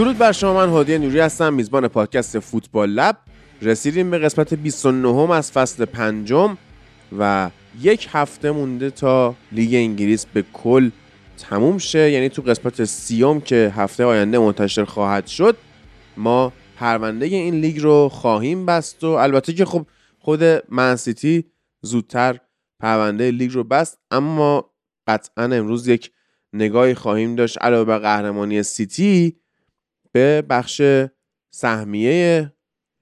درود بر شما من هادی نوری هستم میزبان پادکست فوتبال لب. رسیدیم به قسمت 29 از فصل پنجم و یک هفته مونده تا لیگ انگلیس به کل تموم شه. یعنی تو قسمت سیوم که هفته آینده منتشر خواهد شد ما پرونده این لیگ رو خواهیم بست و البته که خب خود من سیتی زودتر پرونده لیگ رو بست اما قطعا امروز یک نگاهی خواهیم داشت علاوه بر قهرمانی سیتی. به بخش سهمیه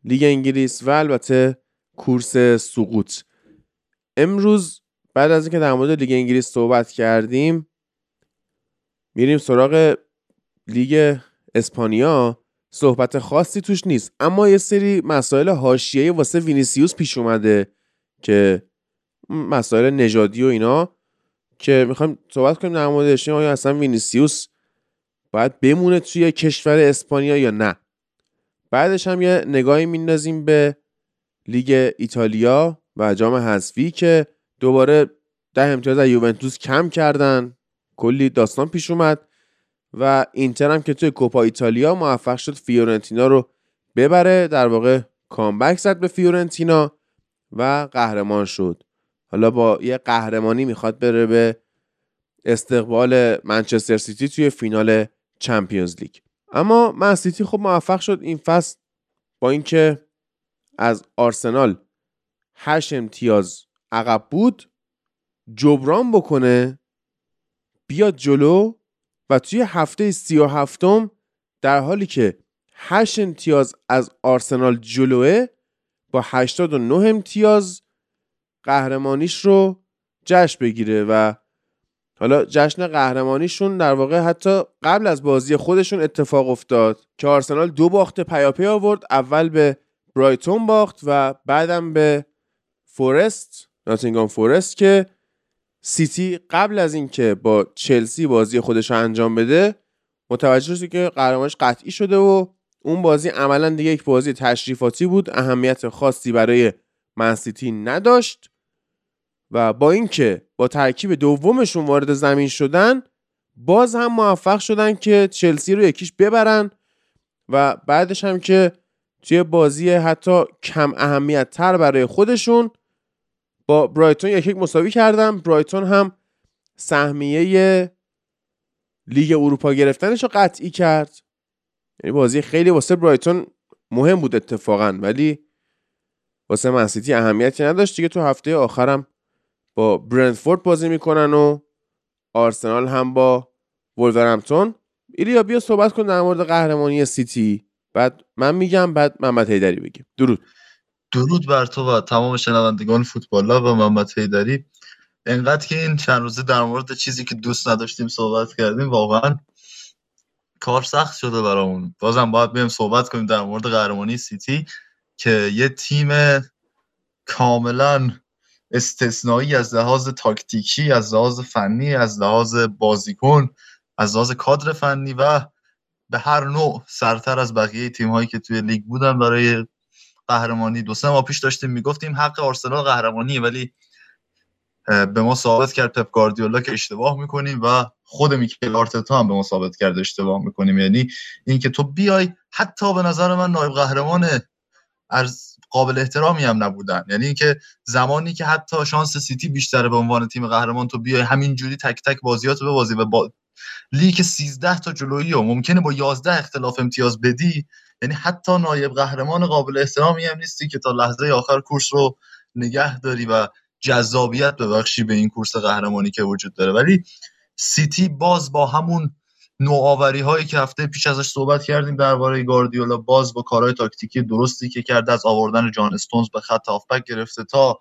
لیگ انگلیس و البته کورس سقوط. امروز بعد از اینکه در مورد لیگ انگلیس صحبت کردیم میریم سراغ لیگ اسپانیا. صحبت خاصی توش نیست اما یه سری مسائل حاشیه‌ای واسه وینیسیوس پیش اومده که مسائل نژادی و اینا که می‌خوایم صحبت کنیم در موردش. آیا اصلا وینیسیوس باید بمونه توی کشور اسپانیا یا نه. بعدش هم یه نگاهی میندازیم به لیگ ایتالیا و جام حذفی که دوباره ده امتیاز از یوونتوس کم کردن. کلی داستان پیش اومد و اینتر هم که توی کوپا ایتالیا موفق شد فیورنتینا رو ببره. در واقع comeback زد به فیورنتینا و قهرمان شد. حالا با یه قهرمانی می‌خواد بره به استقبال منچستر سیتی توی فینال Champions League. اما من سیتی خب موفق شد این فصل با اینکه از آرسنال 8 امتیاز عقب بود جبران بکنه بیاد جلو و توی هفته سی و هفتم در حالی که 8 امتیاز از آرسنال جلوه با 89 امتیاز قهرمانیش رو جشن بگیره و حالا جشن قهرمانیشون در واقع حتی قبل از بازی خودشون اتفاق افتاد که آرسنال دو باخت پیاپی آورد. اول به برایتون باخت و بعدم به فورست ناتینگام فورست که سیتی قبل از اینکه با چلسی بازی خودش انجام بده متوجه شد که قهرمانش قطعی شده و اون بازی عملا دیگه یک بازی تشریفاتی بود. اهمیت خاصی برای منسیتی نداشت. و با اینکه با ترکیب دومشون وارد زمین شدن باز هم موفق شدن که چلسی رو یکیش ببرن و بعدش هم که توی بازی حتی کم اهمیت تر برای خودشون با برایتون یک یک مساوی کردن. برایتون هم سهمیه لیگ اروپا گرفتنش رو قطعی کرد. یعنی بازی خیلی واسه برایتون مهم بود اتفاقا ولی واسه منسیتی اهمیتی نداشت. دیگه تو هفته آخرم با برندفورد بازی می‌کنن و آرسنال هم با ولورهمپتون ایلیا بیا صحبت کن در مورد قهرمانی سیتی. بعد من میگم بعد محمد هیدری بگیم. درود. درود بر تو و تمام شنوندگان فوتبال و محمد هیدری انقدر که این چند روزه در مورد چیزی که دوست نداشتیم صحبت کردیم واقعا کار سخت شده برامون. بازم باید بیم صحبت کنیم در مورد قهرمانی سیتی که یه تیم کاملا استثنایی از لحاظ تاکتیکی از لحاظ فنی از لحاظ بازیکن از لحاظ کادر فنی و به هر نوع سرتر از بقیه تیم هایی که توی لیگ بودن برای قهرمانی. دو سه ماه پیش داشتیم می‌گفتیم حق آرسنال قهرمانیه ولی به ما ثابت کرد پپ گاردیولا که اشتباه می‌کنیم و خود میکل آرتتا هم به ما ثابت کرد اشتباه می‌کنیم. یعنی اینکه تو بیای حتی به نظر من نایب قهرمان از قابل احترامی هم نبودن. یعنی اینکه زمانی که حتی شانس سیتی بیشتره به عنوان تیم قهرمان تو بیای همینجوری تک تک بازیاتو ببازی و با لیگ 13 تا جلویی و ممکنه با 11 اختلاف امتیاز بدی. یعنی حتی نایب قهرمان قابل احترامی هم نیستی که تا لحظه آخر کورس رو نگه داری و جذابیت ببخشی به این کورس قهرمانی که وجود داره. ولی سیتی باز با همون نوآوری هایی که هفته پیش ازش صحبت کردیم درباره گاردیولا باز با کارهای تاکتیکی درستی که کرده از آوردن جان استونز به خط هافبک گرفته تا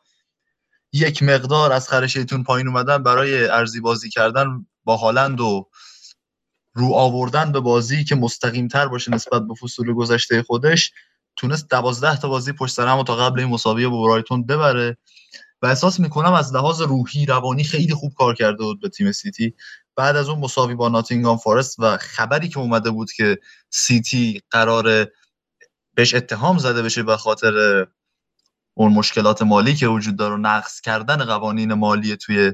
یک مقدار از خرشیتون پایین اومدن برای ارزی بازی کردن با هالند و رو آوردن به بازی که مستقیم تر باشه نسبت به فصول گذشته خودش تونست دوازده تا بازی پشت سر هم تا قبل این مساوی با برایتون ببره. و احساس می‌کنم از لحاظ روحی روانی خیلی خوب کار کرده بود به تیم سیتی. بعد از اون مساوی با ناتینگام فارست و خبری که اومده بود که سیتی قرار بهش اتهام زده بشه به خاطر اون مشکلات مالی که وجود داره و نقص کردن قوانین مالی توی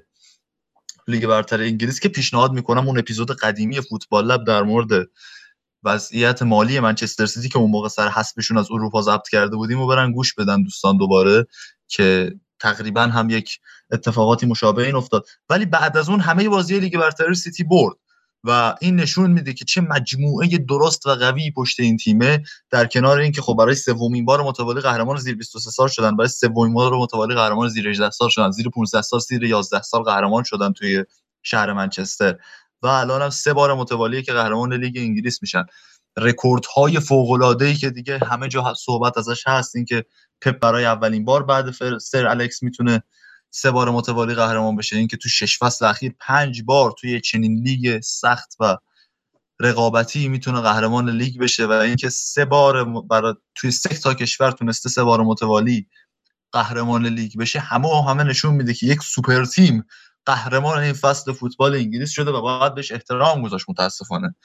لیگ برتر انگلیس که پیشنهاد می‌کنم اون اپیزود قدیمی فوتبال لب در مورد وضعیت مالی منچستر سیتی که اون موقع سر حسبشون از اروپا ضبط کرده بودیم رو برن گوش بدن دوستان دوباره که تقریبا هم یک اتفاقاتی مشابه این افتاد. ولی بعد از اون همه بازی لیگ برتر سیتی برد و این نشون میده که چه مجموعه درست و قوی پشت این تیمه در کنار اینکه خب برای سومین بار متوالی قهرمان زیر 23 سال شدن برای سومین بار متوالی قهرمان زیر 18 سال شدن زیر 15 سال زیر 11 سال قهرمان شدن توی شهر منچستر. و الان هم سه بار متوالیه که قهرمان لیگ انگلیس میشن. رکوردهای فوق العاده ای که دیگه همه جا صحبت ازش هست این که پپ برای اولین بار بعد سر الکس می‌تونه سه بار متوالی قهرمان بشه. اینکه تو شش فصل اخیر پنج بار توی چنین لیگ سخت و رقابتی می‌تونه قهرمان لیگ بشه و اینکه سه بار برای توی سه تا کشور تونسته سه بار متوالی قهرمان لیگ بشه. همه همه نشون میده که یک super team قهرمان این فصل فوتبال انگلیس شده و باید بهش احترام گذاشت متاسفانه.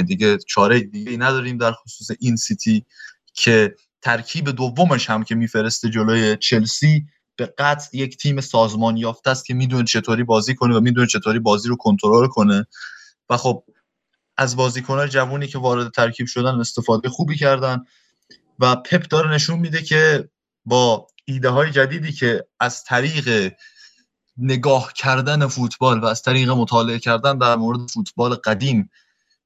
دیگه چاره دیگه نداریم در خصوص این سیتی که ترکیب دومش هم که میفرسته جلوی چلسی به قطع یک تیم سازمان یافته است که می‌دونه چطوری بازی کنه و می‌دونه چطوری بازی رو کنترل کنه. و خب از بازیکنان جوونی که وارد ترکیب شدن استفاده خوبی کردن و پپ داره نشون میده که با ایده های جدیدی که از طریق نگاه کردن فوتبال و از طریق مطالعه کردن در مورد فوتبال قدیم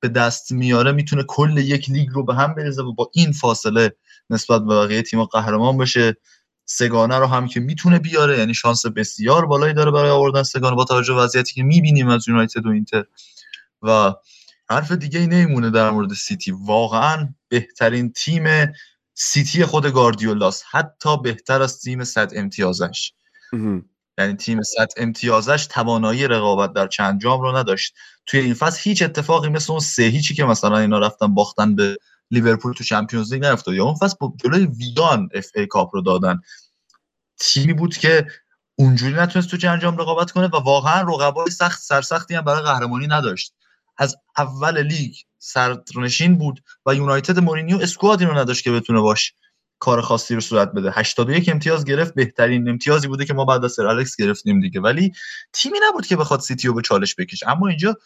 به دست میاره می‌تونه کل یک لیگ رو به هم بریزه و با این فاصله نسبت به بقیه تیم قهرمان بشه. سگانه رو هم که می‌تونه بیاره یعنی شانس بسیار بالایی داره برای آوردن سگانه با توجه وضعیتی که می‌بینیم از یونایتد و اینتر. و حرف دیگه ای نمیمونه در مورد سیتی. واقعا بهترین تیم سیتی خود گاردیولاس حتی بهتر از تیم صد امتیازش. یعنی تیم صد امتیازش توانایی رقابت در چند جام رو نداشت. توی این فصل هیچ اتفاقی مثل اون سه هیچی که مثلا اینا رفتن باختن به لیورپول تو Champions League نیفتاد. یا اون فصل با جلوی ویگان FA Cup رو دادن. تیمی بود که اونجوری نتونست تو چند جام رقابت کنه و واقعا رقبای سخت سرسختی هم برای قهرمانی نداشت. از اول لیگ صدرنشین بود و یونایتد مورینیو squad ی رو نداشت که بتونه باهاش کار خاصی رو صورت بده. 81 امتیاز گرفت بهترین امتیازی بوده که ما بعد از سر الکس گرفتیم دیگه. ولی تیمی نبود که بخواد سیتی رو به چالش بکشه. اما اینجا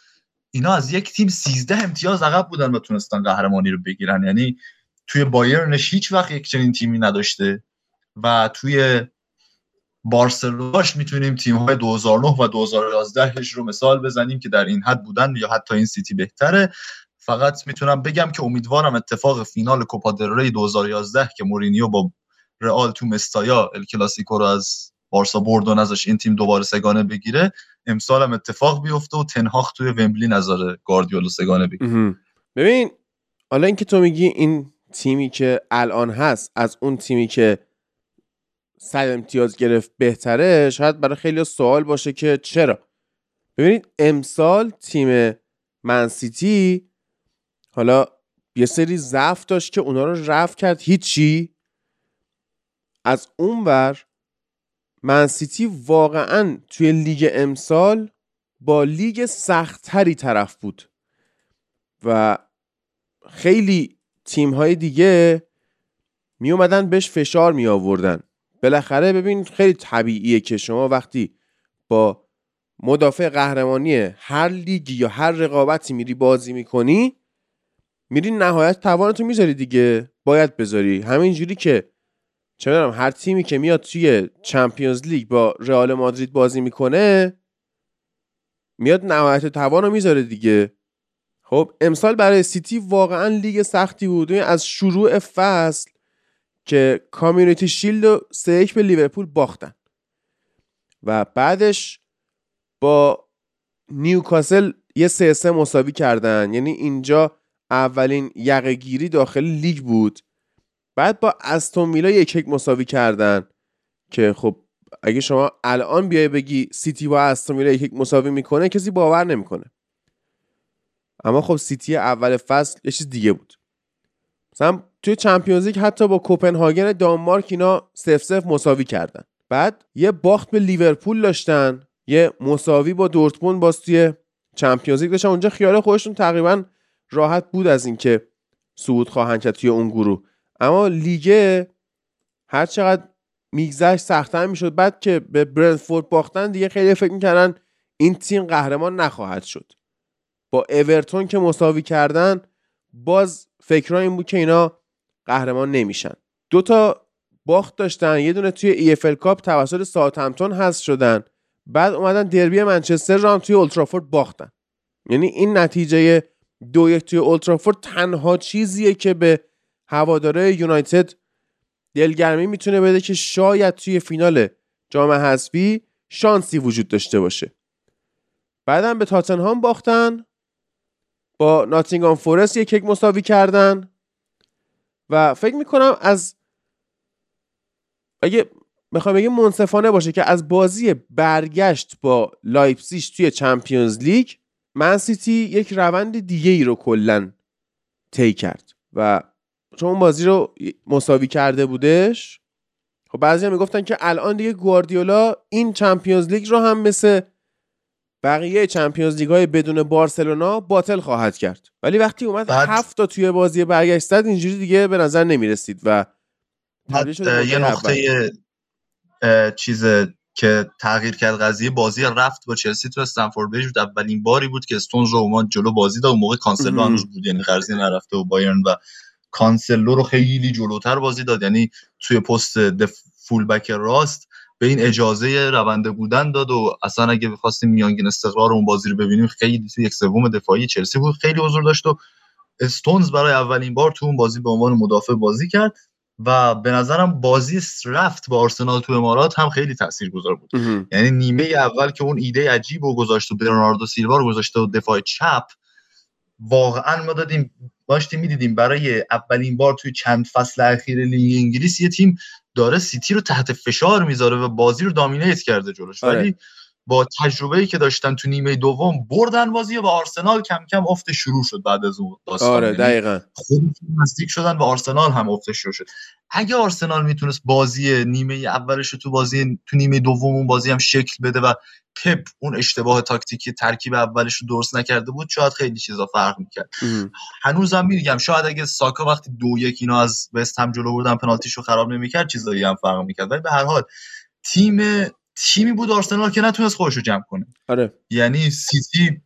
اینا از یک تیم 13 امتیاز عقب بودن و تونستن قهرمانی رو بگیرن. یعنی توی بایرنش هیچ وقت یک چنین تیمی نداشته و توی بارسلوناش می‌تونیم تیم های 2009 و 2011 رو مثال بزنیم که در این حد بودن یا حتی این سیتی بهتره. فقط می‌تونم بگم که امیدوارم اتفاق فینال کوپا دل ری 2011 که مورینیو با رئال تو مستایا ال کلاسیکو رو از بارسا برد و نذاش این تیم دوباره سگانه بگیره امسال هم اتفاق بیفته و تنهاخ توی ومبلی نظاره گاردیولو سگانه بگیره. ببین حالا اینکه تو میگی این تیمی که الان هست از اون تیمی که صد امتیاز گرفت بهتره شاید برای خیلی سوال باشه که چرا؟ ببینید امسال تیم منسیتی حالا یه سری ضعف داشت که اونا رو رفت کرد. هیچی. از اونور منسیتی واقعا توی لیگ امسال با لیگ سختتری طرف بود و خیلی تیم های دیگه می اومدن بهش فشار می آوردن بالاخره ببین خیلی طبیعیه که شما وقتی با مدافع قهرمانی هر لیگی یا هر رقابتی میری بازی می‌کنی میری نهایت توانتو می‌ذاری دیگه. باید بذاری. همینجوری که چه می‌دونم هر تیمی که میاد توی چمپیونز لیگ با رئال مادرید بازی می‌کنه میاد نهایت توان رو می‌ذاره دیگه. خب امسال برای سیتی واقعا لیگ سختی بود. از شروع فصل که کامیونیتی شیلد رو سه به لیورپول باختن و بعدش با نیوکاسل یه سه سه مساوی کردن. یعنی اینجا اولین یقه‌گیری داخل لیگ بود. بعد با استون ویلا یک یک مساوی کردن که خب اگه شما الان بیای بگی سیتی با استون ویلا یک یک مساوی می‌کنه کسی باور نمی‌کنه. اما خب سیتی اول فصل یه چیز دیگه بود. مثلا توی چمپیونز لیگ حتی با کوپنهاگن دانمارک اینا سف سف مساوی کردن. بعد یه باخت به لیورپول داشتن یه مساوی با دورتموند باز توی چمپیونز لیگ داشتن. اونجا خیال خودشون تقریبا راحت بود از اینکه صعود خواهند کرد توی اون گروه. اما لیگ هر چقدر میگذشت سختتر می‌شد. بعد که به برنفورد باختن دیگه خیلی فکر می‌کردن این تیم قهرمان نخواهد شد. با اورتون که مساوی کردن باز فکرها این بود که اینا قهرمان نمیشن. دو تا باخت داشتن. یه دونه توی EFL کاپ توسط ساوثهمپتون هست شدن. بعد اومدن دربی منچستر رو هم توی اولترافورد باختن. یعنی این نتیجه دو یک توی اولترافورد تنها چیزیه که به هواداره یونایتد دلگرمی می‌تونه بده که شاید توی فینال جام حذفی شانسی وجود داشته باشه. بعدم به تاتنهام باختن. با ناتینگام فورست یک یک مساوی کردن. و فکر می‌کنم از اگه می‌خوام بگم منصفانه باشه که از بازی برگشت با لایپسیش توی چمپیونز لیگ من سیتی یک روند دیگه ای رو کلا طی کرد و چون بازی رو مساوی کرده بودش خب بعضی هم می‌گفتن که الان دیگه گواردیولا این چمپیونز لیگ رو هم مثل بقیه چمپیونز لیگ های بدون بارسلونا باطل خواهد کرد. ولی وقتی اومد بعد... هفت تا توی بازی برگشت زد اینجوری دیگه به نظر نمی‌رسید و یه نقطه‌ چیز که تغییر کرد قضیه بازی رفت با چلسی تو استنفورد بریج بود اولین باری بود که استونز رو اومد جلو بازی داد. اون موقع کانسلو هنوز بود یعنی قرضی نرفته و بایرن و کانسلو رو خیلی جلوتر بازی داد. یعنی توی پست فول بک راست به این اجازه رونده بودن داد و اصلا اگه بخواستیم میانگین استقرار اون بازی رو ببینیم خیلی توی یک سوم دفاعی چلسی بود. خیلی حضور داشت و استونز برای اولین بار تو اون بازی به عنوان مدافع بازی کرد. و به نظرم بازی رفت با آرسنال تو امارات هم خیلی تاثیرگذار بود. یعنی نیمه اول که اون ایده عجیب و گذاشت و برناردو سیلوا رو گذاشته و دفاع چپ واقعا ما دادیم داشتیم می‌دیدیم برای اولین بار توی چند فصل اخیر لیگ انگلیس یه تیم داره سیتی رو تحت فشار می‌ذاره و بازی رو دامینیت کرده جلوش. آره. ولی با تجربه ای که داشتن تو نیمه دوم بردن بازی و آرسنال کم کم افت شروع شد بعد از اون داستان. آره یعنی دقیقاً. خود نزدیک شدن به آرسنال هم افت شروع شد. اگه آرسنال می‌تونست بازی نیمه اولش تو بازی تو نیمه دوم اون بازی هم شکل بده و پپ اون اشتباه تاکتیکی ترکیب اولش رو درست نکرده بود شاید خیلی چیزا فرق می‌کرد. هنوزم میگم شاید اگه ساکا وقتی دو یک اینا از وستهم جلو بردن پنالتیشو خراب نمی‌کرد چیزایی هم فرق می‌کرد. ولی به هر حال تیم تیمی بود آرسنال که نتونست خودش رو جمع کنه. آره. یعنی سیتی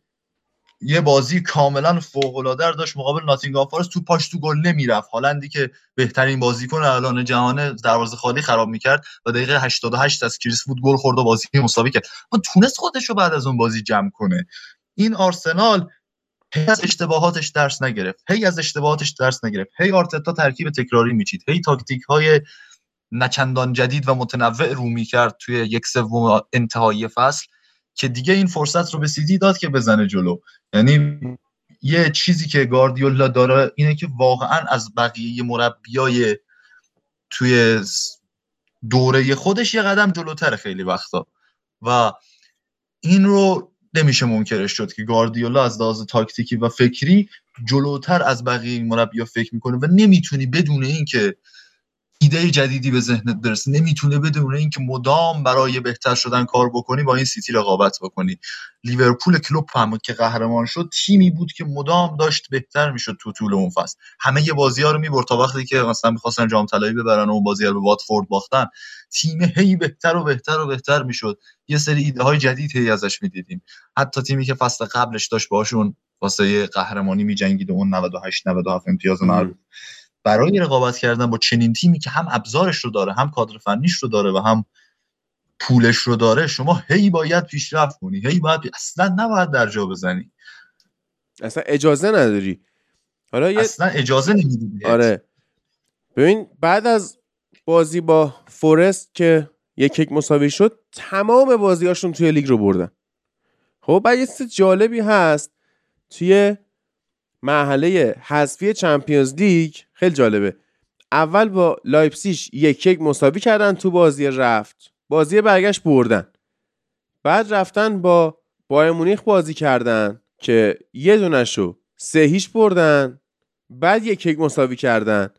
یه بازی کاملا فوق العاده داشت مقابل ناتینگهام فارست توپاش تو گل نمی‌رفت. هالندی که بهترین بازیکن الان جهان دروازه خالی خراب می‌کرد و دقیقه 88 از کریس وود گل خورد و بازی مساوی کرد. اون تونست خودش رو بعد از اون بازی جمع کنه. این آرسنال هی از اشتباهاتش درس نگرفت. هی از اشتباهاتش درس نگرفت. هی آرتتا ترکیب تکراری میچید. هی تاکتیک های نچندان جدید و متنوع رو می‌کرد توی یک سوم انتهایی فصل که دیگه این فرصت رو به سیتی داد که بزنه جلو. یعنی یه چیزی که گاردیولا داره اینه که واقعا از بقیه مربیای توی دوره خودش یه قدم جلوتر خیلی وقتا. و این رو نمیشه منکرش شد که گاردیولا از لحاظ تاکتیکی و فکری جلوتر از بقیه مربیا فکر می‌کنه و نمی‌تونی بدون اینکه ایده جدیدی به ذهنت برسه. نمی‌تونه بدون اینکه مدام برای بهتر شدن کار بکنی با این سیتی رقابت بکنی. لیورپول کلوب هم که قهرمان شد. تیمی بود که مدام داشت بهتر می‌شد تو طول اون فصل. همه یه بازی ها رو می‌برد تا وقتی که مثلا می‌خواستن جام طلایی ببرن و اون بازی رو به واتفورد باختن. تیم هی بهتر و بهتر و بهتر می‌شد. یه سری ایده های جدید هی ازش می‌دیدیم. حتی تیمی که فصل قبلش داشت باشون واسه قهرمانی میجنگید و اون 98 97 امتیاز مربوط. برای رقابت کردن با چنین تیمی که هم ابزارش رو داره هم کادر فنیش رو داره و هم پولش رو داره شما هی باید پیشرفت کنی هی باید اصلا نباید در جا بزنی. اصلا اجازه نداری. حالا یه... اصلا اجازه نمیدی آره. ببین بعد از بازی با فورست که یک یک مساوی شد تمام بازیهاشون توی لیگ رو بردن. خب بعد یه جالبی هست توی مرحله حذفی چمپیونز لیگ خیلی جالبه. اول با لایپسیش یک یک مساوی کردن تو بازی رفت. بازی برگشت بردن. بعد رفتن با بایرن مونیخ بازی کردن که یه دونشو سه هیچ بردن. بعد یک یک مساوی کردن.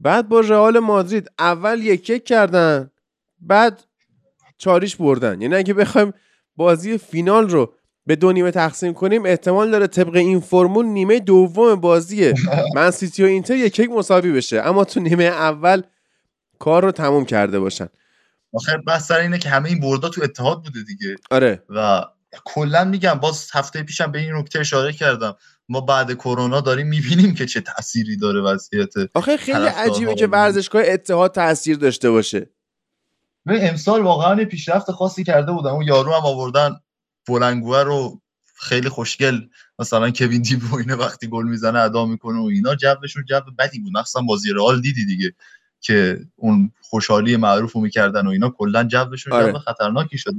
بعد با رئال مادرید اول یک یک کردن. بعد چاریش بردن. یعنی اگه بخوایم بازی فینال رو به دو نیمه تقسیم کنیم احتمال داره طبق این فرمول نیمه دوم بازی من سیتی و اینتر یک یک مساوی بشه. اما تو نیمه اول کار رو تموم کرده باشن. آخر بحث سر اینه که همه این بردا تو اتحاد بوده دیگه. آره. و کلا میگم باز هفته پیشم به این نکته اشاره کردم. ما بعد کرونا داریم می‌بینیم که چه تأثیری داره وضعیت آخه خیلی عجیبه که و- ورزشگاه اتحاد تاثیر داشته باشه. ببین امسال واقعا پیشرفت خاصی کرده بودن. اون یارو هم آوردن بلنگوه رو خیلی خوشگل. مثلا کوین دی بروینه وقتی گل می‌زنه ادا می‌کنه و اینا جوشون جو بدی بود. مخصوصا بازی رئال دیدی دیگه که اون خوشحالی معروف رو می‌کردن و اینا. کلا جوشون آره. جو خطرناکی شد.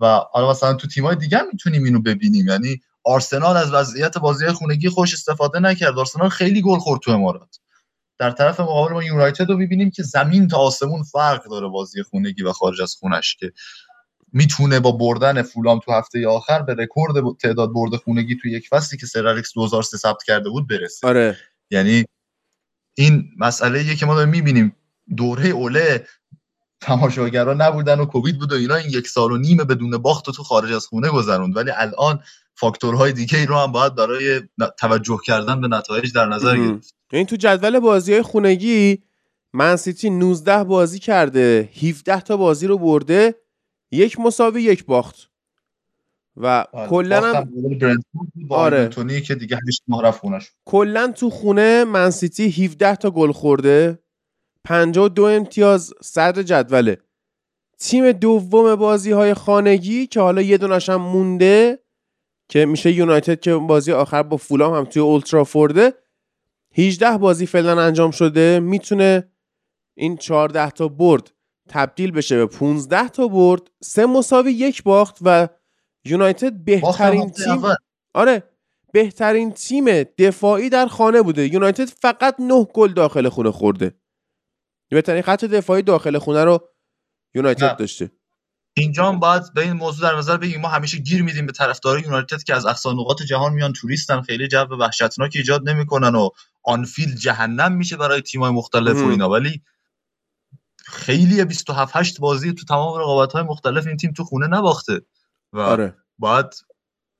و حالا مثلا تو تیمای دیگه می‌تونیم اینو ببینیم. یعنی آرسنال از وضعیت بازی خونگی خوش استفاده نکرد. آرسنال خیلی گل خورد تو امارات. در طرف مقابل ما یونایتد رو می‌بینیم که زمین تا آسمون فرق داره بازی خونگی و خارج از خونش که می‌تونه با بردن فولام تو هفته آخر به رکورد تعداد برد خونگی تو یک فصلی که سر الکس 2003 ثبت کرده بود برسه. آره. یعنی این مسئله یه که ما داریم می‌بینیم. دوره اوله تماشاگرها نبودن و کووید بود و اینا. این یک سال و نیم بدون باخت و تو خارج از خونه گذروند. ولی الان فاکتورهای دیگه ای رو هم باید برای توجه کردن به نتایج در نظر. گرفت. این تو جدول بازی های خونگی منسیتی 19 بازی کرده. 17 تا بازی رو برده. یک مساوی یک باخت. و کلا هم آره. که دیگه 8 ماه رفت خونش کلا تو خونه منسیتی 17 تا گل خورده. 52 امتیاز صدر جدوله. تیم دوم بازی های خانگی که حالا یه دونش هم مونده که میشه یونایتد که بازی آخر با فولام هم توی اولترافورده 18 بازی فعلا انجام شده. می‌تونه این 14 تا برد. تبدیل بشه به 15 تا برد سه مساوی یک باخت و یونایتد بهترین تیم. آره بهترین تیم دفاعی در خانه بوده یونایتد فقط نه گل داخل خونه خورده بهترین خط دفاعی داخل خونه رو یونایتد. داشته اینجا هم باید به این موضوع در نظر بگیریم ما همیشه گیر میدیم به طرفدارای یونایتد که از اقصا نقاط جهان میان توریستن خیلی جو وحشتناک ایجاد نمی‌کنن و آنفیلد جهنم میشه برای تیمای مختلف و. اینا ولی خیلی 27 8 بازی تو تمام رقابت های مختلف این تیم تو خونه نباخته. و آره. باید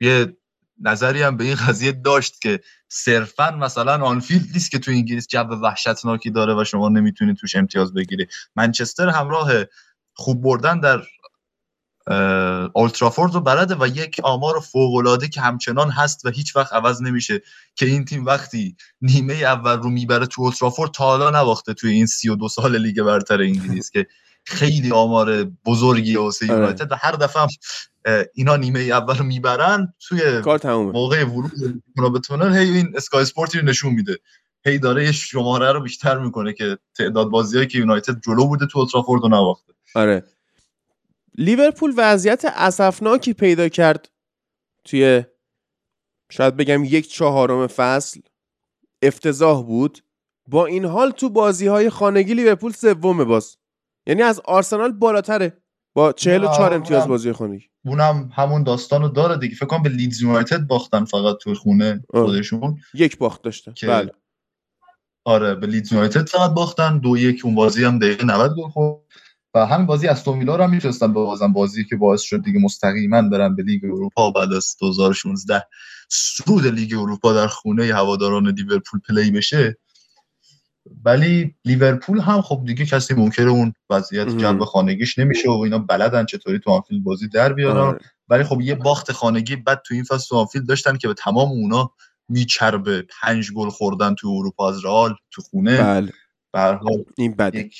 یه نظری هم به این قضیه داشت که صرفا مثلا آنفیلد نیست که تو انگلیس جو وحشتناکی داره و شما نمی‌تونید توش امتیاز بگیری. منچستر همراه خوب بردن در اولترافورد رو بلده و یک آمار فوق‌العاده که همچنان هست و هیچ وقت عوض نمیشه که این تیم وقتی نیمه اول رو می‌بره تو اولترافورد تا حالا نباخته توی این 32 سال لیگ برتر انگلیس که خیلی آمار بزرگی واسه آره. یونایتد و هر دفعه اینا نیمه اول رو می‌برن توی موقع ورود اونا تونل هی این اسکای اسپورتی رو نشون میده. هی داره یه شماره رو بیشتر می‌کنه که تعداد بازیایی که یونایتد جلو بوده تو اولترافورد رو نباخته. آره. لیورپول وضعیت اسفناکی پیدا کرد توی شاید بگم یک چهارم فصل افتضاح بود. با این حال تو بازی های خانگی لیورپول سومه باز. یعنی از آرسنال بالاتره. با 44 نه، امتیاز. بازی خانگی. اونم همون داستان رو داره دیگه. فکر کنم به لیدز یونایتد باختن فقط توی خونه. خودشون. یک باخت داشتن که بله. آره به لیدز یونایتد فقط باختن. دو یک اون بازی هم دقیقه 90 گل خورد. و همین بازی استون ویلا رو هم می‌تونستن ببازن بازی که باعث شد دیگه مستقیما برن به لیگ اروپا بعد از 2016 سرود لیگ اروپا در خونه هواداران لیورپول play بشه. ولی لیورپول هم خب دیگه کسی منکر اون وضعیت. جو خانگیش نمیشه و اینا بلدن چطوری تو آنفیلد بازی در بیارن. آره. ولی خب یه باخت خانگی بد تو این فصل تو آنفیلد داشتن که به تمام اونا میچربه. پنج گل خوردن تو اروپا از رئال تو خونه. بله. به این بده. یک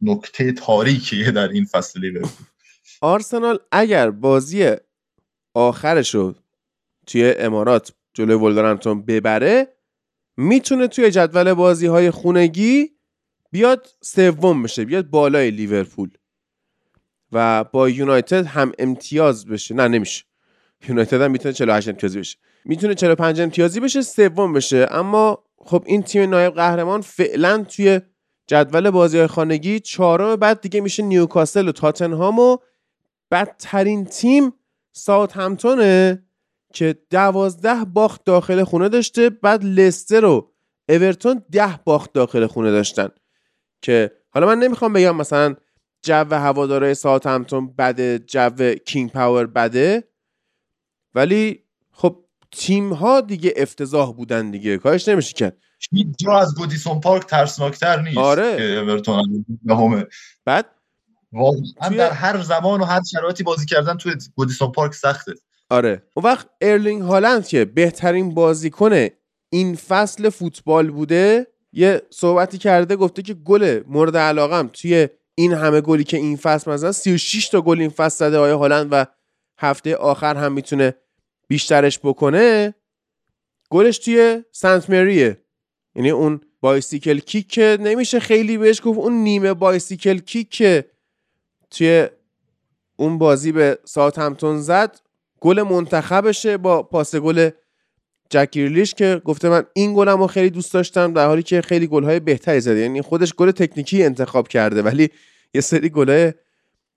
نکته تاریکیه در این فصل لیورپول. آرسنال اگر بازی آخرش رو توی امارات جلوی ولورهمپتون ببره می‌تونه توی جدول بازی های خونگی بیاد سوم بشه بیاد بالای لیورپول. و با یونایتد هم امتیاز بشه. نه نمیشه. یونایتد هم می‌تونه 48 امتیازی بشه. می‌تونه 45 امتیازی بشه سوم بشه. اما خب این تیم نایب قهرمان فعلا توی جدول بازی های خانگی چهارم بعد دیگه میشه نیوکاسل و تاتنهام و بدترین تیم ساوت همتونه که دوازده باخت داخل خونه داشته بعد لستر و اورتون ده باخت داخل خونه داشتن. که حالا من نمی‌خوام بگم مثلا جو هوادارهای ساعت همتون بده جو کینگ پاور بده ولی خب تیم ها دیگه افتضاح بودن دیگه کارش نمیشه کرد. هیچ جا از گودیسون پارک ترسناکتر نیست آره. که اورتون نهمه بعد؟ واقعا توی- در هر زمان و هر شرایطی بازی کردن توی گودیسون پارک سخته. آره. اون وقت ارلینگ هالند که بهترین بازیکن این فصل فوتبال بوده یه صحبتی کرده گفته که گل مورد علاقم توی این همه گلی که این فصل مثلا 36 تا گل این فصل زده ارلینگ هالند و هفته آخر هم می‌تونه بیشترش بکنه. گلش توی سنت مریه. یعنی اون بایسیکل کیک که نمیشه خیلی بهش گفت اون نیمه بایسیکل کیک که توی اون بازی به ساعت همتون زد گل منتخبشه با پاس گل جکیرلیش که گفته من این گلم رو خیلی دوست داشتم در حالی که خیلی گلهای بهتری زده. یعنی خودش گل تکنیکی انتخاب کرده ولی یه سری گلهای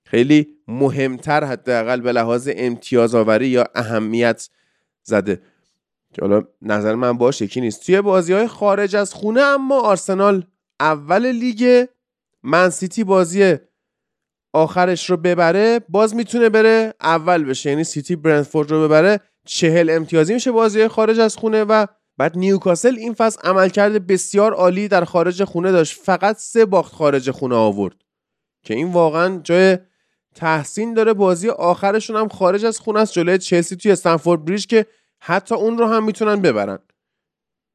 خیلی مهمتر حداقل به لحاظ امتیاز آوری یا اهمیت زده. که حالا نظر من باش یکی نیست. توی بازی های خارج از خونه اما آرسنال اول لیگ من سیتی بازی آخرش رو ببره باز می‌تونه بره اول بشه. یعنی سیتی برنتفورد رو ببره چهل امتیازی میشه بازی خارج از خونه و بعد نیوکاسل این فصل عملکرد بسیار عالی در خارج خونه داشت. فقط سه باخت خارج خونه آورد که این واقعا جای تحسین داره. بازی آخرشون هم خارج از خونه است. جلوی چلسی توی استنفورد بریج که حتی اون رو هم می‌تونن ببرن.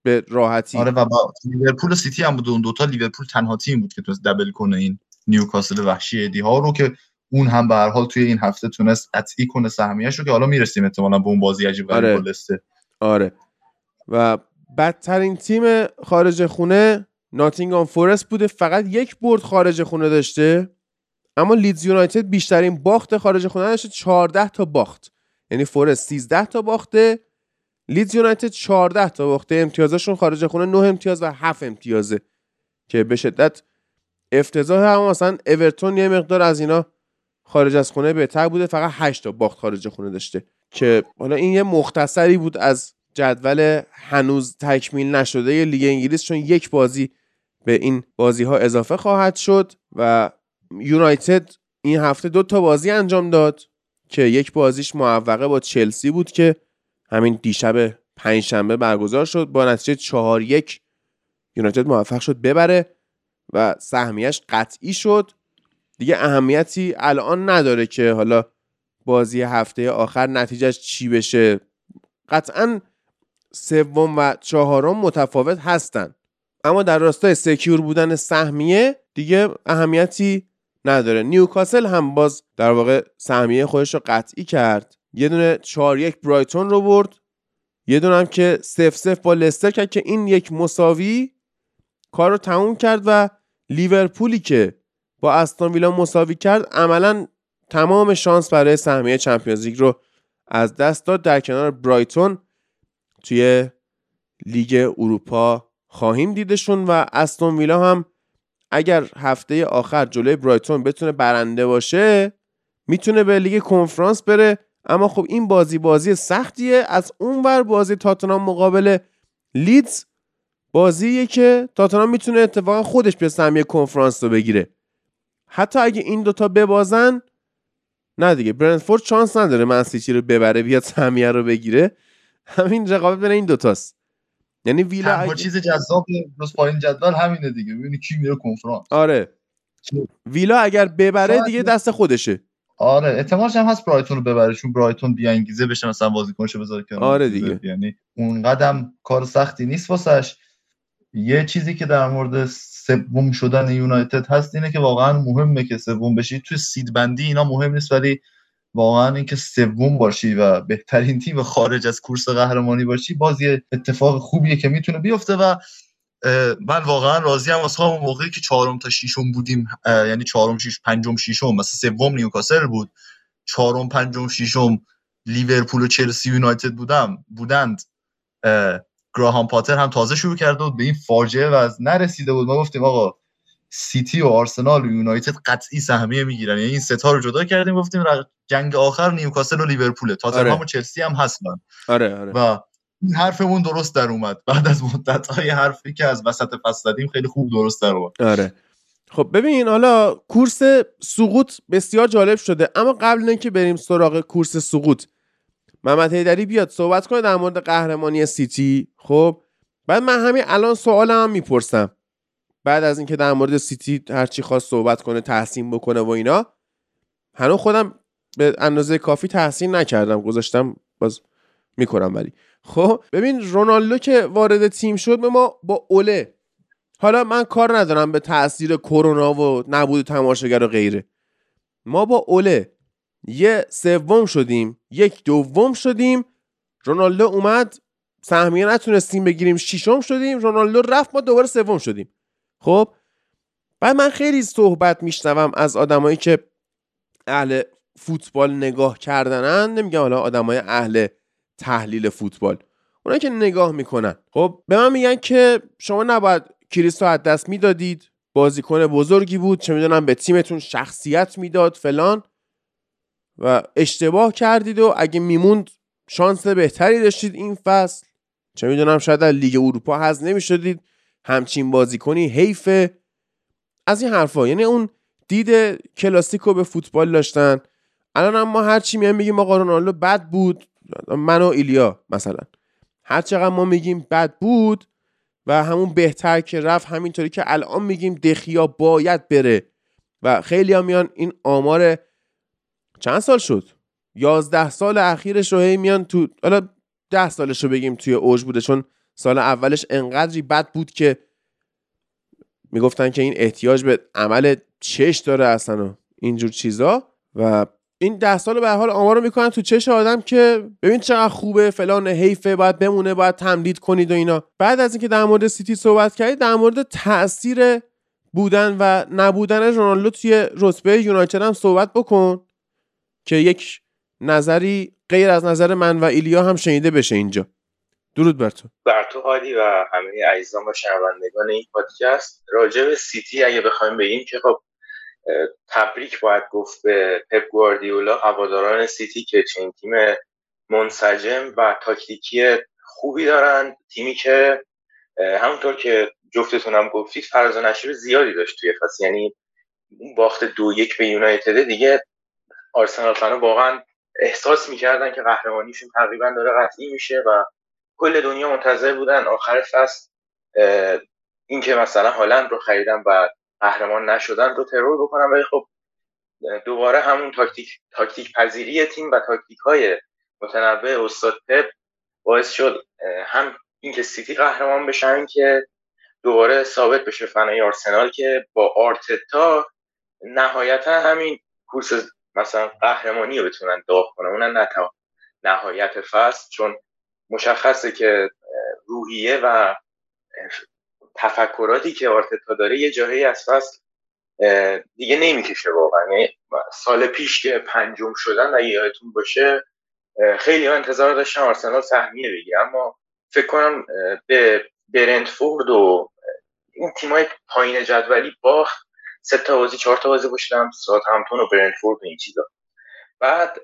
به راحتی. آره و با لیورپول و سیتی هم بود اون دوتا لیورپول تنها تیم بود که تونست دبل کنه این نیوکاسل وحشی ادی ها رو که اون هم به هر حال توی این هفته تونست قطعی کنه سهمیه‌اش رو که حالا می‌رسیم احتمالاً به اون بازی عجیب آره. غریب لسته آره. و بدترین تیم خارج خونه ناتینگام فورست بوده. فقط یک برد خارج خونه داشته. اما لیدز یونایتد بیشترین باخت خارج خونه داشته 14 تا باخت. یعنی فورست 13 تا باخته. لیدز یونایتد 14 تا باخته امتیازشون خارج خونه 9 امتیاز و 7 امتیازه که به شدت افتضاح. هم مثلا اورتون یه مقدار از اینا خارج از خونه بهتر بوده فقط 8 تا باخت خارج خونه داشته که حالا این یه مختصری بود از جدول هنوز تکمیل نشده لیگ انگلیس چون یک بازی به این بازی ها اضافه خواهد شد و یونایتد این هفته دو تا بازی انجام داد که یک بازیش معوقه با چلسی بود که همین دیشب پنجشنبه برگزار شد با نتیجه 4 یک یونایتد موفق شد ببره و سهمیش قطعی شد. دیگه اهمیتی الان نداره که حالا بازی هفته آخر نتیجهش چی بشه. قطعا سوم و چهارم متفاوت هستن. اما در راستای secure بودن سهمیه دیگه اهمیتی نداره. نیوکاسل هم باز در واقع سهمیه خودش رو قطعی کرد. یه دونه 4 یک برایتون رو برد. یه دونه هم که صفر صفر با لستر کرد که این یک مساوی کار رو تموم کرد و لیورپولی که با استون ویلا مساوی کرد عملا تمام شانس برای سهمیه چمپیونز لیگ رو از دست داد. در کنار برایتون توی لیگ اروپا خواهیم دیدشون و استون ویلا هم اگر هفته آخر جلوی برایتون بتونه برنده باشه می‌تونه به لیگ کنفرانس بره. اما خب این بازی بازی سختیه. از اونور بازی تاتنام مقابل لیدز بازیه که تاتنام می‌تونه اتفاقا خودش به سهمیه کنفرانس رو بگیره. حتی اگه این دوتا ببازن نه دیگه برنتفورد چانس نداره من سیتی رو ببره بیاد سهمیه رو بگیره. همین رقابت بین این دوتاست یعنی ویلا اگه... چیز جذاب روز پایین جدول همینه دیگه. ببینی کی میره کنفرانس. آره. ویلا اگر ببره دیگه دست خودشه. آره احتمالش هم هست برایتون رو ببره چون برایتون بی انگیزه بشه مثلا بازیکنشو بذاره کنار آره دیگه. یعنی اون قدم کار سختی نیست واسش. یه چیزی که در مورد سوم شدن یونایتد هست اینه که واقعا مهمه که سوم بشی. توی سید بندی اینا مهم نیست ولی واقعا اینکه سوم باشی و بهترین تیم خارج از کورس قهرمانی باشی باز یه اتفاق خوبیه که می‌تونه بیفته و من واقعا راضی ام واسه همون موقعی که چهارم تا ششم بودیم. یعنی چهارم شش پنجم ششم. مثلا سوم نیوکاسل بود. چهارم پنجم ششم لیورپول و چلسی یونایتد بودم. بودند. اه، گراهام پاتر هم تازه شروع کرده بود. به این فاجعه و از نرسیده بود. ما گفتیم آقا سیتی و آرسنال و یونایتد قطعی سهمیه می‌گیرن. یعنی این ستا رو جدا کردیم. گفتیم جنگ آخر نیوکاسل و لیورپوله. تاتنهام آره. و چلسی هم هستن. آره آره. و حرفمون درست در اومد. بعد از مدت های حرفی که از وسط فصل زدیم خیلی خوب درست در اومد. آره. خب ببین حالا کورس سقوط بسیار جالب شده اما قبل اینکه بریم سراغ کورس سقوط محمد حیدری بیاد صحبت کنه در مورد قهرمانی سیتی. خب بعد من همین الان سوالم هم می‌پرسم. بعد از اینکه در مورد سیتی هرچی خواست صحبت کنه تحسین بکنه و اینا هنوز خودم به اندازه کافی تحسین نکردم. گذاشتم باز می‌کنم ولی. خب ببین رونالدو که وارد تیم شد ما با اوله. حالا من کار ندارم به تاثیر کرونا و نبود تماشاگر و غیره. ما با اوله. یه سوم شدیم یک دوم شدیم. رونالدو اومد سهمیه نتونستیم بگیریم ششم شدیم. رونالدو رفت ما دوباره سوم شدیم. خب بعد من خیلی صحبت میشنوم از آدمایی که اهل فوتبال نگاه کردنن. نمیگم حالا آدمای اهل تحلیل فوتبال. اونایی که نگاه می‌کنن. خب به من میگن که شما نباید کریستو از دست می‌دادید. بازیکن بزرگی بود. چه می‌دونم به تیمتون شخصیت می‌داد فلان. و اشتباه کردید و اگه میموند شانس بهتری داشتید این فصل. چه می‌دونم شاید در لیگ اروپا حذف نمی‌شدید همچین بازیکنی حیفه از این حرفا. یعنی اون دید کلاسیکو به فوتبال داشتن. الان هم ما هر چی میایم میگیم آقا رونالدو بد بود. من و ایلیا مثلا. هر چقدر ما میگیم بد بود و همون بهتر که رفت همینطوری که الان میگیم دخیا باید بره. و خیلی هم میان این آمار چند سال شد؟ یازده سال اخیرش رو هی میان تو حالا ده سالش رو بگیم توی اوج بوده چون سال اولش انقدری بد بود که می‌گفتن که این احتیاج به عمل چش داره اصلا و اینجور چیزا. و این ده سال به حال آمار رو می‌کنن تو چش آدم که ببین چقدر خوبه فلان حیفه باید بمونه باید تمدید کنید و اینا. بعد از اینکه در مورد سیتی صحبت کردید در مورد تاثیر بودن و نبودن رونالدو توی رتبه یونایتد هم صحبت بکن که یک نظری غیر از نظر من و ایلیا هم شنیده بشه اینجا. درود بر تو. بر تو حالی و همه عزیزان و شنوندگان این پادکست راجع به سیتی اگه بخوایم بگیم که خب تبریک باید گفت به پپ گواردیولا هواداران سیتی که چنین تیم منسجم و تاکتیکی خوبی دارن. تیمی که همونطور که جفتتونم گفتید فراز نشیب زیادی داشت توی فصل. یعنی باخت دو یک به یونایتد. دیگه آرسنال فنا واقعا احساس می‌کردن که قهرمانیشون تقریبا داره قطعی میشه و کل دنیا منتظر بودن آخر فصل اینکه مثلا هالند رو خریدن و قهرمان نشدن رو ترور بکنن ولی خب دوباره همون تاکتیک تاکتیک پذیری تیم و تاکتیک های متنوع استاد پپ باعث شد هم اینکه سیتی قهرمان بشن که دوباره ثابت بشه فنای آرسنال که با آرتتا نهایتا همین کورس مثلا قهرمانی رو بتونن داغ کنن اونن نه نهایت فصل چون مشخصه که روحیه و تفکراتی که آرتتا داره یه جاهایی از فصل دیگه نمی‌کشه واقعا. یعنی سال پیش که پنجم شدن اگه یادتون باشه خیلی انتظار داشتن آرسنال سهمیه بگیره. اما فکر کنم به برنتفورد و این تیمای پایین جدولی باخت. سه تا بازی چهار تا بازی پشتم ساعت همتون و برنتفورد و این چیزا. بعد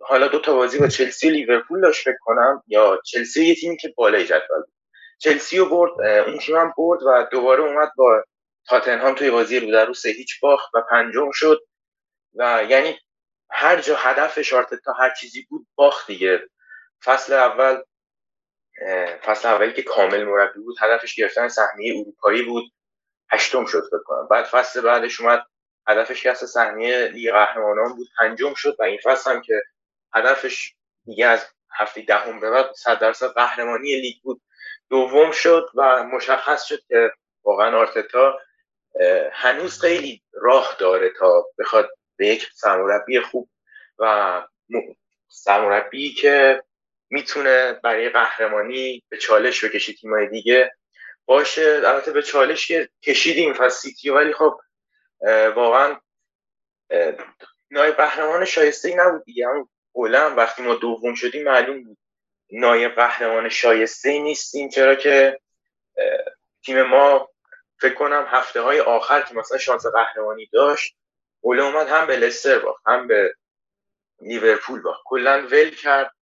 حالا دو تا بازی با چلسی و لیورپول داشت فکر کنم یا چلسی یه تیمی که بالای جدول چلسی رو برد اون تیم هم برد و دوباره اومد با تاتنهام توی بازی رو در رو سه هیچ باخت و پنجم شد. و یعنی هر جا هدف تا هر چیزی بود باخت دیگه. فصل اول فصل اولی که کامل مربی بود هدفش گرفتن سهمیه اروپایی بود. هشتم شد فکر بعد فصل بعدش اومد هدفش که سهمیه لیگ قهرمانان بود پنجم شد و این فصل هم که هدفش دیگه از هفته دهم به بعد صد درصد قهرمانی لیگ بود. دوم شد و مشخص شد که واقعا آرتتا هنوز خیلی راه داره تا بخواد به یک سرمربی خوب و سرمربی که می‌تونه برای قهرمانی به چالش بکشی تیمای دیگه باشه. البته به چالش که کشیدیم فصل سیتی ولی خب واقعا نایب قهرمان شایسته ای نبود دیگه. هم وقتی ما دوم شدیم معلوم بود. نایب قهرمان شایسته ای نیستیم. چرا که تیم ما فکر کنم هفته های آخر که مثلا شانس قهرمانی داشت اوله اومد هم به لستر باخت هم به لیورپول باخت. کلا ول کرد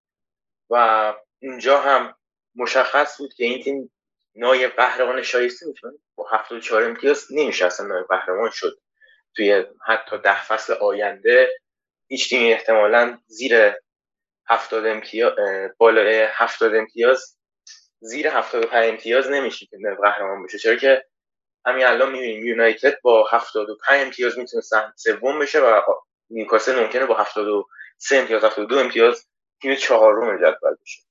و اونجا هم مشخص بود که این تیم نایب قهرمان شایسته می‌تونه با 74 امتیاز نمیشه اصلا نایب قهرمان شد. توی حتی ده فصل آینده هیچ تیمی احتمالا زیر هفتاد امتیاز بالای هفتاد امتیاز زیر هفتاد و پنج امتیاز نمیشه که قهرمان بشه. چرا که همین الان می‌بینیم یونایتد با هفتاد و پنج امتیاز می‌تونه سوم بشه و نیوکاسل ممکنه با هفتاد و سه امتیاز هفتاد و دو امتیاز تیم چهارم جدول بشه.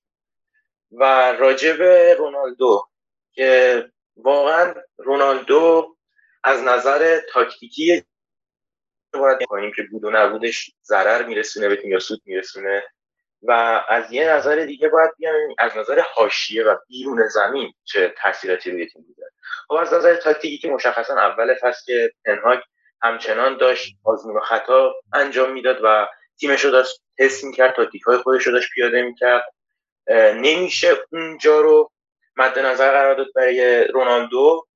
و راجب رونالدو که واقعا رونالدو از نظر تاکتیکی باید کنیم که بود و نبودش ضرر میرسونه به تیم یا سود میرسونه. و از یه نظر دیگه باید بیان از نظر حاشیه و بیرون زمین چه تاثیراتی روی تیم بوده خب از نظر تاکتیکی که مشخصا اول فصل که پنهاک همچنان داشت آزمون و خطا انجام می‌داد و تیمش رو داشت تست می‌کرد تاکتیک های خودش رو داشت پیاده می‌کرد نمیشه اونجا رو مد نظر قرار داد برای رونالدو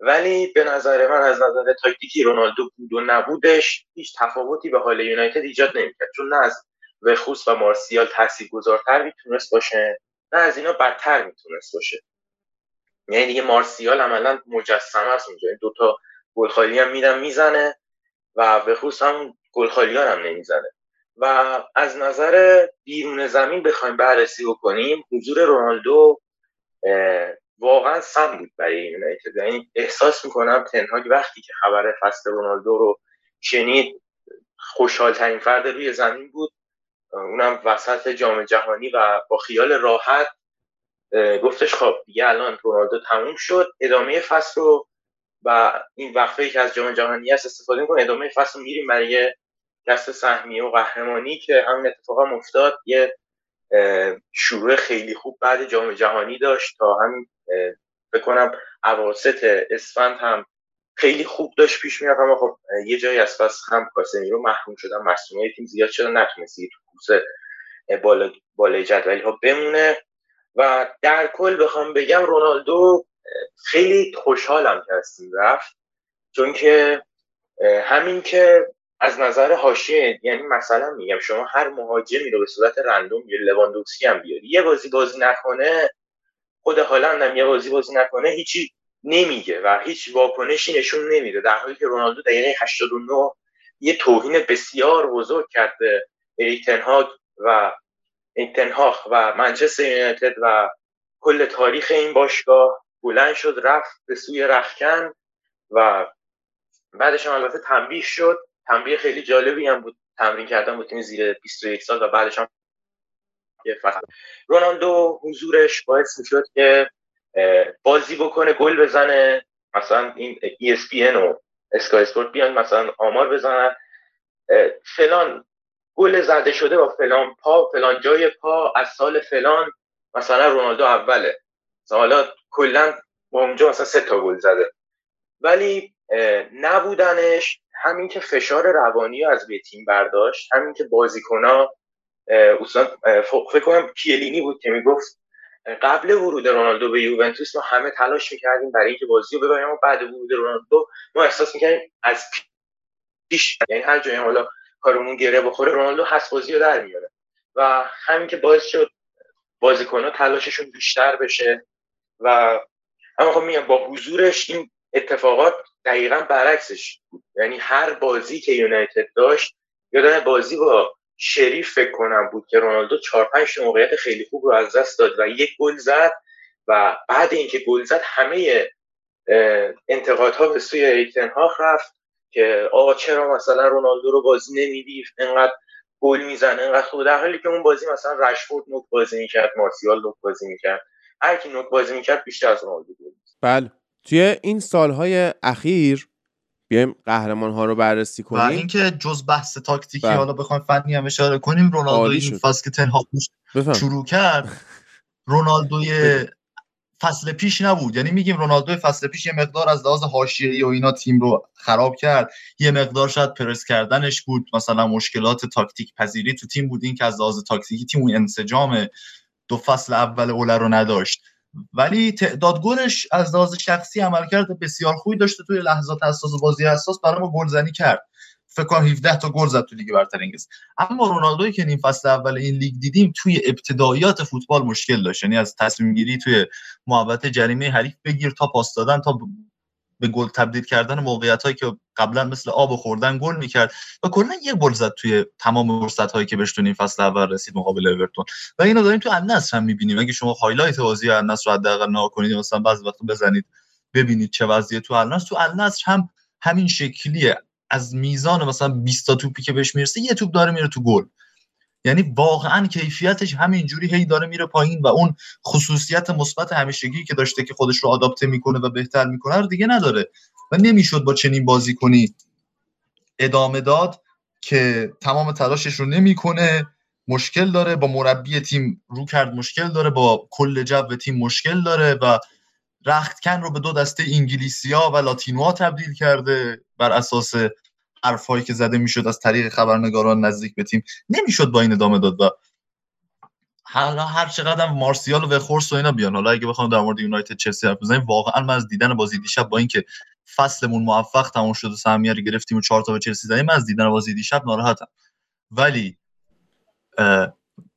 ولی به نظر من از نظر تاکتیکی رونالدو بود و نبودش هیچ تفاوتی به حال یونایتد ایجاد نمی‌کرد. چون نه از وخوس و مارسیال تاثیرگذارتر می‌تونست باشه نه از اینا بدتر می‌تونست باشه. یعنی دیگه مارسیال عملا مجسمه است اونجا. این دوتا گلخالی هم میدن می‌زنه و وخوس هم گلخالی هم نمی‌زنه. و از نظر بیرون زمین بخوایم بررسی بکنیم حضور رونالدو واقعا سم بود برای یونایتد. یعنی احساس می‌کنم تنهاگ وقتی که خبر فصل رونالدو رو شنید خوشحال ترین فرد روی زمین بود. اونم وسط جام جهانی و با خیال راحت گفتش خب دیگه الان رونالدو تموم شد ادامه فصل رو و این وقفه که از جام جهانی هست استفاده می‌کنه ادامه فصل رو میریم برای دست سهمیه و قهرمانی که همین اتفاق هم افتاد. یه شروع خیلی خوب بعد جام جهانی داشت تا همین بکنم اواسط اسفند هم خیلی خوب داشت پیش می‌رفت اما خب یه جایی از پس هم رو محروم شدن مصومیت تیم زیاد شدن نتونست تو کوسه بالا بالای جدولی ها بمونه. و در کل بخوام بگم رونالدو خیلی خوشحالم که از تیم رفت. چون که همین که از نظر حاشیه یعنی مثلا میگم شما هر مهاجمی رو به صورت رندوم یا لواندوفسکی هم بیاری یه بازی بازی نکنه خود هالند هم یه بازی بازی نکنه هیچی نمیگه و هیچ واکنشی نشون نمیده. در حالی که رونالدو دقیقه 89 یه توهین بسیار بزرگ کرده اریک تنهاگ و تنهاخ و منچستر یونایتد و کل تاریخ این باشگاه بلند شد رفت به سوی رخکن و بعدش هم البته تنبیه شد. تنبیه خیلی جالبی هم بود تمرین کردن بود تیم زیر 21 سال و بعدش هم رونالدو حضورش باعث می‌شد که بازی بکنه گل بزنه. مثلا این ESPN و اسکای اسپورت بیان مثلا آمار بزنن. فلان گل زده شده با فلان پا فلان جای پا از سال فلان مثلا رونالدو اوله. حالا کلا با اونجا مثلا سه تا گل زده. ولی نبودنش همین که فشار روانی از به تیم برداشت همین که بازیکنها اصلا فکر کنم کیلینی بود که می‌گفت قبل ورود رونالدو به یوونتوس ما همه تلاش می‌کردیم برای اینکه بازی رو ببریم و بعد ورود رونالدو ما احساس می‌کردیم از پیش یعنی هر جایی حالا کارمون گره بخوره رونالدو بازی رو در میاره. و همین که باعث شد بازیکنها تلاششون بیشتر بشه و اما خب میگم با حضورش این اتفاقات دقیقا برعکسش یعنی هر بازی که یونایتد داشت یادم بازی با شریف فکر کنم بود که رونالدو 4 5 موقعیت خیلی خوب رو از دست داد و یک گل زد و بعد اینکه گل زد همه انتقادها به سوی ایتنهاخ رفت. که آقا چرا مثلا رونالدو رو بازی نمیدی؟ انقدر گل می‌زنه انقدر خوب در حالی که اون بازی مثلا رشفورد نوک بازی می‌کرد مارسیال نوک بازی می‌کرد. هر کی نوک بازی می‌کرد بیشتر از رونالدو گل بله. توی این سالهای اخیر بیایم قهرمان ها رو بررسی کنیم. و اینکه جز بحث تاکتیکی بله. حالا بخوایم فنی هم اشاره کنیم رونالدو این فصل که تنها شروع کرد رونالدوی فصل پیش نبود. یعنی میگیم رونالدو فصل پیش یه مقدار از لحاظ حاشیه‌ای و اینا تیم رو خراب کرد. یه مقدار شاید پرس کردنش بود. مثلا مشکلات تاکتیک پذیری تو تیم بود. این که از لحاظ تاکتیکی تیم اون انسجام دو فصل اول اوله رو نداشت. ولی تعداد گلش از لحاظ شخصی عملکرد بسیار خوبی داشته. توی لحظات حساس بازی حساس برای ما گلزنی کرد. فکر کنم 17 تا گل زد تو لیگ برتر انگلیس. اما رونالدوی که این فصل اول این لیگ دیدیم توی ابتداییات فوتبال مشکل داشت. یعنی از تصمیم گیری توی محوطه جریمه حریف بگیر تا پاس دادن تا به گل تبدیل کردن موقعیت هایی که قبلا مثل آب خوردن گل می‌کرد. و کلا یه گل زد توی تمام فرصت هایی که بهش این فصل اول رسید مقابل اورتون. و اینو داریم تو النصر هم می‌بینیم. اگه شما highlight بازی النصر رو حداقل نگاه کنید مثلا بعضی وقت بزنید ببینید چه وضعیه تو النصر. تو النصر هم همین شکلیه. از میزان مثلا 20 تا توپی که بهش می‌رسه یه توپ داره میره تو گل. یعنی واقعا کیفیتش همینجوری هی داره میره پایین و اون خصوصیت مثبت همیشگی که داشته که خودش رو آداپته می‌کنه و بهتر می‌کنه رو دیگه نداره و نمی‌شد با چنین بازی کنی. ادامه داد که تمام تلاشش رو نمی‌کنه مشکل داره با مربی تیم رو کرد مشکل داره با کل جو تیم مشکل داره و رختکن رو به دو دسته انگلیسیا و لاتینوها تبدیل کرده بر اساس حرفهایی که زده می‌شد از طریق خبرنگاران نزدیک به تیم. نمی‌شد با این ادامه داد و حالا هر چقدر مارسیال و خورس و اینا بیان. حالا اگه بخوام در مورد یونایتد چلسی حرف بزنیم واقعا من از دیدن بازی دیشب با اینکه فصلمون موفق تموم شد و سهمیه رو گرفتیم و چهار تا به چلسی زدیم از دیدن بازی دیشب ناراحتم. ولی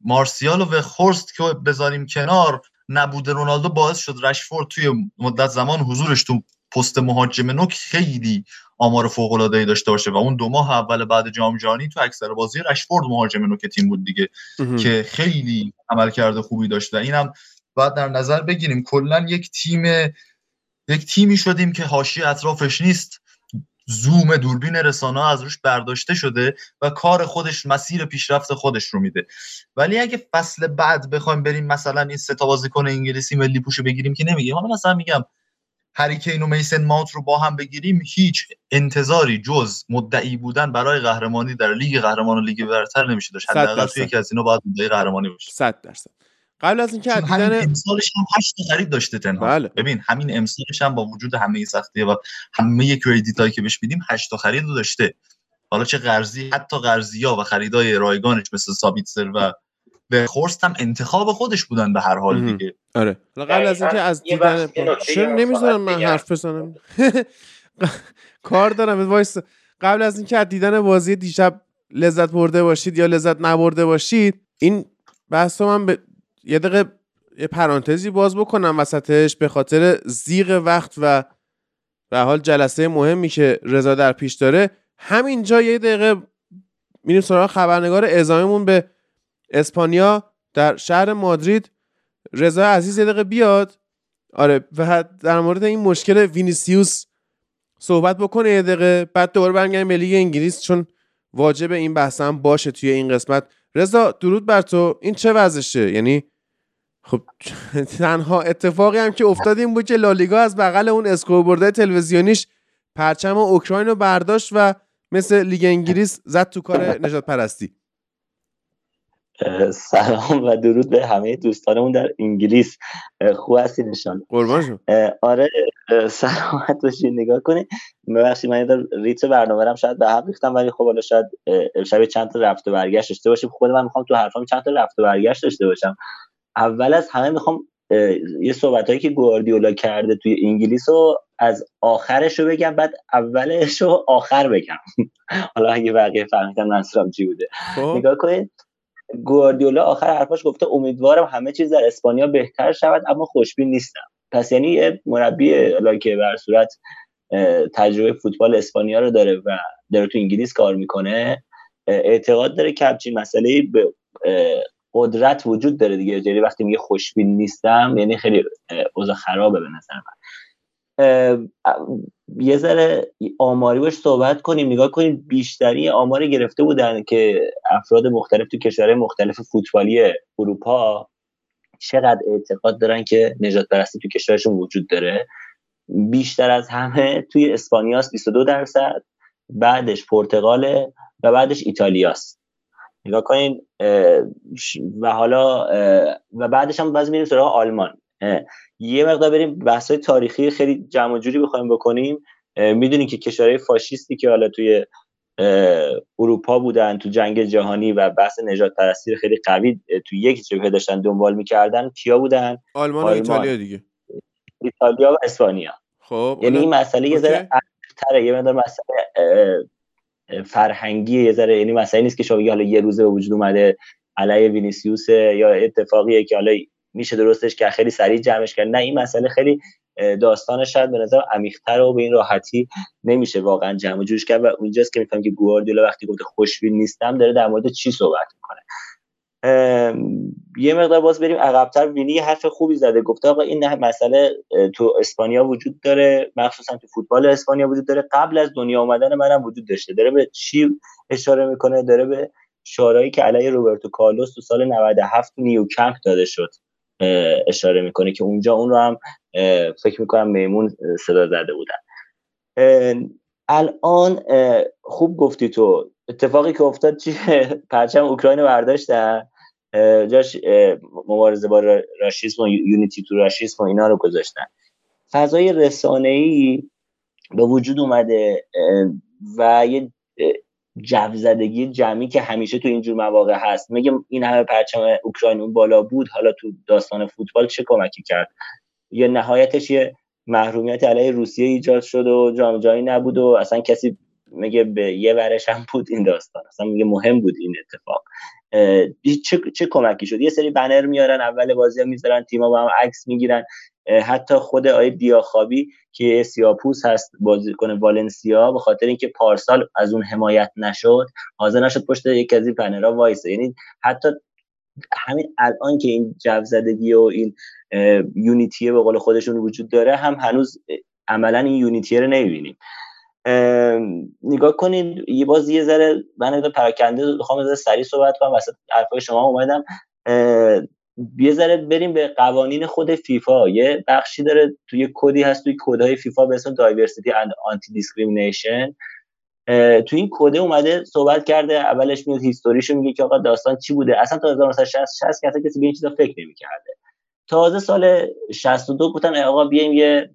مارسیال و خورست که بذاریم کنار نبود رونالدو باعث شد رشفورد توی مدت زمان حضورش تو پست مهاجم نوک خیلی آمار فوق العاده داشته باشه و اون دو ماه اول بعد جام جهانی تو اکثر بازی رشفورد مهاجم نوک تیم بود دیگه که خیلی عمل کرده خوبی داشته اینم باید در نظر بگیریم. کلا یک تیم یک تیمی شدیم که حاشیه اطرافش نیست. زوم دوربین رسانه از روش برداشته شده و کار خودش مسیر پیشرفت خودش رو میده. ولی اگه فصل بعد بخوایم بریم مثلا این سه تا بازیکن انگلیسی ملی پوشو بگیریم که نمیگیم. حالا مثلا میگم هریکین و میسن ماوت رو با هم بگیریم هیچ انتظاری جز مدعی بودن برای قهرمانی در لیگ قهرمان و لیگ برتر نمیشه داشت. حداقل توی یکی از اینا باید مدعی قهرمانی باشه. 100 درصد. قبل از اینکه دیدن همین امسالش هم هشت خرید داشته تنها. بله. ببین همین امسالش هم با وجود همه این سختیه و همه credit هایی که بهش میدیم هشت خرید رو داشته. حالا چه قرضی حتی قرضی ها و خریدای رایگانش مثل سابیتسر و وخورست هم انتخاب خودش بودن به هر حال دیگه. آره. قبل از اینکه از دیدن چرا نمی‌ذارم من حرف بزنم؟ کار دارم وایس. قبل از اینکه از دیدن بازی دیشب لذت برده باشید یا لذت نبرده باشید این بحث من به یه دقیقه یه پرانتزی باز بکنم وسطش به خاطر زیغ وقت و به حال جلسه مهمی که رضا در پیش داره. همینجا یه دقیقه میریم سراغ خبرنگار اعزامیمون به اسپانیا در شهر مادرید. رضا عزیز یه دقیقه بیاد. آره و در مورد این مشکل وینیسیوس صحبت بکنه یه دقیقه. بعد دوباره برگردیم به لیگ انگلیس چون واجب این بحث هم باشه توی این قسمت. رضا درود بر تو. این چه وضعشه؟ یعنی خب تنها اتفاقی هم که افتاد این بود که لالیگا از بغل اون scoreboard تلویزیونیش پرچم اوکراین رو برداشت و مثل لیگ انگلیس زد تو کار نژادپرستی سلام و درود به همه دوستانمون در انگلیس. خوب هستی نشان قربان آره سلامت باشید نگاه کنید ببخشید من در ریت برنامه شاید به هم ریختم ولی خب حالا شاید شب چند تا رفت و برگشت داشته باشیم. خود من می‌خوام تو حرفام چند تا رفت و برگشت داشته باشم. اول از همه می‌خوام یه صحبت هایی که گواردیولا کرده توی انگلیس رو از آخرش رو بگم بعد اولش رو آخر بگم. حالا اگه بقیه فهمیدم منظورم چی بوده. خب. نگاه کنید گواردیولا آخر حرفاش گفته امیدوارم همه چیز در اسپانیا بهتر شود اما خوشبین نیستم. پس یعنی یه مربی که بر صورت تجربه فوتبال اسپانیا رو داره و داره تو انگلیس کار می‌کنه. اعتقاد داره که همچین مسئله به قدرت وجود داره دیگه. یعنی وقتی میگه خوشبین نیستم یعنی خیلی اوضاع خرابه به نظر من. یه ذره آماری باش صحبت کنیم نگاه کنیم بیشتری آماری گرفته بودن که افراد مختلف تو کشورهای مختلف فوتبالی اروپا چقدر اعتقاد دارن که نجات پرستی تو کشورشون وجود داره. بیشتر از همه توی اسپانیاست 22 درصد بعدش پرتغال و بعدش ایتالیاست. نگاه کنین و حالا و بعدش هم باز میریم سراغ آلمان. یه مقدار بریم بحث تاریخی خیلی جمع جوری بخوایم بکنیم. می‌دونیم که کشورهای فاشیستی که حالا توی اروپا بودن تو جنگ جهانی و بحث نجات پرستی خیلی قوی تو یک جبهه داشتن دنبال می‌کردن کیا بودن؟ آلمان و ایتالیا دیگه. ایتالیا و اسپانیا. خب یعنی این مسئله یه ذره تره یه مقدار مسئله فرهنگی یه ذره یعنی مسئله نیست که شما حالا یه روزه به وجود اومده علیه وینیسیوس یا اتفاقیه که حالا میشه درستش که خیلی سریع جمعش کرد. نه این مسئله خیلی داستانش شاید به نظر عمیق‌تر و به این راحتی نمیشه واقعا جمع جوش کرد. و اونجاست که میفهم که گواردیولا وقتی گفته خوشبین نیستم داره در مورد چی صحبت می‌کنه. یه مقدار باز بریم عقبتر. وینی حرف خوبی زده. گفته آقا این مسئله تو اسپانیا وجود داره. مخصوصا تو فوتبال اسپانیا وجود داره. قبل از دنیا اومدن منم وجود داشته. داره به چی اشاره می‌کنه؟ داره به شعارهایی که علیه روبرتو کارلوس تو سال 97 نیوکمپ داده شد. اشاره می‌کنه که اونجا اون رو هم فکر می‌کنم میمون صدا زده بودن. الان خوب گفتی تو. اتفاقی که افتاد چیه؟ پرچم اوکراین برداشتن. جاش مبارزه با راشیسم و یونیتی تو راشیسم و اینا رو گذاشتن. فضای رسانه ای به وجود اومده و یه جو زدگی جمعی که همیشه تو اینجور مواقع هست. میگه این همه پرچم اوکراین اون بالا بود. حالا تو داستان فوتبال چه کمکی کرد؟ یه نهایتش یه محرومیت علیه روسیه ایجاد شد و جام جایی نبود و اصلا کسی میگه به یه ورش هم بود این داستان. اصلا میگه مهم بود این اتفاق. چه, چه کمکی شد؟ یه سری بنر میارن اول بازی می‌ذارن تیما با هم عکس می‌گیرن. حتی خود آقای دیاخابی که سیاپوس هست بازیکن والنسیا به خاطر اینکه پارسال از اون حمایت نشد حاضر نشد پشت یک از این پنرها وایسه. یعنی حتی همین الان که این جو زدگی و این unity به قول خودشون وجود داره هم هنوز عملا این unity رو نمی‌بینیم. نگاه کنید یه باز یه ذره من پراکنده می‌خوام ذره سریع صحبت کنم وسط حرفای شما اومدم. یه ذره بریم به قوانین خود فیفا. یه بخشی داره توی کدی هست توی کدهای فیفا به اسم diversity and anti-discrimination تو این کده اومده صحبت کرده اولش میاد history شو میگه که آقا داستان چی بوده؟ اصلا تا 1960 کسی کسی به این چیزا فکر نمی‌کرده. تازه سال 62 گفتن آقا بیایم یه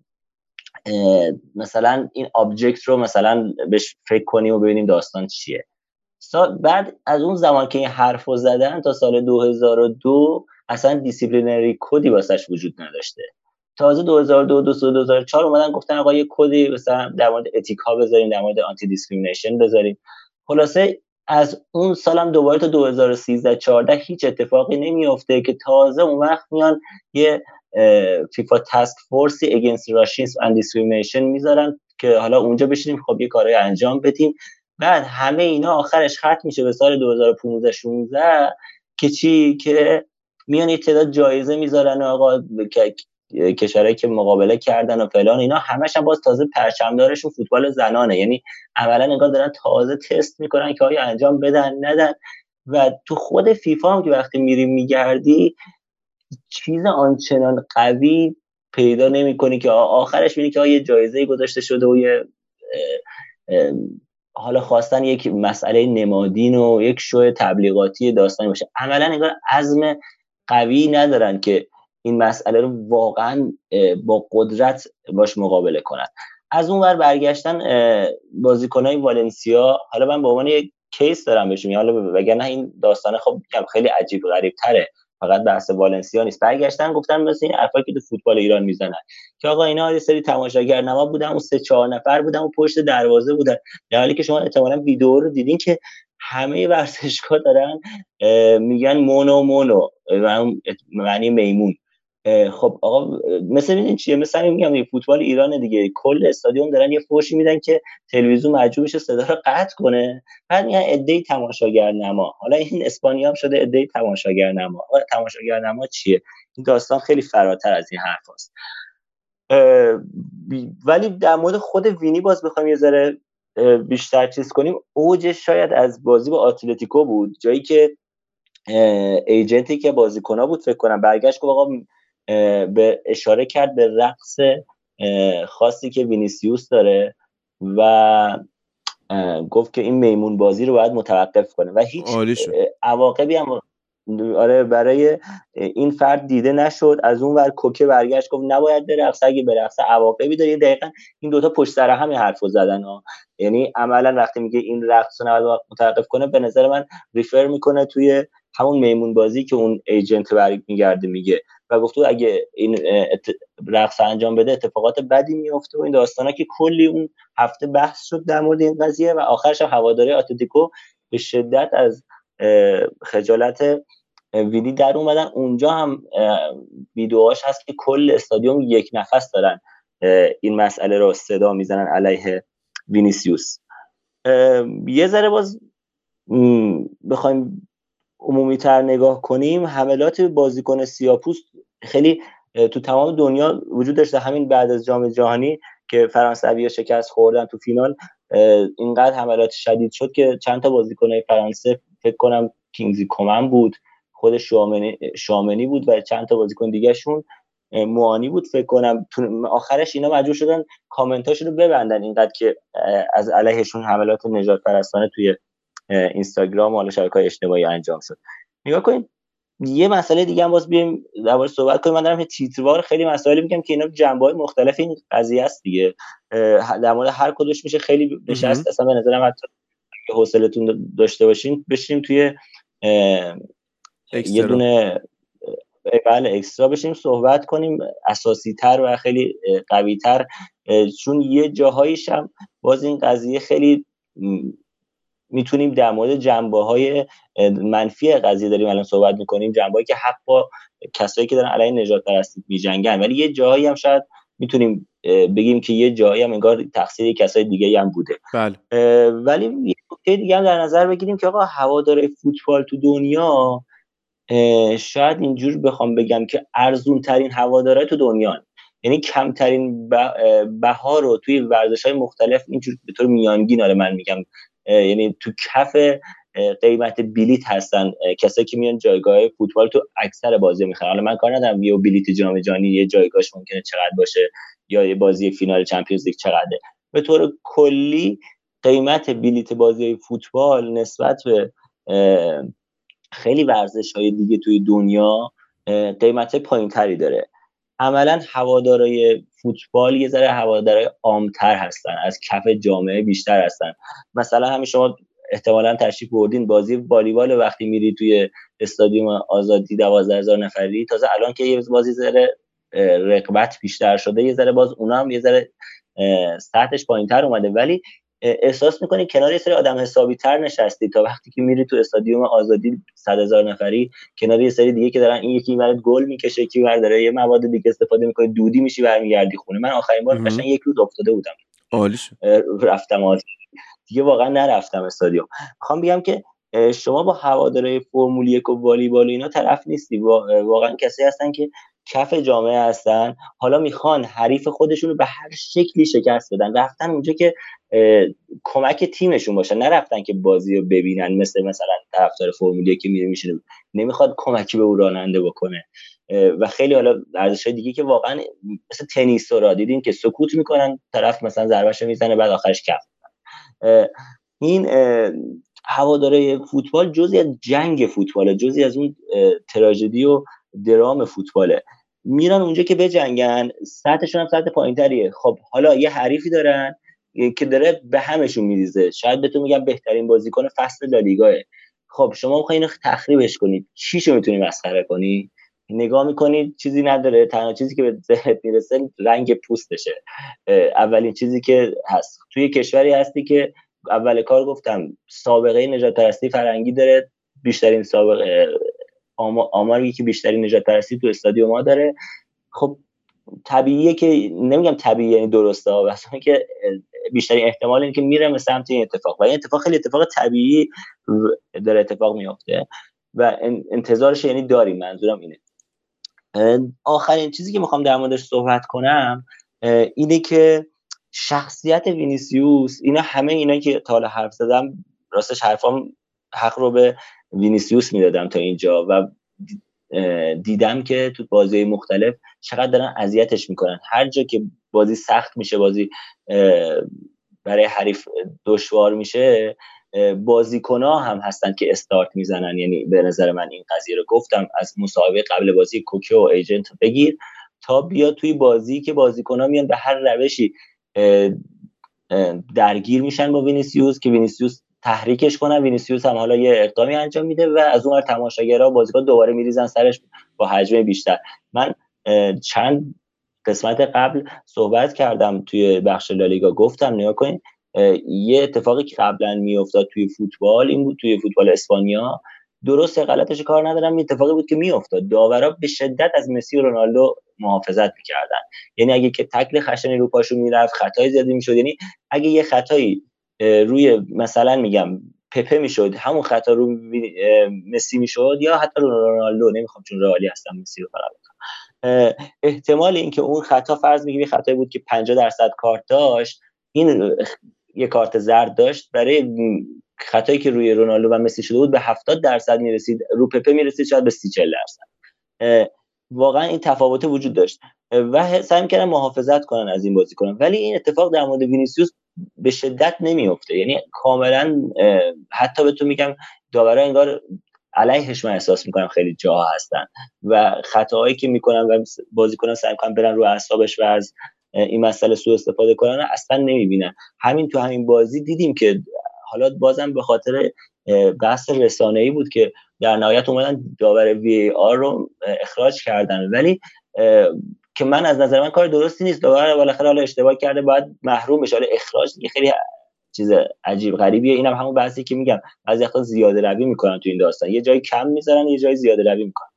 مثلا این object رو مثلا بهش فکر کنیم و ببینیم داستان چیه. بعد از اون زمان که این حرف رو زدن تا سال 2002 اصلا disciplinary code ی واسش وجود نداشته. تازه 2002 2004 اومدن گفتن آقا یه کدی مثلا در مورد ethic ها بذاریم در مورد anti-discrimination بذاریم. خلاصه از اون سالم دوباره تا 2013 14 هیچ اتفاقی نمیافته که تازه اون وقت میان یه فیفا task force ی against racism and discrimination می‌ذارن که حالا اونجا بشینیم خب یه کارهای انجام بدیم. بعد همه اینا آخرش ختم میشه به سال 2015 16 که چی؟ که میان یه تعداد جایزه می‌ذارن آقا کشورهایی که مقابله کردن و فلان اینا همش هم باز تازه پرچمدارشون فوتبال زنانه. یعنی اولا نگاه دارن تازه تست می‌کنن که آیا انجام بدن ندن. و تو خود فیفا هم که وقتی میری میگردی چیز آنچنان قوی پیدا نمی‌کنی که آخرش می‌بینی که یه جایزه گذاشته شده و یه حالا خواستن یک مسئله نمادین و یک شو تبلیغاتی داستانی باشه. عملا انگار عزم قوی ندارن که این مسئله رو واقعا با قدرت باش مقابله کنن. از اون ور برگشتن بازیکنهای والنسیا حالا من به عنوان یک کیس دارم بهشون حالا وگرنه این داستانه خب خیلی عجیب غریب تره فقط بحث والنسیا نیست. برگشتن گفتن مثل این حرفایی که تو فوتبال ایران می‌زنن که آقا اینا یه سری تماشاگر نما بودن و سه چهار نفر بودن و پشت دروازه بودن. در حالی که شما احتمالاً ویدیو رو دیدین که همه ورزشگاه دارن میگن مونو مونو معنی میمون. خب آقا مثل این چیه؟ مثلا میگم فوتبال ایران دیگه. کل استادیوم دارن یه فوشی میدن که تلویزیون مجبور میشه صدا رو قطع کنه. بعد میگن عده تماشاگر نما حالا این اسپانیا هم شده عده تماشاگر نما تماشاگر نما چیه؟ این داستان خیلی فراتر از این حرف هست. ولی در مورد خود وینی باز بخوایم یه ذره بیشتر چیز کنیم. اوجش شاید از بازی با آتلتیکو بود. جایی که ایجنتی که بازیکن بود فکر کنم برگشت که آقا به اشاره کرد به رقص خاصی که وینیسیوس داره و گفت که این میمون بازی رو باید متوقف کنه. و هیچ عواقبی هم آره برای این فرد دیده نشد از اون ور کوکه برگشت گفت نباید برقص اگه برقص عواقبی داره دقیقا این دوتا پشت سر همین حرف زدن ها. یعنی عملا وقتی میگه این رقص رو متوقف کنه به نظر من ریفر می‌کنه توی همون میمون بازی که اون ایجنت برگ میگرده میگه. و گفته اگه این رقص انجام بده اتفاقات بدی میفته و این داستانا که کلی اون هفته بحث شد در مورد این قضیه و آخرش هم هواداری آتلتیکو به شدت از خجالت ویدی در اومدن. اونجا هم ویدیوهاش هست که کل استادیوم یک نفس دارن. این مسئله رو صدا می‌زنن علیه وینیسیوس. یه ذره باز بخوایم عمومی تر نگاه کنیم. حملات بازیکن سیاپوست خیلی تو تمام دنیا وجود داشته. همین بعد از جام جهانی که فرانسوی شکست خوردن تو فینال اینقدر حملات شدید شد که چند تا بازیکن فرانسه فکر کنم کینگزی کومن بود خود شامنی, شامنی بود و چند تا بازیکن دیگهشون موانی بود فکر کنم. آخرش اینا مجبور شدن کامنتاشون رو ببندن اینقدر که از علیهشون حملات نجات پرستانه توی اینستاگرام و حالا شبکه اجتماعی انجام شد. نگاه کنید یه مسئله دیگه هم باز بیایم درباره صحبت کنیم. من دارم تیتروار خیلی مسائلی میگم که اینا جنبه های مختلف این قضیه است دیگه. در مورد هر کدومش میشه خیلی نشست. اصلا به نظرم حتی حوصلتون داشته باشین بشینیم توی یه دونه بله اکسترا بشیم صحبت کنیم اساسی تر و خیلی قوی تر چون یه جاهایش هم باز این قضیه خیلی می‌تونیم در مورد جنبه های منفی قضیه داریم الان صحبت می‌کنیم جنبه که حق با کسایی که دارن علیه نجات پرستی میجنگن. ولی یه جاهایی هم شاید می‌تونیم بگیم که یه جایی هم انگار تقصیر کسای دیگه هم بوده. بله. ولی یه نکته دیگه هم در نظر بگیریم که آقا هوادار فوتبال تو دنیا شاید اینجور بخوام بگم که ارزون ترین هواداره تو دنیا یعنی کمترین بها رو توی ورزش های مختلف اینجور به طور میانگین آره من میگم یعنی تو کف قیمت بلیت هستن کسایی که میان جایگاه فوتبال تو اکثر بازی می‌خرن. حالا من کار ندارم ویو بلیت جام جهانی یه جایگاهش ممکنه چقدر باشه یا یه بازی فینال چمپیونز لیگ چقدره. به طور کلی قیمت بلیت بازی فوتبال نسبت به خیلی ورزش های دیگه توی دنیا قیمت پایین تری داره. عملا هوادارای فوتبال یه ذره هوادارای عامتر هستن از کف جامعه بیشتر هستن. مثلا همین شما احتمالا تشریف بردین بازی والیبال وقتی میری توی استادیوم آزادی دوازده هزار نفری تازه الان که یه بازی ذره رقبت بیشتر شده یه ذره باز اونا هم یه ذره سطحش پایین تر اومده. ولی احساس می‌کنی کنار یه سری آدم حسابی تر نشستی تا وقتی که میری تو استادیوم آزادی صد هزار نفری کنار یه سری دیگه که دارن این یکی برات گل می‌کشه یکی بر داره یه مواد دیگه استفاده می‌کنه دودی میشی برمیگردی خونه. من آخرین بار قشنگ یک روز افتاده بودم. عالیش رفتم آزادی. دیگه واقعا نرفتم استادیوم. می‌خوام بگم که شما با هواداره فرمول یک و والیبال اینا طرف نیستی. واقعا کسی هستن که کف جامعه هستن. حالا می‌خوان حریف خودشون رو به هر شکلی شکست بدن. رفتن اونجا که کمک تیمشون باشن نرفتن که بازی رو ببینن. مثل مثلا طرفدار فرمولی که میره میشینه. نمی‌خواد کمکی به او راننده بکنه. و خیلی حالا ارزش دیگه که واقعا مثل تنیس رو دیدین که سکوت می‌کنن. طرف مثلا ضربهش می‌زنه بعد آخرش کف این هواداره فوتبال جزی از جنگ فوتباله. جزی از اون تراژدی و درام فوتباله. میرن اونجا که بجنگن سطحشون هم سطح پایینتریه. خب حالا یه حریفی دارن که داره به همشون میریزه. شاید بهتون میگم بهترین بازیکن فصل لالیگاه. خب شما می‌خواین اینو تخریبش کنید چیشو می‌تونی مسخره کنی؟ نگاه می‌کنید چیزی نداره. تنها چیزی که به ذهنت می‌رسه رنگ پوستشه. اولین چیزی که هست. توی کشوری هستی که اول کار گفتم سابقه نجات پرستی فرنگی داره. بیشترین سابقه آماری که بیشترین نجات پرستی تو استادیوم ما داره. خب طبیعیه که نمیگم طبیعی یعنی درسته واسه که بیشترین احتمال اینه که میره به سمت این اتفاق. و این اتفاق خیلی اتفاق طبیعی داره اتفاق میافته و انتظارش یعنی داریم منظورم اینه. آخرین چیزی که می‌خوام در موردش صحبت کنم اینه که شخصیت وینیسیوس اینا همه اینا که تا حالا حرف زدم راستش حرفام حق رو به وینیسیوس می‌دادم تا اینجا و دیدم که تو بازی مختلف چقدر دارن اذیتش می‌کنن. هر جا که بازی سخت میشه بازی برای حریف دشوار میشه بازیکن هم هستن که استارت می‌زنن. یعنی به نظر من این قضیه رو گفتم از مسابقه قبل بازی کوکه و agent بگیر تا بیا توی بازی که بازیکن ها میان به هر روشی درگیر میشن با وینیسیوس که وینیسیوس تحریکش کنن. وینیسیوس هم حالا یه اقدامی انجام میده و از اون تماشاگرها بازیکن دوباره میریزن سرش با حجم بیشتر. من چند قسمت قبل صحبت کردم توی بخش لالیگا. گفتم نگاه کنید یه اتفاقی که قبلا میافتاد توی فوتبال این بود توی فوتبال اسپانیا. درست غلطش کار ندارم. اتفاقی بود که میافتاد. داورا به شدت از مسی و رونالدو محافظت می‌کردن. یعنی اگه که تکل خشنی رو پاشون می‌رفت خطای زیادی می‌شد. یعنی اگه یه خطایی روی مثلا میگم پپه می‌شد همون خطا رو مسی می‌شد یا حتی رو رونالدو نمی‌خوام چون رئالی هستم مسی رو فقط احتمال اینکه اون خطا فرض میگیم خطایی بود که 50 درصد کارت داشت این یه کارت زرد داشت برای خطایی که روی رونالدو و مسی شده بود به 70 درصد می‌رسید رو پپه می‌رسید شاید به 30 40 درصد. واقعا این تفاوت وجود داشت. و سعی می‌کردن محافظت کنن از این بازی کنن ولی این اتفاق در مورد وینیسیوس به شدت نمیفته یعنی کاملا حتی به تو میگم داورا انگار علیهش من احساس می‌کنم خیلی جا هستن و خطاهایی که می‌کنن و بازیکنان سعی می‌کنن برن رو اعصابش و از این مسئله سوء استفاده کنن اصلا نمی‌بینن. همین تو همین بازی دیدیم که حالا بازم به خاطر بحث رسانه ای بود که در نهایت اومدن داور وی آر رو اخراج کردن. ولی که من از نظر من کار درستی نیست. داور بالاخره حالا اشتباه کرده باید محروم بشه حالا اخراج دیگه خیلی چیز عجیب غریبیه. اینم همون بحثی که میگم. از وقتا زیاده روی می‌کنن تو این داستان. یه جای کم می‌ذارن یه جای زیاده روی می‌کنن.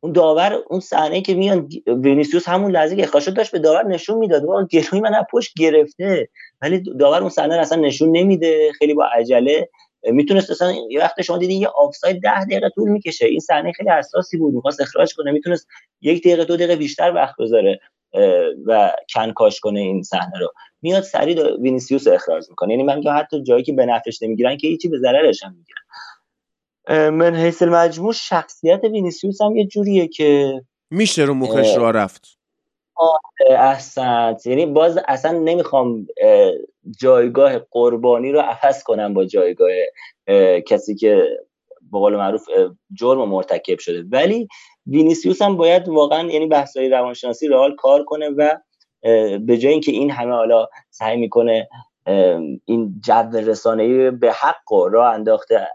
اون داور اون صحنه که میان وینیسیوس همون لحظه که اخراج داشت به داور نشون می‌داد. وا گلوی من پشت گرفته. ولی داور اون صحنه اصلا نشون نمیده. خیلی با عجله. می‌تونست اصلا یه وقت شما دیدین یه آفساید ده دقیقه طول می‌کشه. این صحنه خیلی حساسی بود. می‌خواست اخراج کنه. می‌تونست یک دقیقه دو دقیقه بیشتر وقت بذاره و کنکاش کنه این صحنه رو. میاد سریع وینیسیوس اخراج می‌کنه. یعنی من میگم حتی جایی که به نفعش نمی‌گیرن که هیچی به ضررش هم می‌گیرن من حیث المجموع شخصیت وینیسیوس هم یه جوریه که میشه رو مخش را رفت. احسنت. یعنی باز اصلا نمی‌خوام جایگاه قربانی رو عوض کنم با جایگاه کسی که به قول معروف جرم مرتکب شده. ولی وینیسیوس هم باید واقعا یعنی بحثای روانشناسی رئال کار کنه و به جای اینکه این همه حالا سعی می‌کنه این جو رسانه‌ای به حق و راه انداخته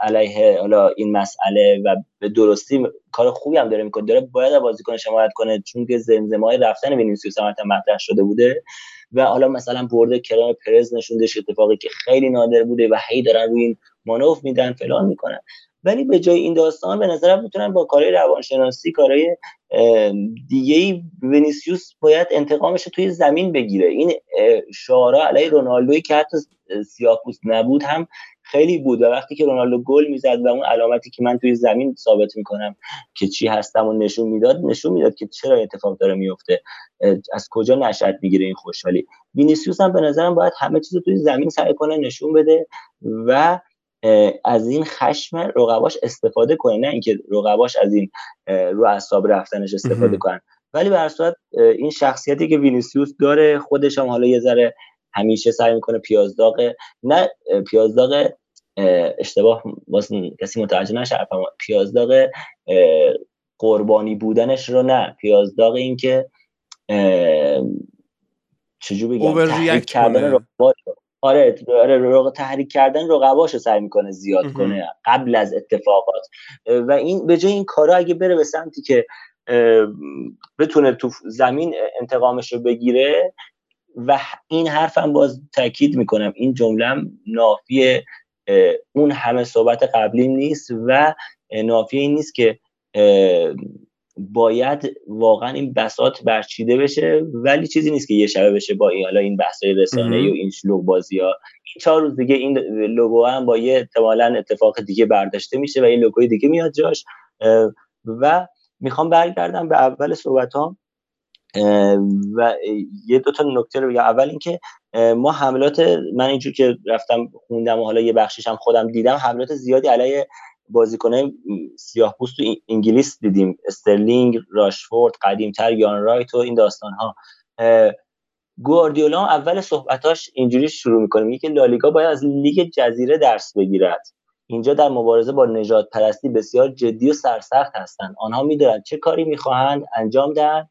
علیه حالا این مسئله و به درستی کار خوبی هم داره می‌کنه. داره باید بازیکن حمایت کنه چون که زمزمه رفتن وینیسیوس هم مطرح شده بوده و حالا مثلا برده کنار پرز نشوندش اتفاقی که خیلی نادر بوده و هی دارن روی این مانوف میدن فلان می‌کنن. ولی به جای این داستان به نظرم می‌تونن با کارهای روانشناسی کارهای دیگه ای ونیسیوس باید انتقامش رو توی زمین بگیره. این شعارا علیه رونالدوی که حتی سیاپوست نبود هم خیلی بود و وقتی که رونالدو گل می‌زد و اون علامتی که من توی زمین ثابت می‌کنم که چی هستم و نشون می‌داد نشون می‌داد که چرا اتفاق داره میفته از کجا نشأت می‌گیره این خوشحالی؟ وینیسیوس هم به نظرم باید همه چیز رو توی زمین سعی کنه نشون بده و از این خشم رقباش استفاده کنه نه اینکه رقباش از این رو اعصاب رفتنش استفاده کنن. ولی به صورت این شخصیتی که وینیسیوس داره خودش هم حالا یه ذره همیشه سعی می‌کنه پیازداغ نه پیازداغ اشتباه واسه کسی متوجه نشه پیازداغ قربانی بودنش رو نه. پیازداغ این که چجور بگم کردن آره آره تحریک کردن رقباش رو سعی می‌کنه زیاد کنه قبل از اتفاقات. و این به جای این کارا اگه بره به سمتی که بتونه تو زمین انتقامش رو بگیره و این حرفم باز تاکید می‌کنم. این جملم نافی اون همه صحبت قبلی نیست و نافی این نیست که باید واقعا این بسات برچیده بشه ولی چیزی نیست که یه شبه بشه با این حالا این بحثای رسانه و این شلوغ بازی ها. چهار روز دیگه این لوگو هم با یه احتمالا اتفاق دیگه برداشته میشه و یه لوگوی دیگه میاد جاش. و می‌خوام برگردم به اول صحبت ها و یه دو تا نکته رو بگم. اول اینکه ما حملات من اینجور که رفتم خوندم و حالا یه بخشیش هم خودم دیدم حملات زیادی علیه بازیکنه سیاه پوست تو انگلیس دیدیم. استرلینگ راشفورد قدیمتر یان رایت و این داستان ها گواردیولا اول صحبتاش اینجوری شروع می‌کنه. میگه که لالیگا باید از لیگ جزیره درس بگیرد. اینجا در مبارزه با نژاد پرستی بسیار جدی و سرسخت هستند. آنها می‌دونن چه کاری می‌خواهند انجام دهند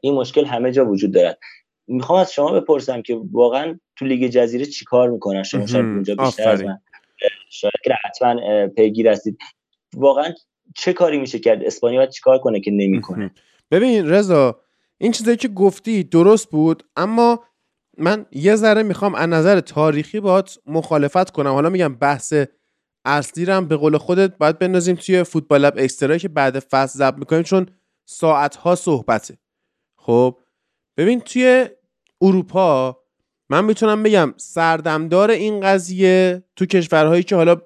این مشکل همه جا وجود دارد می‌خوام از شما بپرسم که واقعا تو لیگ جزیره چیکار می‌کنن؟ شما شاید اونجا بیشتر از من شاید که حتما پیگیر هستید. واقعا چه کاری میشه کرد؟ اسپانیا باید چیکار کنه که نمی‌کنه؟ ببین رضا این چیزایی که گفتی درست بود اما من یه ذره می‌خوام از نظر تاریخی باید مخالفت کنم. حالا میگم بحث اصلی رو به قول خودت باید بندازیم توی فوتبال لب اکسترا که بعد فصل ضبط می‌کنیم چون ساعت ها صحبته. خب ببین توی اروپا من می‌تونم بگم سردمدار این قضیه تو کشورهایی که حالا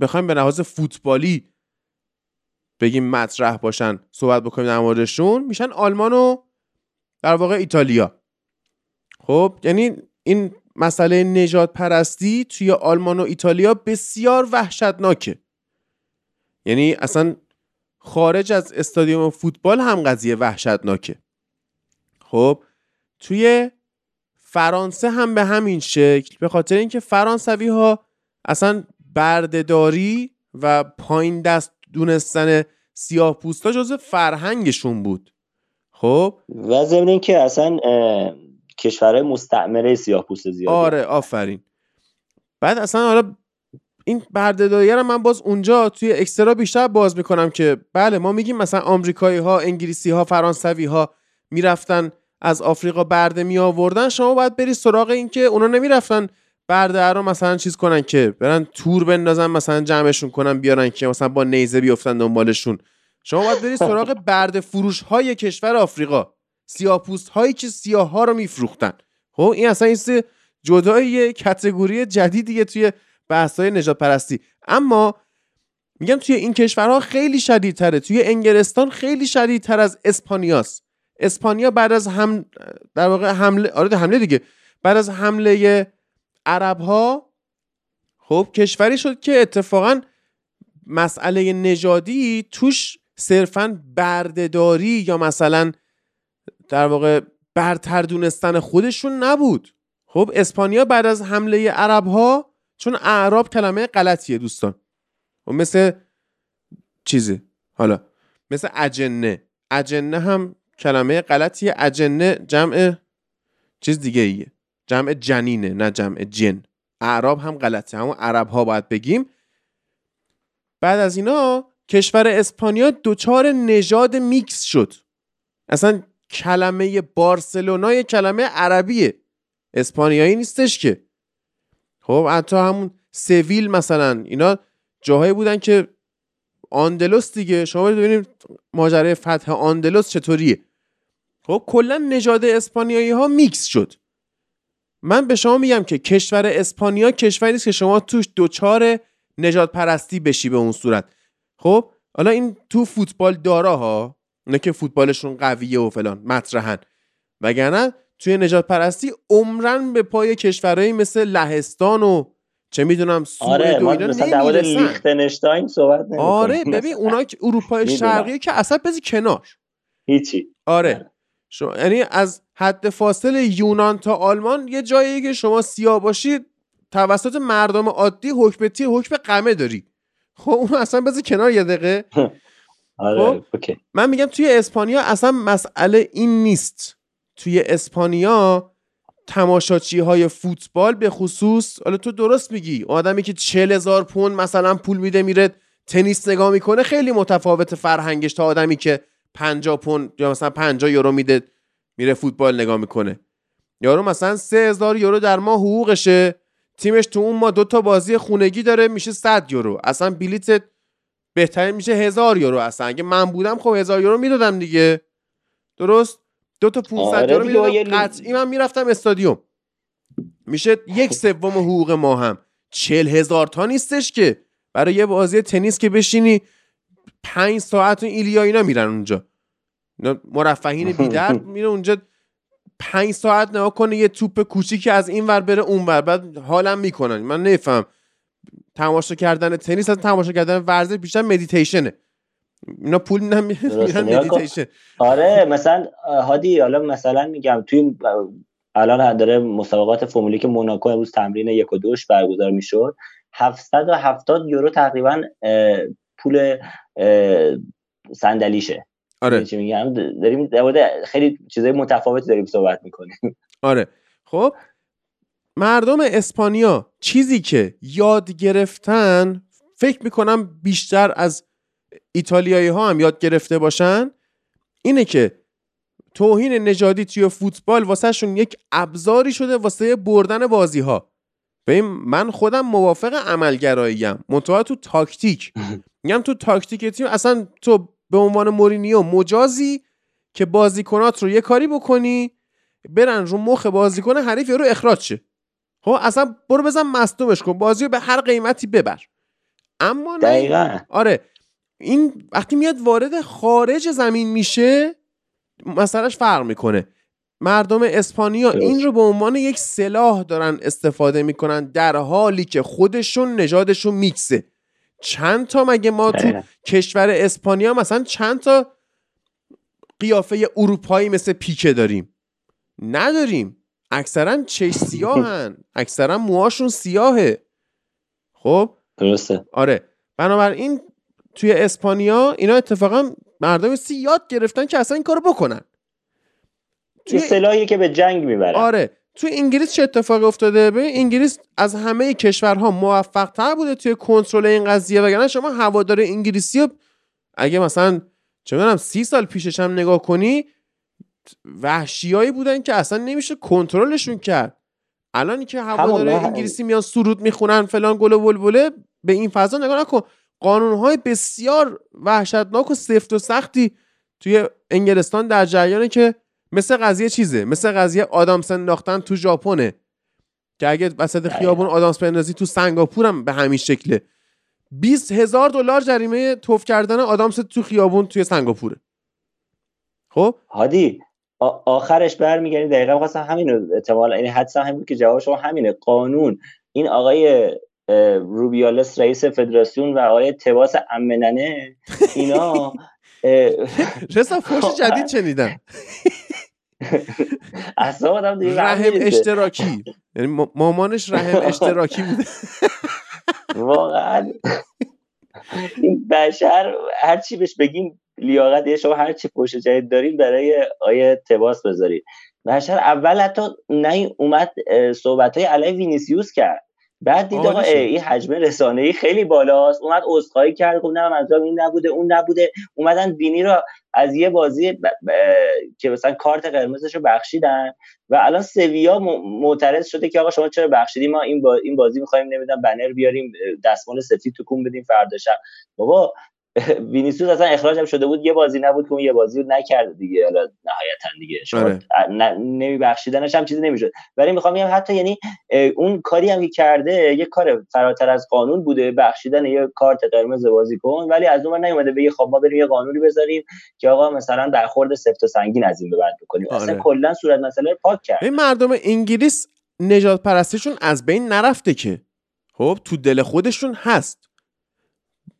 بخوایم به لحاظ فوتبالی بگیم مطرح باشن صحبت بکنیم در موردشون میشن آلمان و در واقع ایتالیا. خب یعنی این مسئله نجات پرستی توی آلمان و ایتالیا بسیار وحشتناکه. یعنی اصلا خارج از استادیوم فوتبال هم قضیه وحشتناکه. خب توی فرانسه هم به همین شکل به خاطر اینکه فرانسوی ها اصلا بردهداری و پایین دست دونستن سیاه پوستا جزو فرهنگشون بود. خب؟ و ضمن اینکه اصلا کشورهای مستعمره سیاه پوست زیاد آره آفرین. بعد اصلا حالا این بردهداری رو من باز اونجا توی اکسترا بیشتر باز می‌کنم که بله ما میگیم مثلا آمریکایی ها انگلیسی ها فرانسوی ها می‌رفتن از آفریقا برده می آوردن شما باید بری سراغ این که اونا نمی‌رفتن برده رو مثلا چیز کنن که برن تور بندازن مثلا جمعشون کنن بیارن که مثلا با نیزه بیفتن دنبالشون. شما باید بری سراغ برده فروش های کشور آفریقا. سیاپوست هایی که سیاه ها رو میفروختن. خب این اصلا این جدای کتگوری جدیدیه توی بحث های نجات پرستی اما میگم توی این کشورها خیلی شدیدتره. توی انگلستان خیلی شدیدتر از اسپانیاست. اسپانیا بعد از هم در واقع حمله آره حمله دیگه. بعد از حمله عرب ها خب کشوری شد که اتفاقا مسئله نژادی توش صرفا بردهداری یا مثلا در واقع برتر دونستن خودشون نبود. خب اسپانیا بعد از حمله عرب ها چون اعراب کلمه غلطیه دوستان. و خب مثل چیزی؟ حالا مثل اجنه. اجنه هم کلمه غلطیه. اجنه جمع چیز دیگه ایه. جمع جنینه نه جمع جن. اعراب هم غلطه. همون عرب ها باید بگیم. بعد از اینا کشور اسپانیا دوچار نژاد میکس شد. اصلا کلمه بارسلونا یه کلمه عربیه. اسپانیایی نیستش که. خب حتی همون سویل مثلا اینا جاهایی بودن که آندلوس دیگه شما ببینید ماجرای فتح آندلوس چطوریه. خب کلا نژاد اسپانیایی ها میکس شد. من به شما میگم که کشور اسپانیا کشوری نیست که شما توش دوچار نژاد پرستی بشی به اون صورت. خب حالا این تو فوتبال دارا ها نه که فوتبالشون قویه و فلان مطرحن وگرنه توی نجات پرستی عمرن به پای کشورهایی مثل لهستان و چه می‌دونم سوئد آره و نمی‌رسن. صحبت آره ببین اونا که اروپای شرقی که اصلا بزی کنار. هیچی. آره, آره. شما یعنی از حد فاصل یونان تا آلمان یه جایی که شما سیاه باشید توسط مردم عادی حکم تی حکم قمه داری. خب اون اصلا بذار کنار یه دقیقه. آره خب؟ من میگم توی اسپانیا اصلا مسئله این نیست. توی اسپانیا تماشاچی های فوتبال به خصوص حالا تو درست میگی آدمی که چل هزار پوند مثلا پول میده میره تنیس نگاه می‌کنه خیلی متفاوت فرهنگش تا آدمی که 50 پوند یا مثلا 50 یورو میده میره فوتبال نگاه می‌کنه. یارو مثلا 3000 یورو در ماه حقوقشه تیمش تو اون ما دو تا بازی خونگی داره میشه 100 یورو. اصلا بلیت بهترین میشه هزار یورو. اصلا اگه من بودم خب هزار یورو می‌دادم دیگه. درست؟ دو تا 500 آره یورو می‌دادم قطعی من می‌رفتم استادیوم. میشه یک سوم حقوق ما هم. چل هزار تا نیستش که. برای یه بازی تنیس که بشینی پنج ساعت ایلیا اینا میرن اونجا. مرفهین بیدرد میره اونجا پنج ساعت نگاه کنه یه توپ کوچیکی از این ور بره اون ور. بعد حالم می‌کنن من نفهم. تماشا کردن تنیس از تماشا کردن ورزش بیشتر مدیتیشنه اینا پول میرن مدیتیشن آره مثلا هادی حالا مثلا میگم توی الان داره مسابقات فرمول یک موناکو امروز تمرین یک و دوش برگزار می‌شد. 770 یورو تقریبا پول صندلیشه. آره. چی میگم؟ داریم خیلی چیزای متفاوتی داریم صحبت می‌کنیم. آره. خب مردم اسپانیا چیزی که یاد گرفتن فکر می‌کنم بیشتر از ایتالیایی ها هم یاد گرفته باشن اینه که توهین نژادی توی فوتبال واسه شون یک ابزاری شده واسه بردن بازی ها ببین من خودم موافق عملگراییم. منتها تو تاکتیک. میگم تو تاکتیک تیم اصلا تو به عنوان مورینیو مجازی که بازیکنات رو یه کاری بکنی برن رو مخ بازیکن حریف رو اخراج شه. خب اصلا برو بزن مصدومش کن. بازی رو به هر قیمتی ببر. اما نه آره. این وقتی میاد وارد خارج زمین میشه مسئلهش فرق می‌کنه. مردم اسپانیا این رو به عنوان یک سلاح دارن استفاده می‌کنن در حالی که خودشون نژادشون میکسه. چند تا مگه ما تو کشور اسپانیا مثلا چند تا قیافه اروپایی مثل پیکه داریم؟ نداریم. اکثرا چش سیاهن. اکثرا موهاشون سیاهه. خب؟ درسته. آره. بنابراین توی اسپانیا اینا اتفاقا مردم سی یاد گرفتن که اصلا این کارو بکنن. توی سلاحی که به جنگ می‌بره آره. توی انگلیس چه اتفاقی افتاده؟ به انگلیس از همه کشورها موفق تر بوده توی کنترل این قضیه وگرنه شما هوادار انگلیسی رو اگه مثلا چه می‌دونم سی سال پیشش هم نگاه کنی وحشیایی بودن که اصلا نمیشه کنترلشون کرد. الان که هواداره انگلیسی میان سرود می‌خونن فلان گل و بلبله به این فضا نگاه نکن. قانونهای بسیار وحشتناک و سفت و سختی توی انگلستان در جریانه که مثل قضیه چیزه؟ مثل قضیه آدامس انداختن تو ژاپنه. که اگه وسط خیابون آدامس بندازی تو سنگاپور هم به همین شکله. 20 هزار دلار جریمه توف کردن آدامس تو خیابون توی سنگاپوره. خب؟ هادی آخرش برمیگردی دقیقا خواستم همین احتمال یعنی حدسم همین که جواب شما همینه. قانون این آقای روبیالس رئیس فدراسیون و آقای تباس امننه. اینا رسا فوش جدید شنیدم. اصلا رحم اشتراکی. یعنی مامانش رحم اشتراکی بوده. واقعا. این بشر هر چی بهش بگیم لیاقت یه شما هر چی پشت جدید داریم برای آیه تباس بذارید بشر اول حتی نه اومد صحبت های علیه وینیسیوس کرد. بعد دید آقا این حجم رسانه ای خیلی بالاست. اومد عذرخواهی کرد گفت نه منظورم این نبوده اون نبوده. اومدن بینی رو از یه بازی ب... ب... که مثلا کارت قرمزش رو بخشیدن و الان سویا معترض شده که آقا شما چرا بخشیدی؟ ما این, با... این بازی می‌خوایم نمی‌دونم بنر بیاریم دستمال سفید تو کون بدیم فردا بابا وینیسیوس اصلا اخراج هم شده بود یه بازی نبود که اون یه بازی رو نکرده دیگه. حالا نهایتا دیگه. شما آره. نمیبخشیدنش هم چیزی نمی‌شد. ولی می‌خوام بگم حتی یعنی اون کاری هم که کرده یه کار فراتر از قانون بوده بخشیدن یه کارت قرمز کن. ولی از اون نیومده بگه خب ما بریم یه قانونی بذاریم که آقا مثلا در خورد سفت و سنگین از این به بعد بکنیم. آره. اصلا کلا صورت مسئله پاک کرد این مردم انگلیس نجات پرستیشون از بین نرفته که. خب تو دل خودشون هست.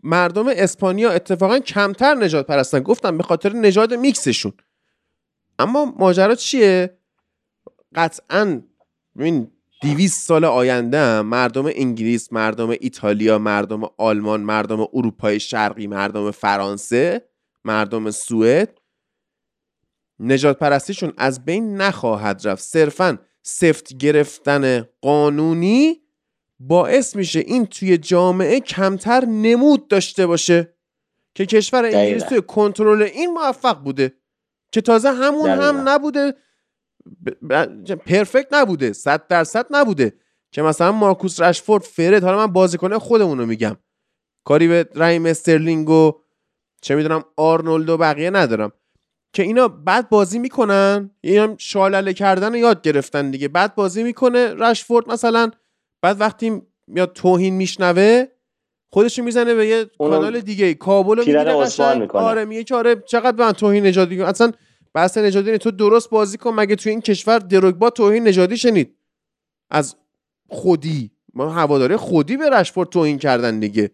مردم اسپانیا اتفاقا کمتر نجات پرستن. گفتم به خاطر نژاد میکسشون. اما ماجرا چیه؟ قطعا این دیویس سال آینده مردم انگلیس مردم ایتالیا مردم آلمان مردم اروپای شرقی مردم فرانسه مردم سوئد نجات پرستیشون از بین نخواهد رفت. صرفا سفت گرفتن قانونی باعث میشه این توی جامعه کمتر نمود داشته باشه که کشور انگلیس توی کنترل این موفق بوده که تازه همون هم نبوده. پرفکت نبوده صد درصد نبوده که مثلا مارکوس رشفورد فرد. حالا من بازیکن خودمون رو میگم. کاری به رحیم استرلینگ و چه می‌دونم آرنولد و بقیه ندارم. که اینا بعد بازی می‌کنن اینا شالله کردن یاد گرفتن دیگه. بعد بازی می‌کنه رشفورد مثلا بعد وقتی میاد توهین میشنوه خودش می‌زنه به یه کانال دیگه کابل می‌گیره آره میگه که آره چقدر به من توهین نژادی اصلا بحث نژادی تو درست بازی کن مگه تو این کشور دروگبا توهین نژادی شنید؟ از خودی. ما هواداره خودی به رشفورد توهین کردن دیگه.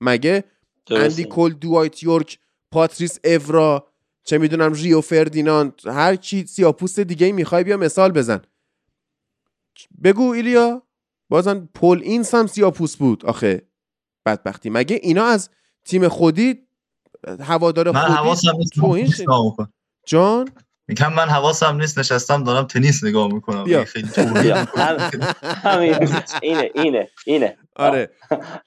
مگه اندی کل دوایت یورک پاتریس اورا چه می‌دونم ریو فردیناند هر کی سیاپوست دیگه می‌خوای بیا مثال بزن. بگو ایلیا. بازم پل این هم سیاپوس بود؟ آخه بدبختی. مگه اینا از تیم خودی هوادار خودی جان؟ میگم من حواسم نیست نشستم دارم تنیس نگاه می‌کنم. بیا. خیلی همین. اینه اینه اینه. آره.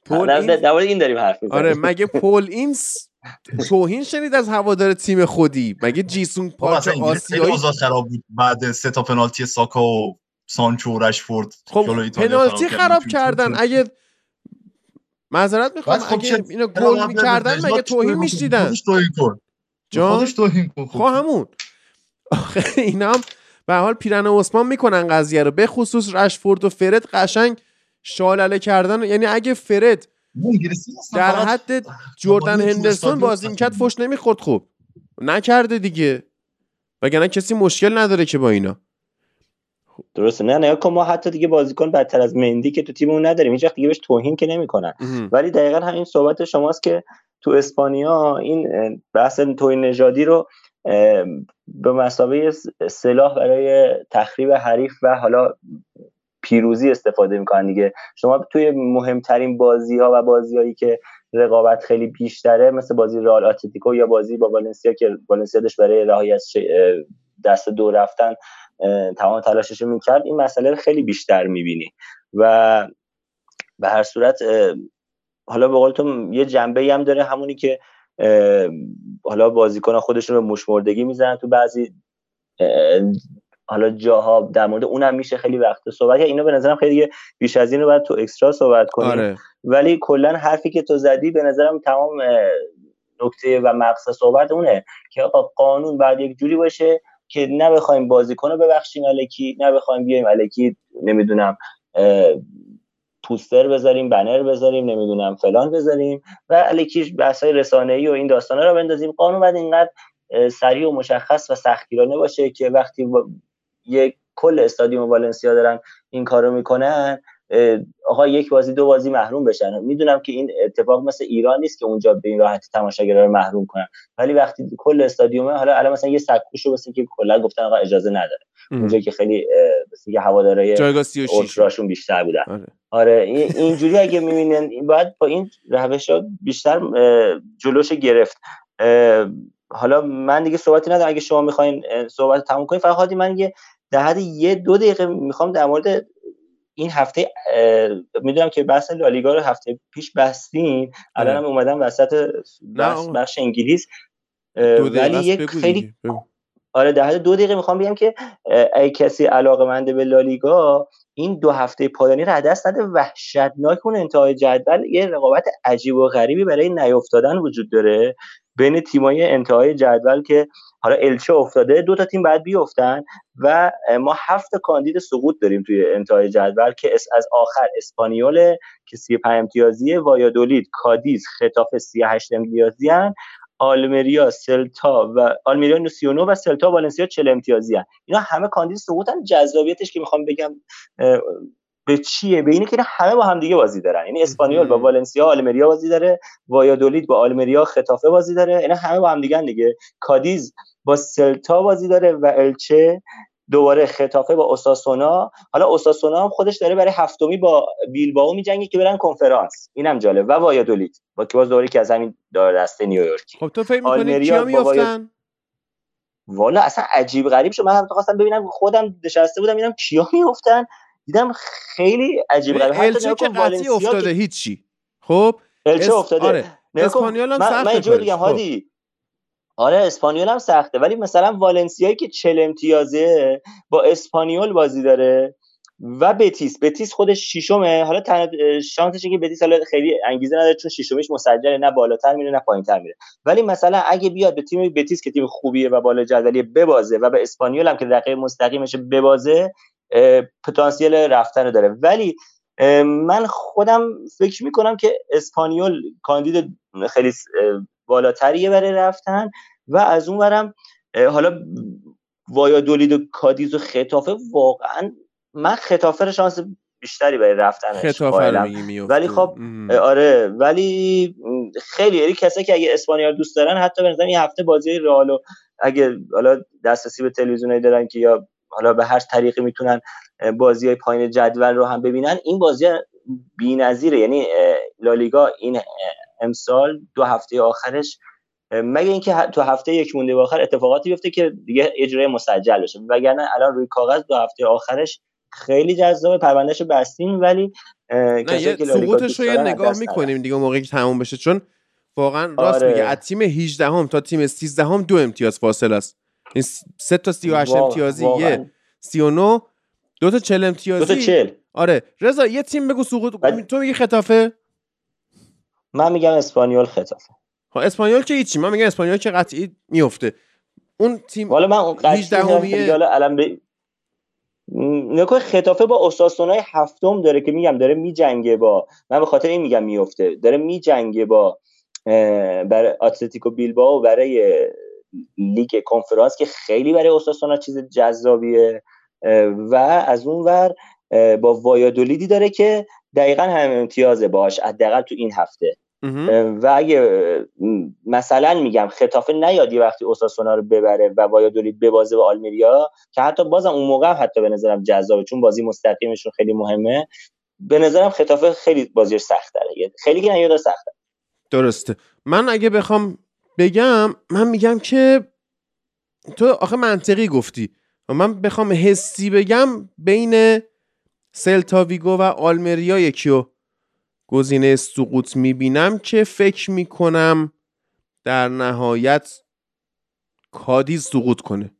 پول این... این داریم حرف آره مگه پول این توهین شنید از هوادار تیم خودی؟ مگه جیسون پاچ آسیایی خراب بود. بعد سه تا پنالتی ساکا و سانچو رشفورد خب پنالتی خراب کردن. اگه معذرت می‌خوام خب اگه اینو گل می‌کردن مگه توهین میشدیدن جان؟ خب همون. آخه اینا هم به حال پیرن عثمان می‌کنن قضیه رو. به خصوص رشفورد و فرد قشنگ شالله کردن یعنی اگه فرد در حد جردن هندرسون بازی می‌کرد فش نمی‌خورد خوب نکرده دیگه. وگرنه کسی مشکل نداره که با اینا. درسته. نه نه ما حتی دیگه بازیکن بدتر از مندی که تو تیممون نداریم. هیچ دیگه بهش توهین که نمی‌کنن. ولی دقیقا همین صحبت شماست که تو اسپانیا این بحث توهین نژادی رو به مسابقه سلاح برای تخریب حریف و حالا پیروزی استفاده می‌کنن دیگه. شما توی مهمترین بازی ها و بازیهایی که رقابت خیلی بیشتره مثل بازی رئال اتلتیکو یا بازی با والنسیا که والنسیا داشت برای رهایی از دست دو رفتن تمام تلاشش می‌کرد این مسئله رو خیلی بیشتر می‌بینی. و به هر صورت حالا به قول تو یه جنبه هم داره همونی که حالا بازیکن خودشون رو مشمردگی می‌زنن تو بعضی حالا جاها در مورد اونم میشه خیلی وقت صحبت کرد. اینو به نظرم خیلی بیش از این رو باید تو اکسترا صحبت کنیم. آره. ولی کلا حرفی که تو زدی به نظرم تمام نکته و مقصد صحبت اونه که آقا قانون بعد یک جوری باشه که نه بخوایم بازیکن رو ببخشیم الکی نه بخوایم بیایم الکی نمی‌دونم پوستر بذاریم بنر بذاریم نمی‌دونم فلان بذاریم و الکی بحثای رسانه ای و این داستانا رو بندازیم. قانون بعد اینقدر سریع و مشخص و سختگیرانه باشه که وقتی یک کل استادیوم والنسیا دارن این کارو می‌کنن آقا یک بازی دو بازی محروم بشن. می‌دونم که این اتفاق مثل ایران نیست که اونجا به این راحتی تماشاگرها رو محروم کنن. ولی وقتی کل استادیوم حالا الان مثلا یه سکوشو مثل که کلا گفتن آقا اجازه نداره. اونجا که خیلی مثل که هوادارهای اولتراشون بیشتر بودن. آره, آره اینجوری اگه می‌بینن باید با این روش ها بیشتر جلوش گرفت. حالا من دیگه صحبتی ندارم. اگه شما می‌خواین صحبت تموم کنید فقط من یه در یه دو دقیقه می‌خوام در مورد این هفته می‌دونم که بحث لالیگا رو هفته پیش بستین الان هم اومدم وسط بحث بخش انگلیس ولی یک خیلی آره در دو دقیقه می‌خوام بگم که ای کسی علاقه منده به لالیگا این دو هفته پایانی رو دست نده وحشتناک اون انتهای جدول یه رقابت عجیب و غریبی برای نیافتادن وجود داره. بین تیمای انتهای جدول که حالا الچه افتاده دو تا تیم بعد بیفتن و ما هفت کاندید سقوط داریم توی انتهای جدول که از آخر اسپانیول که 35 امتیازیه وایادولید کادیز خطاف 38 امتیازی هن آلمریا سلتا و آلمریا 39 و سلتا والنسیا 40 امتیازی هن. اینا همه کاندید سقوطن جذابیتش که می‌خوام بگم به چیه؟ به اینه که همه با هم دیگه بازی دارن. یعنی اسپانیول با والنسیا آلمریا بازی داره. وایادولید با آلمریا خطافه بازی داره. اینا همه با هم دیگه دیگه. کادیز با سلتا بازی داره و الچه دوباره خطافه با اوساسونا. حالا اوساسونا هم خودش داره برای هفتمی با بیلبائو میجنگه که برن کنفرانس. اینم جالب. و وایادولید با که باز دوباره که از همین دسته نیویورک خب تو فکر می‌کنی کیا میافتن؟ والا اصلا عجیب غریب شد. من هم خواستم ببینم خودم نشسته بودم ببینم کیا میافتن؟ دیدم خیلی عجیب غریب. الچه که قطعی افتاده هیچی. خب؟ الچه افتاده. آره. اسپانیول هم سخته من اینجا بگم هادی. آره اسپانیول هم سخته. ولی مثلا والنسیایی که چل امتیازه با اسپانیول بازی داره و بتیس. بتیس خودش ششمه. حالا شانسشه که بتیس حالا خیلی انگیزه نداره چون ششمیش مسجله نه بالاتر میره نه پایینتر میره. ولی مثلا اگه بیاد به تیم بتیس که تیم خوبیه و بالا جدولی ببازه و به اسپانیول هم که رقیب مستقیمش ببازه پتانسیل رفتن داره. ولی من خودم فکر می‌کنم که اسپانیول کاندید خیلی بالاتریه برای رفتن و از اون برم حالا دولید و کادیز و خطافه واقعا من خطافه رو شانس بیشتری برای رفتنش ولی خب آره. ولی خیلی یعنی کسایی که اگه اسپانیا دوست دارن حتی به این هفته بازی رئال اگه حالا دسترسی به تلویزیونی دارن که یا حالا به هر طریقی می‌تونن بازی های پایین جدول رو هم ببینن. این بازی بی‌نظیره. یعنی لالیگا این امسال دو هفته آخرش مگه اینکه تو هفته یک مونده به آخر اتفاقاتی بیفته که دیگه اجرای مسجل بشه. وگرنه الان روی کاغذ دو هفته آخرش خیلی جذابه پروندهشو بستیم ولی نه یه سقوطش رو یه نگاه می‌کنیم دیگه موقعی که تموم بشه. چون واقعا راست آره. میگه از تیم 18 هم تا تیم 13 هم دو امتیاز فاصله است. این سه تا 38 امتیازی یه 39 دو تا 40 امتیازی. دو تا 40 آره. رضا یه تیم بگو سقوط تو میگی خطافه؟ من میگم اسپانیول خطافه. خب اسپانیول که هیچی. من میگم اسپانیول که قطعی میفته. اون تیم والا من اون قطعی حالا الان به نکو خطافه با اساسونای هفتم داره که میگم داره میجنگه با من به خاطر این میگم میفته. داره میجنگه با برای اتلتیکو بیلبائو برای لیگ کنفرانس که خیلی برای اوساسونا چیز جذابیه و از اون ور با وایادولیدی داره که دقیقا هم امتیازه باش حداقل تو این هفته. و اگه مثلا میگم خطافه نیاد یه وقتی اوساسونا رو ببره و وایادولید ببازه به آلمریا که حتی بازم اون موقع حتی به نظرم جذابه چون بازی مستقیمشون خیلی مهمه. به نظرم خطافه خیلی بازیش سخت داره خیلی که نیاد سخت درسته. من اگه بخوام بگم من میگم که تو آخه منطقی گفتی. و من بخوام حسی بگم بین سلتا ویگو و آلمریا یکیو گزینه سقوط می‌بینم که فکر می‌کنم در نهایت کادیز سقوط کنه.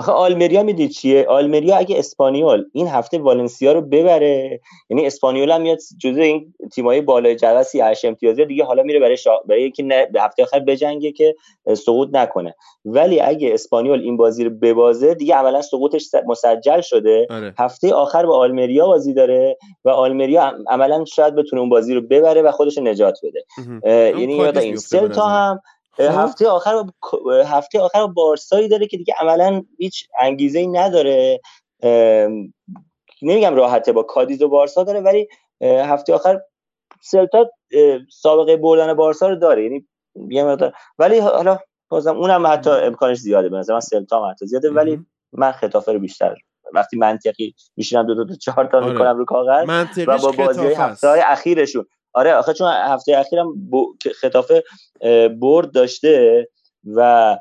آخه آلمریا می‌دید چیه؟ آلمریا اگه اسپانیول این هفته والنسیا رو ببره. یعنی اسپانیول هم میاد جزء این تیمای بالای جدول 38 امتیازی دیگه حالا میره برای شا... برای اینکه نه به هفته آخر بجنگه که سقوط نکنه. ولی اگه اسپانیول این بازی رو ببازه دیگه عملا سقوطش مسجل شده. آره. هفته آخر با آلمریا بازی داره و آلمریا عملا شاید بتونه اون بازی رو ببره و خودش نجات بده. یعنی این سلتا هم خب. هفته آخر هفته آخر بارسایی داره که دیگه عملا هیچ انگیزه ای نداره نمیگم راحته با کادیز و بارسا داره ولی هفته آخر سلتا سابقه بردن بارسا رو داره. یعنی یه ولی حالا بازم اونم حتی امکانش زیاده. به نظر من سلتا هم حتی زیاده ولی من خطافه رو بیشتر وقتی منطقی میشینم دو دو تا چهار تا آره. می‌کنم رو کاغذ و با بازی هفته های اخیرشون. آره آخه چون هفته اخیرم خطافه برد داشته و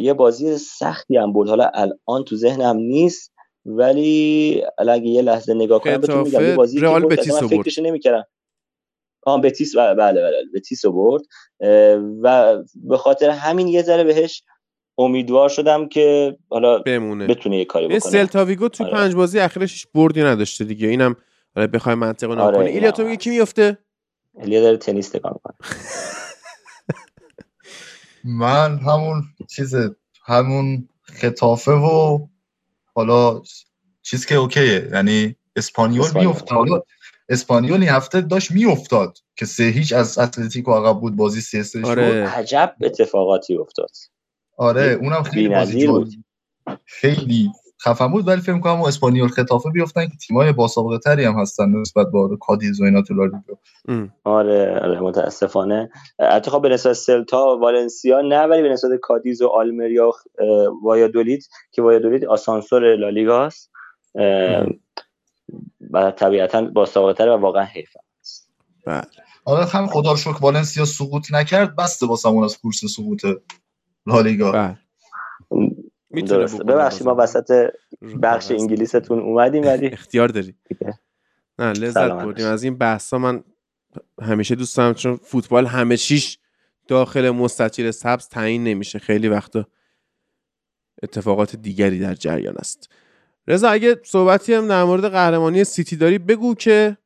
یه بازی سختی هم برد. حالا الان تو ذهنم نیست ولی اگه یه لحظه نگاه کنم بهتون میگم یه بازی رئال بتیس فکرش نمی‌کردم. آن بتیس بله بله, بله. بتیس برد. و به خاطر همین یه ذره بهش امیدوار شدم که حالا بمونه. بتونه یه کاری بکنه. سلتا ویگو تو آره. پنج بازی اخیرش بردی نداشته دیگه. اینم آره بخوای منطق رو آره ایلیا تو میگه کی میفته ایلیا داره تنیس تکان می‌کنه. من همون چیز همون خطافه و حالا چیز که اوکیه. یعنی اسپانیول میافتاد اسپانیول این هفته داشت میافتاد که سه هیچ از اتلتیکو عقب بود بازی سه سه آره. عجب اتفاقاتی افتاد. آره اونم خیلی بازی بود. خیلی خفن بود ولی فکر کنم اسپانیول خطافه بیفتن که تیمای بهتری هم هستن نسبت به کادیز و اینا تو آره آره متاسفانه. حتی خب به نسبت سلتا والنسیا نه ولی به نسبت کادیز و آلمریا و وایادولید که وایادولید آسانسور لالیگاست و طبیعتا با تر و واقعا حیف است بله. آره هم خدا رو شکر والنسیا سقوط نکرد بسته واسمون از کورس سقوط لالیگا. بله. درسته. ببخشید ما وسط بخش انگلیستون اومدیم ولی اختیار داری نه لذت بردیم. از این بحثا من همیشه دوست دارم چون فوتبال همه چیش داخل مستطیل سبز تعیین نمیشه. خیلی وقتا اتفاقات دیگری در جریان است. رضا اگه صحبتی هم در مورد قهرمانی سیتی داری بگو که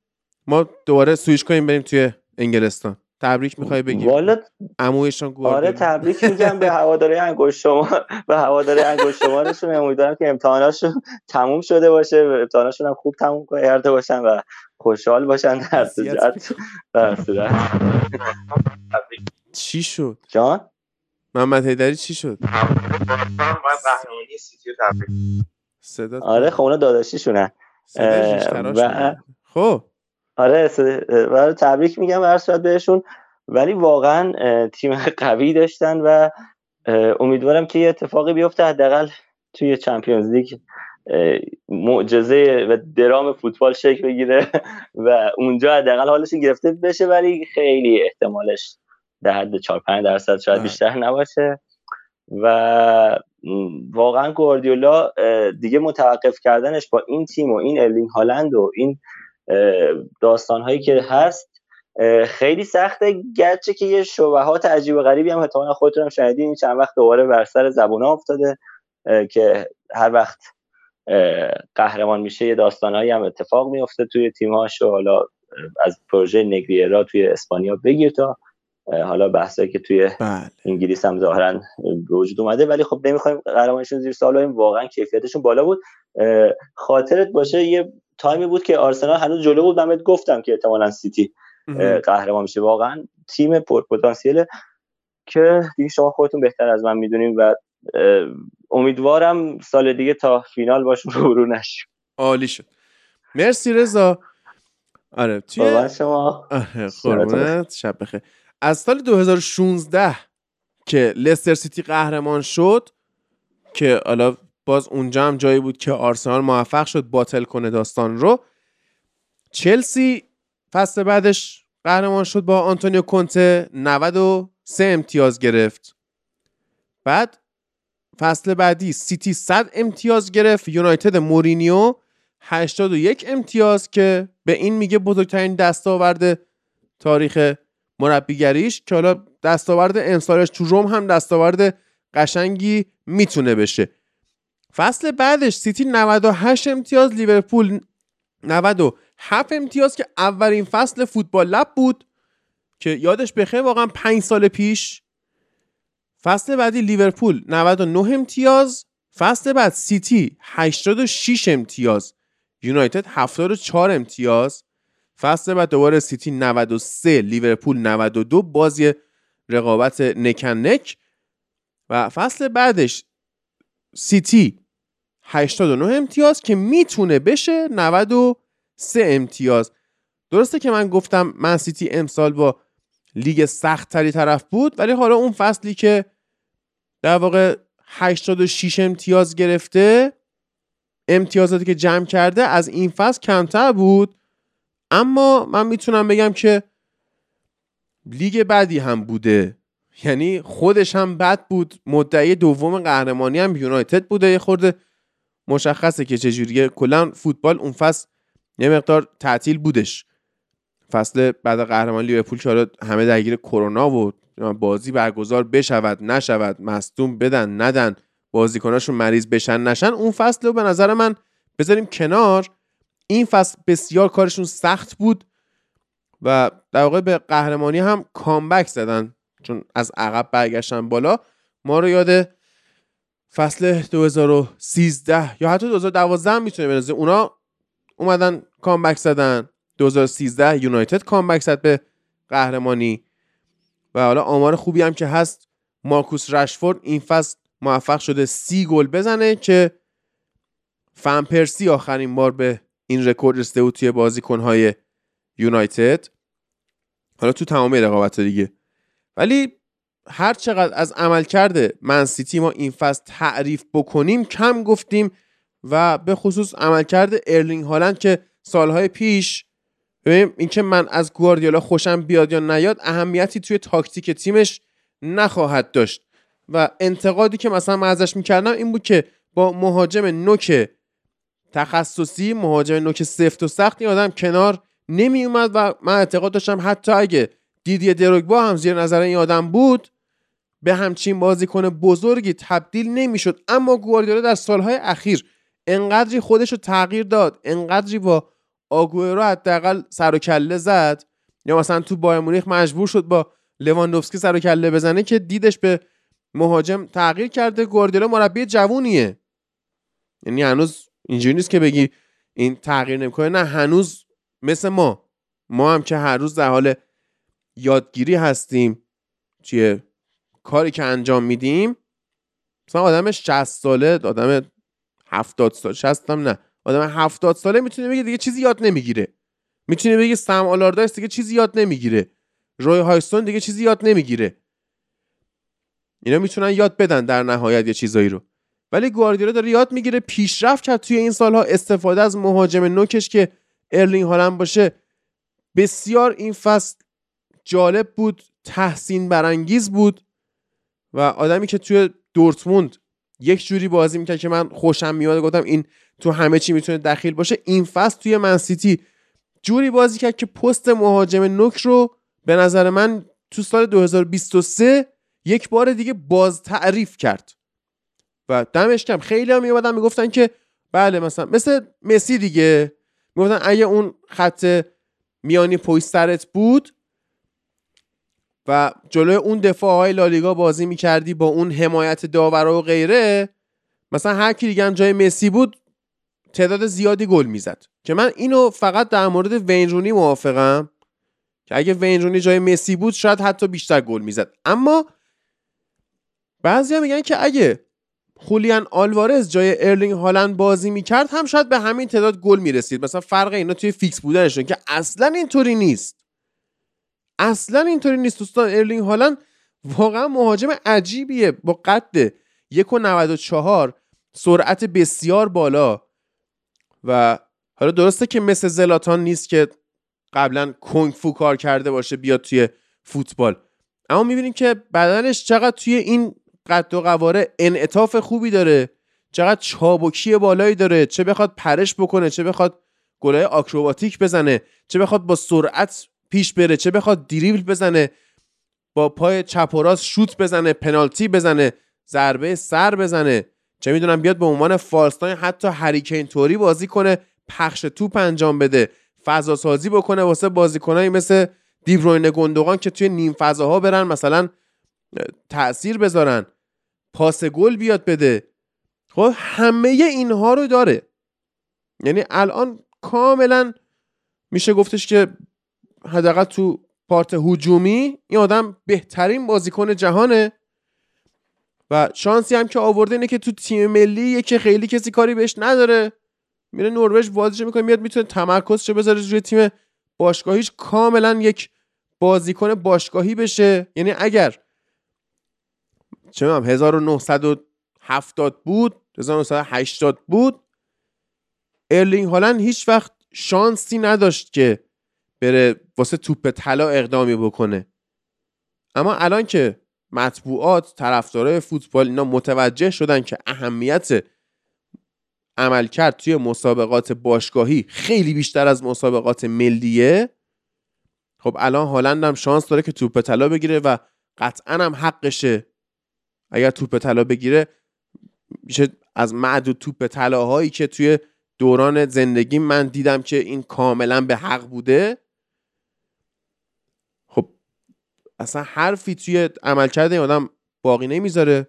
ما دوباره سویش کنیم بریم توی انگلستان. تبریک می‌خوای بگی؟ والا عمویشون آره تبریک میگم به هواداری انگشت شما به هواداری انگشت شمارشون. امیدوارم که امتحاناشون تموم شده باشه. امتحاناشون هم خوب تموم کرده باشن و خوشحال باشن در صورت در صورت. چی شد؟ جان؟ محمد هیدری چی شد؟ صدا آره خب اونا داداشیشونه. و خب. آره و تبریک میگم هر صورت بهشون. ولی واقعا تیم قوی داشتن و امیدوارم که یه اتفاقی بیفته حداقل توی چمپیونز لیگ معجزه و درام فوتبال شکل بگیره و اونجا حداقل حالش گرفته بشه ولی خیلی احتمالش در حد 4 5 درصد شاید بیشتر نباشه. و واقعا گواردیولا دیگه متوقف کردنش با این تیم و این ارلینگ هالند و این داستان هایی که هست خیلی سخته. گرچه که یه شبهات عجیب و غریبی هم احتمالا خودتون هم شنیدین. این چند وقت دوباره بر سر زبون افتاده که هر وقت قهرمان میشه یه داستانهایی هم اتفاق میفته توی تیمهاش و حالا از پروژه نگریرا توی اسپانیا بگیر تا حالا بحثایی که توی بله. انگلیس هم ظاهرا به وجود اومده. ولی خب نمی‌خوایم قهرمانشون زیر سوال واقعا کیفیتشون بالا بود. خاطرت باشه یه تایمی بود که آرسنال هنوز جلو بود. من گفتم که احتمالا سیتی قهرمان میشه. واقعا تیم پرپتانسیل که دیگه شما خودتون بهتر از من می‌دونیم و امیدوارم سال دیگه تا فینال باشون رو رو نشیم. عالی شد. مرسی رضا. آره توی شما. آره شب بخیر. از سال 2016 که لستر سیتی قهرمان شد که حالا باز اونجا هم جایی بود که آرسنال موفق شد باطل کنه داستان رو. چلسی فصل بعدش قهرمان شد با آنتونیو کونته 93 امتیاز گرفت. بعد فصل بعدی سیتی 100 امتیاز گرفت یونایتد مورینیو 81 امتیاز که به این میگه بزرگترین دستاورد تاریخ مربیگریش که حالا دستاورد امسالش تو روم هم دستاورد قشنگی می‌تونه بشه. فصل بعدش سیتی 98 امتیاز لیورپول 97 امتیاز که اولین فصل فوتبال لب بود که یادش بخیر واقعا 5 سال پیش. فصل بعدی لیورپول 99 امتیاز فصل بعد سیتی 86 امتیاز یونایتد 74 امتیاز. فصل بعد دوباره سیتی 93 لیورپول 92 بازی رقابت neck and neck. و فصل بعدش سیتی 89 امتیاز که می‌تونه بشه 93 امتیاز. درسته که من گفتم من سیتی امسال با لیگ سخت تری طرف بود ولی حالا اون فصلی که در واقع 86 امتیاز گرفته امتیازاتی که جمع کرده از این فصل کمتر بود. اما من می‌تونم بگم که لیگ بعدی هم بوده. یعنی خودش هم بد بود. مدعی دوم قهرمانی هم یونایتد بوده. یه خورده مشخصه که چجوریه. کلا فوتبال اون فصل یه مقدار تعطیل بودش. فصل بعد قهرمان لیورپول که همه درگیر کرونا بود بازی برگزار بشود نشود مصدوم بدن ندن بازیکناشون مریض بشن نشن. اون فصل رو به نظر من بذاریم کنار. این فصل بسیار کارشون سخت بود و در واقع به قهرمانی هم کامبک زدن چون از عقب برگشتن بالا. ما رو یاد فصل 2013 یا حتی 2012 هم می‌تونه بندازه اونا اومدن comeback زدن. 2013 یونایتد comeback زد به قهرمانی. و حالا آمار خوبی هم که هست مارکوس رشفورد این فصل موفق شده سی گل بزنه که فن پرسی آخرین بار به این رکورد رسیده بود توی بازیکنهای یونایتد. حالا تو تمام رقابت دیگه. ولی هر چقدر از عملکرد من سیتی ما این فصل تعریف بکنیم کم گفتیم و به خصوص عملکرد ارلینگ هالند که سالهای پیش ببینیم اینکه من از گواردیولا خوشم بیاد یا نیاد اهمیتی توی تاکتیک تیمش نخواهد داشت. و انتقادی که مثلا من ازش می‌کردم این بود که با مهاجم نوک تخصصی مهاجم نوک سفت و سخت آدم کنار نمی اومد و من اعتقاد داشتم حتی اگه دیدی دروگبا هم زیر نظر این آدم بود به همچین بازیکن بزرگی تبدیل نمی‌شد اما گواردیولا در سالهای اخیر انقدری خودش رو تغییر داد انقدری با آگوئرو حداقل سر و کله زد یا مثلا تو بایر مونیخ مجبور شد با لواندوفسکی سر و کله بزنه که دیدش به مهاجم تغییر کرده. گواردیولا مربی جوونیه. یعنی هنوز اینجوری نیست که بگی این تغییر نمی‌کنه. نه هنوز مثل ما. ما هم که هر روز در حال یادگیری هستیم. چیه؟ کاری که انجام میدیم مثلا آدم 60 ساله آدم 70 ساله 60 هم نه آدم 70 ساله می‌تونه بگه دیگه چیزی یاد نمی‌گیره. می‌تونه بگه سم آلاردایس دیگه چیزی یاد نمی‌گیره. روی هایستون دیگه چیزی یاد نمی‌گیره. اینا می‌تونن یاد بدن در نهایت یه چیزایی رو. ولی گواردیولا داره یاد می‌گیره پیشرفت کرد توی این سالها استفاده از مهاجم نوکش که ارلینگ هالند باشه. بسیار این فصل جالب بود تحسین برانگیز بود. و آدمی که توی دورتموند یک جوری بازی می‌کرد که من خوشم میاد گفتم این تو همه چی می‌تونه دخیل باشه. این فصل توی منسیتی جوری بازی کرد که پست مهاجم نوک رو به نظر من تو سال 2023 یک بار دیگه باز تعریف کرد. و دمش کم خیلی هم میومدن می‌گفتن که بله مثلا مثل مسی دیگه. می‌گفتن اگه اون خط میانی پشت بود و جلوی اون دفاع های لالیگا بازی می‌کردی با اون حمایت داورا و غیره مثلا هر کی دیگه هم جای مسی بود تعداد زیادی گل می‌زد. که من اینو فقط در مورد وینرونی موافقم که اگه وین رونی جای مسی بود شاید حتی بیشتر گل می‌زد. اما بعضیا میگن که اگه خولیان آلوارز جای ارلینگ هالند بازی می‌کرد هم شاید به همین تعداد گل می‌رسید. مثلا فرق اینا توی fix بودنشون که اصلا اینطوری نیست. اصلا اینطوری نیست دوستان. ارلینگ هالند واقعا مهاجم عجیبیه. با قد 1.94 سرعت بسیار بالا. و حالا درسته که مثل زلاتان نیست که قبلا کنگ فو کار کرده باشه بیاد توی فوتبال. اما می‌بینیم که بدنش چقدر توی این قد و قواره انعطاف خوبی داره. چقدر چابکی بالایی داره. چه بخواد پرش بکنه چه بخواد گلای آکروباتیک بزنه چه بخواد با سرعت پیش بره. چه بخواد دریبل بزنه با پای چپ و راست شوت بزنه پنالتی بزنه ضربه سر بزنه. چه می‌دونم بیاد به عنوان فالستاین حتی هریکین توری بازی کنه پخش توپ انجام بده فضا سازی بکنه واسه بازیکنایی مثل دیبروین گندوقان که توی نیم فضاها برن مثلا تاثیر بذارن. پاس گل بیاد بده. خب همه اینها رو داره. یعنی الان کاملا میشه گفتش که حداقل تو پارت هجومی این آدم بهترین بازیکن جهانه. و شانسی هم که آورده اینه که تو تیم ملی که خیلی کسی کاری بهش نداره. میره نروژ بازیش می‌کنه میاد می‌تونه تمرکزش بذاره روی تیم باشگاهیش کاملا یک بازیکن باشگاهی بشه. یعنی اگر چه 1970 بود 1980 بود ارلینگ هالند هیچ وقت شانسی نداشت که بره واسه توپ طلا اقدامی بکنه. اما الان که مطبوعات طرفدارای فوتبال اینا متوجه شدن که اهمیت عملکرد توی مسابقات باشگاهی خیلی بیشتر از مسابقات ملیه خب الان هالند هم شانس داره که توپ طلا بگیره و قطعا هم حقشه. اگر توپ طلا بگیره میشه از معدود توپ طلاهایی که توی دوران زندگی من دیدم که این کاملا به حق بوده خب اصلا حرفی توی عملکرد این آدم باقی نمی‌ذاره.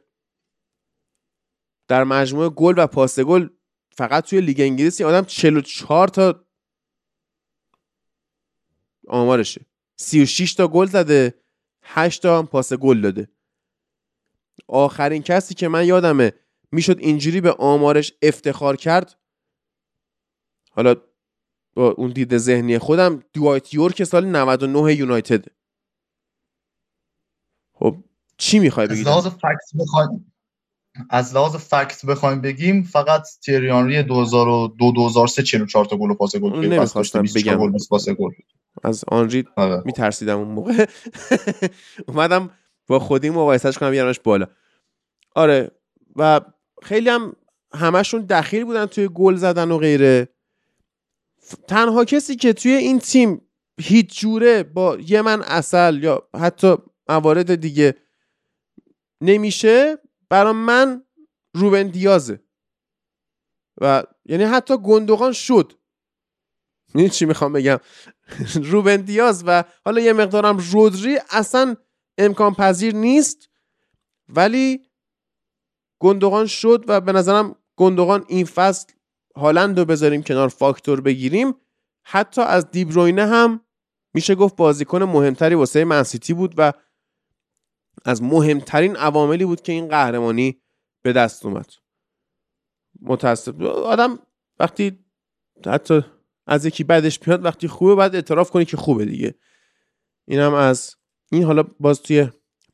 در مجموعه گل و پاس گل فقط توی لیگ انگلیس این آدم 44 تا آمارشه. 36 تا گل زده 8 تا هم پاس گل داده. آخرین کسی که من یادمه می‌شد اینجوری به آمارش افتخار کرد حالا با اون دید ذهنی خودم دوایت یورک سال 99 یونایتد. خب چی می‌خوای بگی؟ از لحاظ فکت بخوایم از لحاظ فکت بخوایم بگیم فقط تیریانری 2002 2003 44 تا گل و پاس گل نمی‌خواستم بگم. گل پاس گل. از آنری آره. میترسیدم اون موقع. اومدم با خودی مقایسهش کنم بیارمش بالا. آره و خیلی هم همشون دخیل بودن توی گل زدن و غیره. تنها کسی که توی این تیم هیچ جوره با یه من اصل یا حتی موارد دیگه نمیشه برا من روبن دیازه. و یعنی حتی گندوغان شد. این چی می‌خوام بگم؟ روبن دیاز و حالا یه مقدارم رودری اصلا امکان پذیر نیست ولی گندوغان شد و به نظرم گندوغان این فصل هالند رو بذاریم کنار فاکتور بگیریم. حتی از دیبروینه هم میشه گفت بازیکن مهمتری واسه منسیتی بود و از مهمترین عواملی بود که این قهرمانی به دست اومد. متاسف آدم وقتی حتی از یکی بدش میاد وقتی خوبه بعد اعتراف کنی که خوبه دیگه. اینم از این حالا باز توی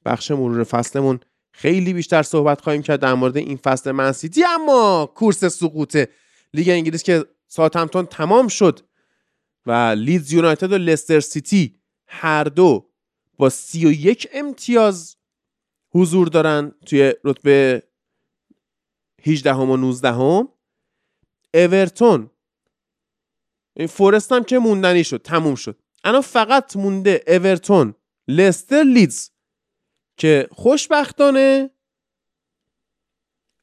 بخش مرور فصلمون خیلی بیشتر صحبت خواهیم کرد در مورد این فصل منسیتی اما کورس سقوط لیگ انگلیس که ساوتهمپتون تمام شد و لیدز یونایتد و لستر سیتی هر دو با سی و یک امتیاز حضور دارن توی رتبه 18 هم و 19 هم اورتون. این فورست هم که موندنی شد تموم شد. الان فقط مونده اورتون لستر لیدز. که خوشبختانه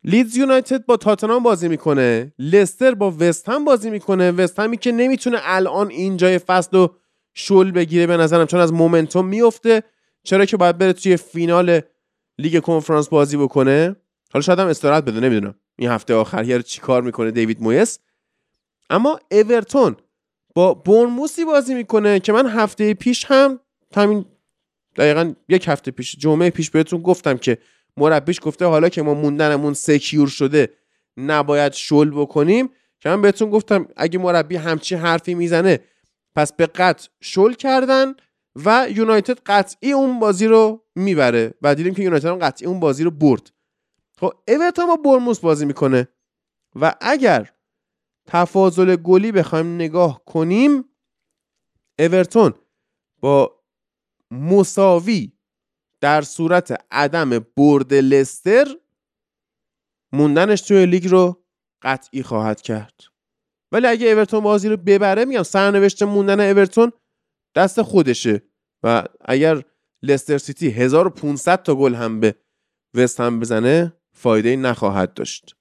لیدز یونایتد با تاتنام بازی می‌کنه. لستر با وست هم بازی می‌کنه. وست همی که نمی‌تونه الان این جای فصل رو شل بگیره به نظرم چون از momentum میفته چرا که باید بره توی فینال لیگ کنفرانس بازی بکنه. حالا شاید هم استراحت بده نمی‌دونم. این هفته آخر یه چی کار می‌کنه دیوید مویس. اما اورتون با بورنموسی بازی می‌کنه که من هفته پیش هم همین دقیقا یک هفته پیش جمعه پیش بهتون گفتم که مربیش گفته حالا که ما موندنمون سکیور شده نباید شل بکنیم. که من بهتون گفتم اگه مربی همچی حرفی می‌زنه پس به قطع شل کردن. و یونایتد قطعی اون بازی رو می‌بره و دیدیم که یونایتد هم قطعی اون بازی رو برد. خب اورتون با برموس بازی می‌کنه و اگر تفاضل گلی بخوایم نگاه کنیم اورتون با مساوی در صورت عدم برد لستر موندنش توی لیگ رو قطعی خواهد کرد. ولی اگه اورتون بازی رو ببره میگم سرنوشت موندن اورتون دست خودشه. و اگر لستر سیتی 1500 تا گل هم به وست هم بزنه فایده نخواهد داشت.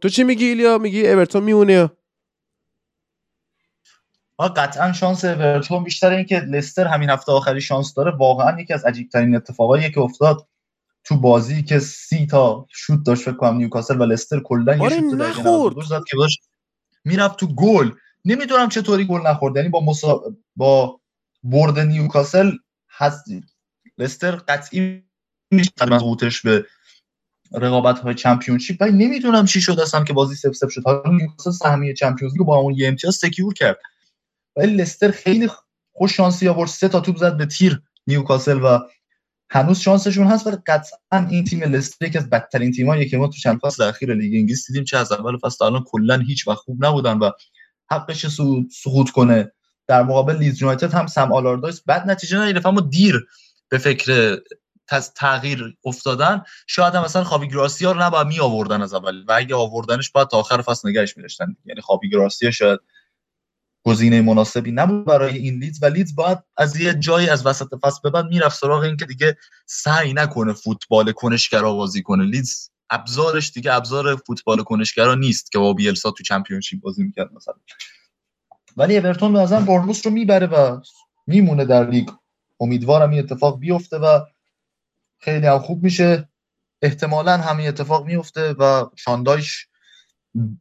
تو چی میگی ایلیا؟ میگی اورتون میمونه قطعا شانس اورتون بیشتره اینکه لستر همین هفته آخری شانس داره. واقعا یکی از عجیب ترین اتفاقایی که افتاد تو بازی که سی تا شوت داشت فکر کنم نیوکاسل و لستر کلا یه آره، شوت زد که داشت می‌رفت تو گل. نمی‌دونم چطوری گل نخورد. یعنی با مسا... با برد نیوکاسل هست. لستر قطعی میشه به رقابت های چمپیونشیپ. ولی نمی‌دونم چی شد اصلا که بازی صفر صفر شد. حالا نیوکاسل سهمیه چمپیونز رو با اون یه امتیاز secure کرد. ولی لستر خیلی خوش شانسی آورد. سه تا توپ زد به تیر نیوکاسل و هنوز شانسشون هست. ولی قطعا این تیم لستر یکی از بدترین تیمایی که ما تو چند فصل اخیر لیگ انگلیس دیدیم. چه از اول فصل الان کلا هیچ وقت خوب نبودن و حقش سقوط کنه. در مقابل لیدز یونایتد هم سم آلاردایس بد نتیجه نگرفت اما دیر به فکر تغییر افتادن. شاید هم مثلا خاوی گراسیا رو نباید می آوردن از اول. و اگه آوردنش باید تا آخر فصل نگهش می‌داشتن یعنی خاوی گراسیا شاید گزینه مناسبی نبود برای این لیدز. و لیدز باید از یه جایی از وسط فصل به بعد می‌رفت سراغ این که دیگه سعی نکنه فوتبال کنشگرا بازی کنه. لیدز ابزارش دیگه ابزار فوتبال کنشگرا نیست که با بیلسا تو چمپیونشیپ بازی می‌کرد مثلا. ولی اورتون به نظرم رو می‌بره و میمونه در لیگ. امیدوارم این اتفاق بیفته و خیلی هم خوب میشه. احتمالا همین اتفاق میفته و شاندایش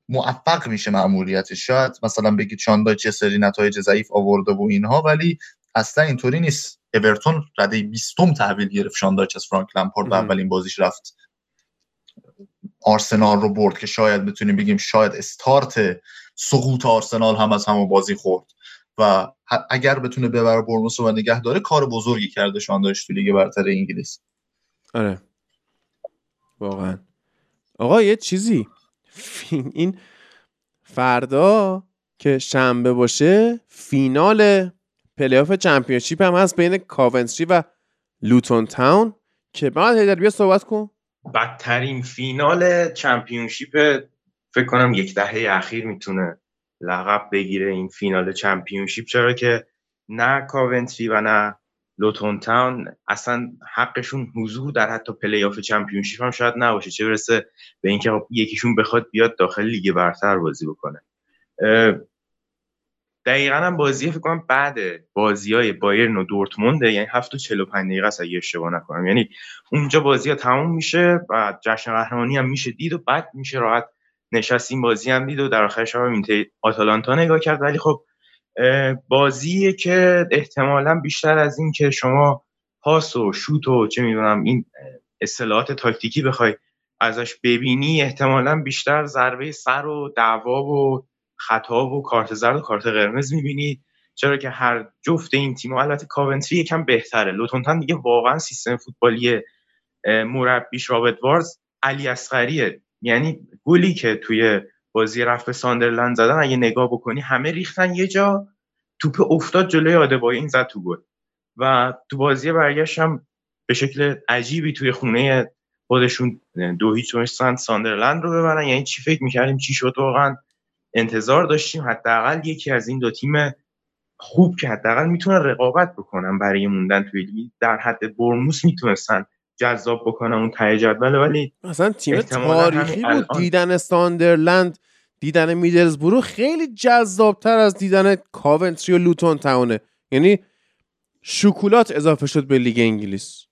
موفق میشه معمولیتش شاید مثلا بگید شاندایچ چه سری نتایج ضعیف آورده و اینها ولی اصلا اینطوری نیست. اورتون رده 20 تحویل گرفت شاندایچ از فرانک لمپارد و اولین بازیش رفت. آرسنال رو برد که شاید بتونیم بگیم شاید استارت سقوط آرسنال هم از همون بازی خورد. و اگر بتونه ببره بورنموث رو نگه داره کار بزرگی کرده شان دایچ تو لیگ برتر انگلیس. آره. واقعا. آقا یه چیزی. این فردا که شنبه باشه فینال پلی‌آف چمپیونشیپ هم هست بین کاونتری و لوتون تاون. که بعد حیدر بیا صحبت کن. بدترین فینال چمپیونشیپ فکر کنم یک دهه اخیر می‌تونه لقب بگیره این فینال چمپیونشیپ. چرا که نه کاونتری و نه لوتون تاون اصلا حقشون حضور در حتی پلی آف چمپیونشیپ هم شاید نباشه. چه برسه به اینکه یکیشون بخواد بیاد داخل لیگ برتر بازی بکنه. دقیقا هم بازی فکر کنم بعد بازی های بایرن و دورتموند یعنی 7 و 45 دقیقه است اگه اشتباه نکنم. یعنی اونجا بازی ها تموم میشه و جشن قهرمانی هم میشه دید و بعد میشه راحت نشستیم بازی هم دید و در آخرش هم آتالانتا نگاه کرد. ولی خب بازیه که احتمالا بیشتر از این که شما پاس و شوت و چه می‌دونم این اصطلاحات تاکتیکی بخوای ازش ببینی احتمالا بیشتر ضربه سر و دعوا و خطا و کارت زرد و کارت قرمز می‌بینی. چرا که هر جفت این تیم البته کاونتری یکم بهتره. لوتونتن دیگه واقعا سیستم فوتبالی مربیش رابرت وارز علی اصغریه. یعنی گلی که توی بازی رفت به ساندرلند زدن اگه نگاه بکنی همه ریختن یه جا توپ افتاد جلوی آدبایی این زد تو گل. و تو بازی برگشت هم به شکل عجیبی توی خونه خودشون دو هیچ ساندرلند رو ببرن. یعنی چی فکر می‌کردیم؟ چی شد واقعا؟ انتظار داشتیم حداقل یکی از این دو تیم خوب که حداقل می‌تونن رقابت بکنن برای موندن توی لیگ. در حد برموس می‌تونستن جذاب بکنم اون ته جدول ولی مثلا تیم تاریخی بود. دیدن ساندرلند دیدن میدلزبرو خیلی جذابتر از دیدن کاونتری و لوتون تاونه. یعنی شکلات اضافه شد به لیگ انگلیس.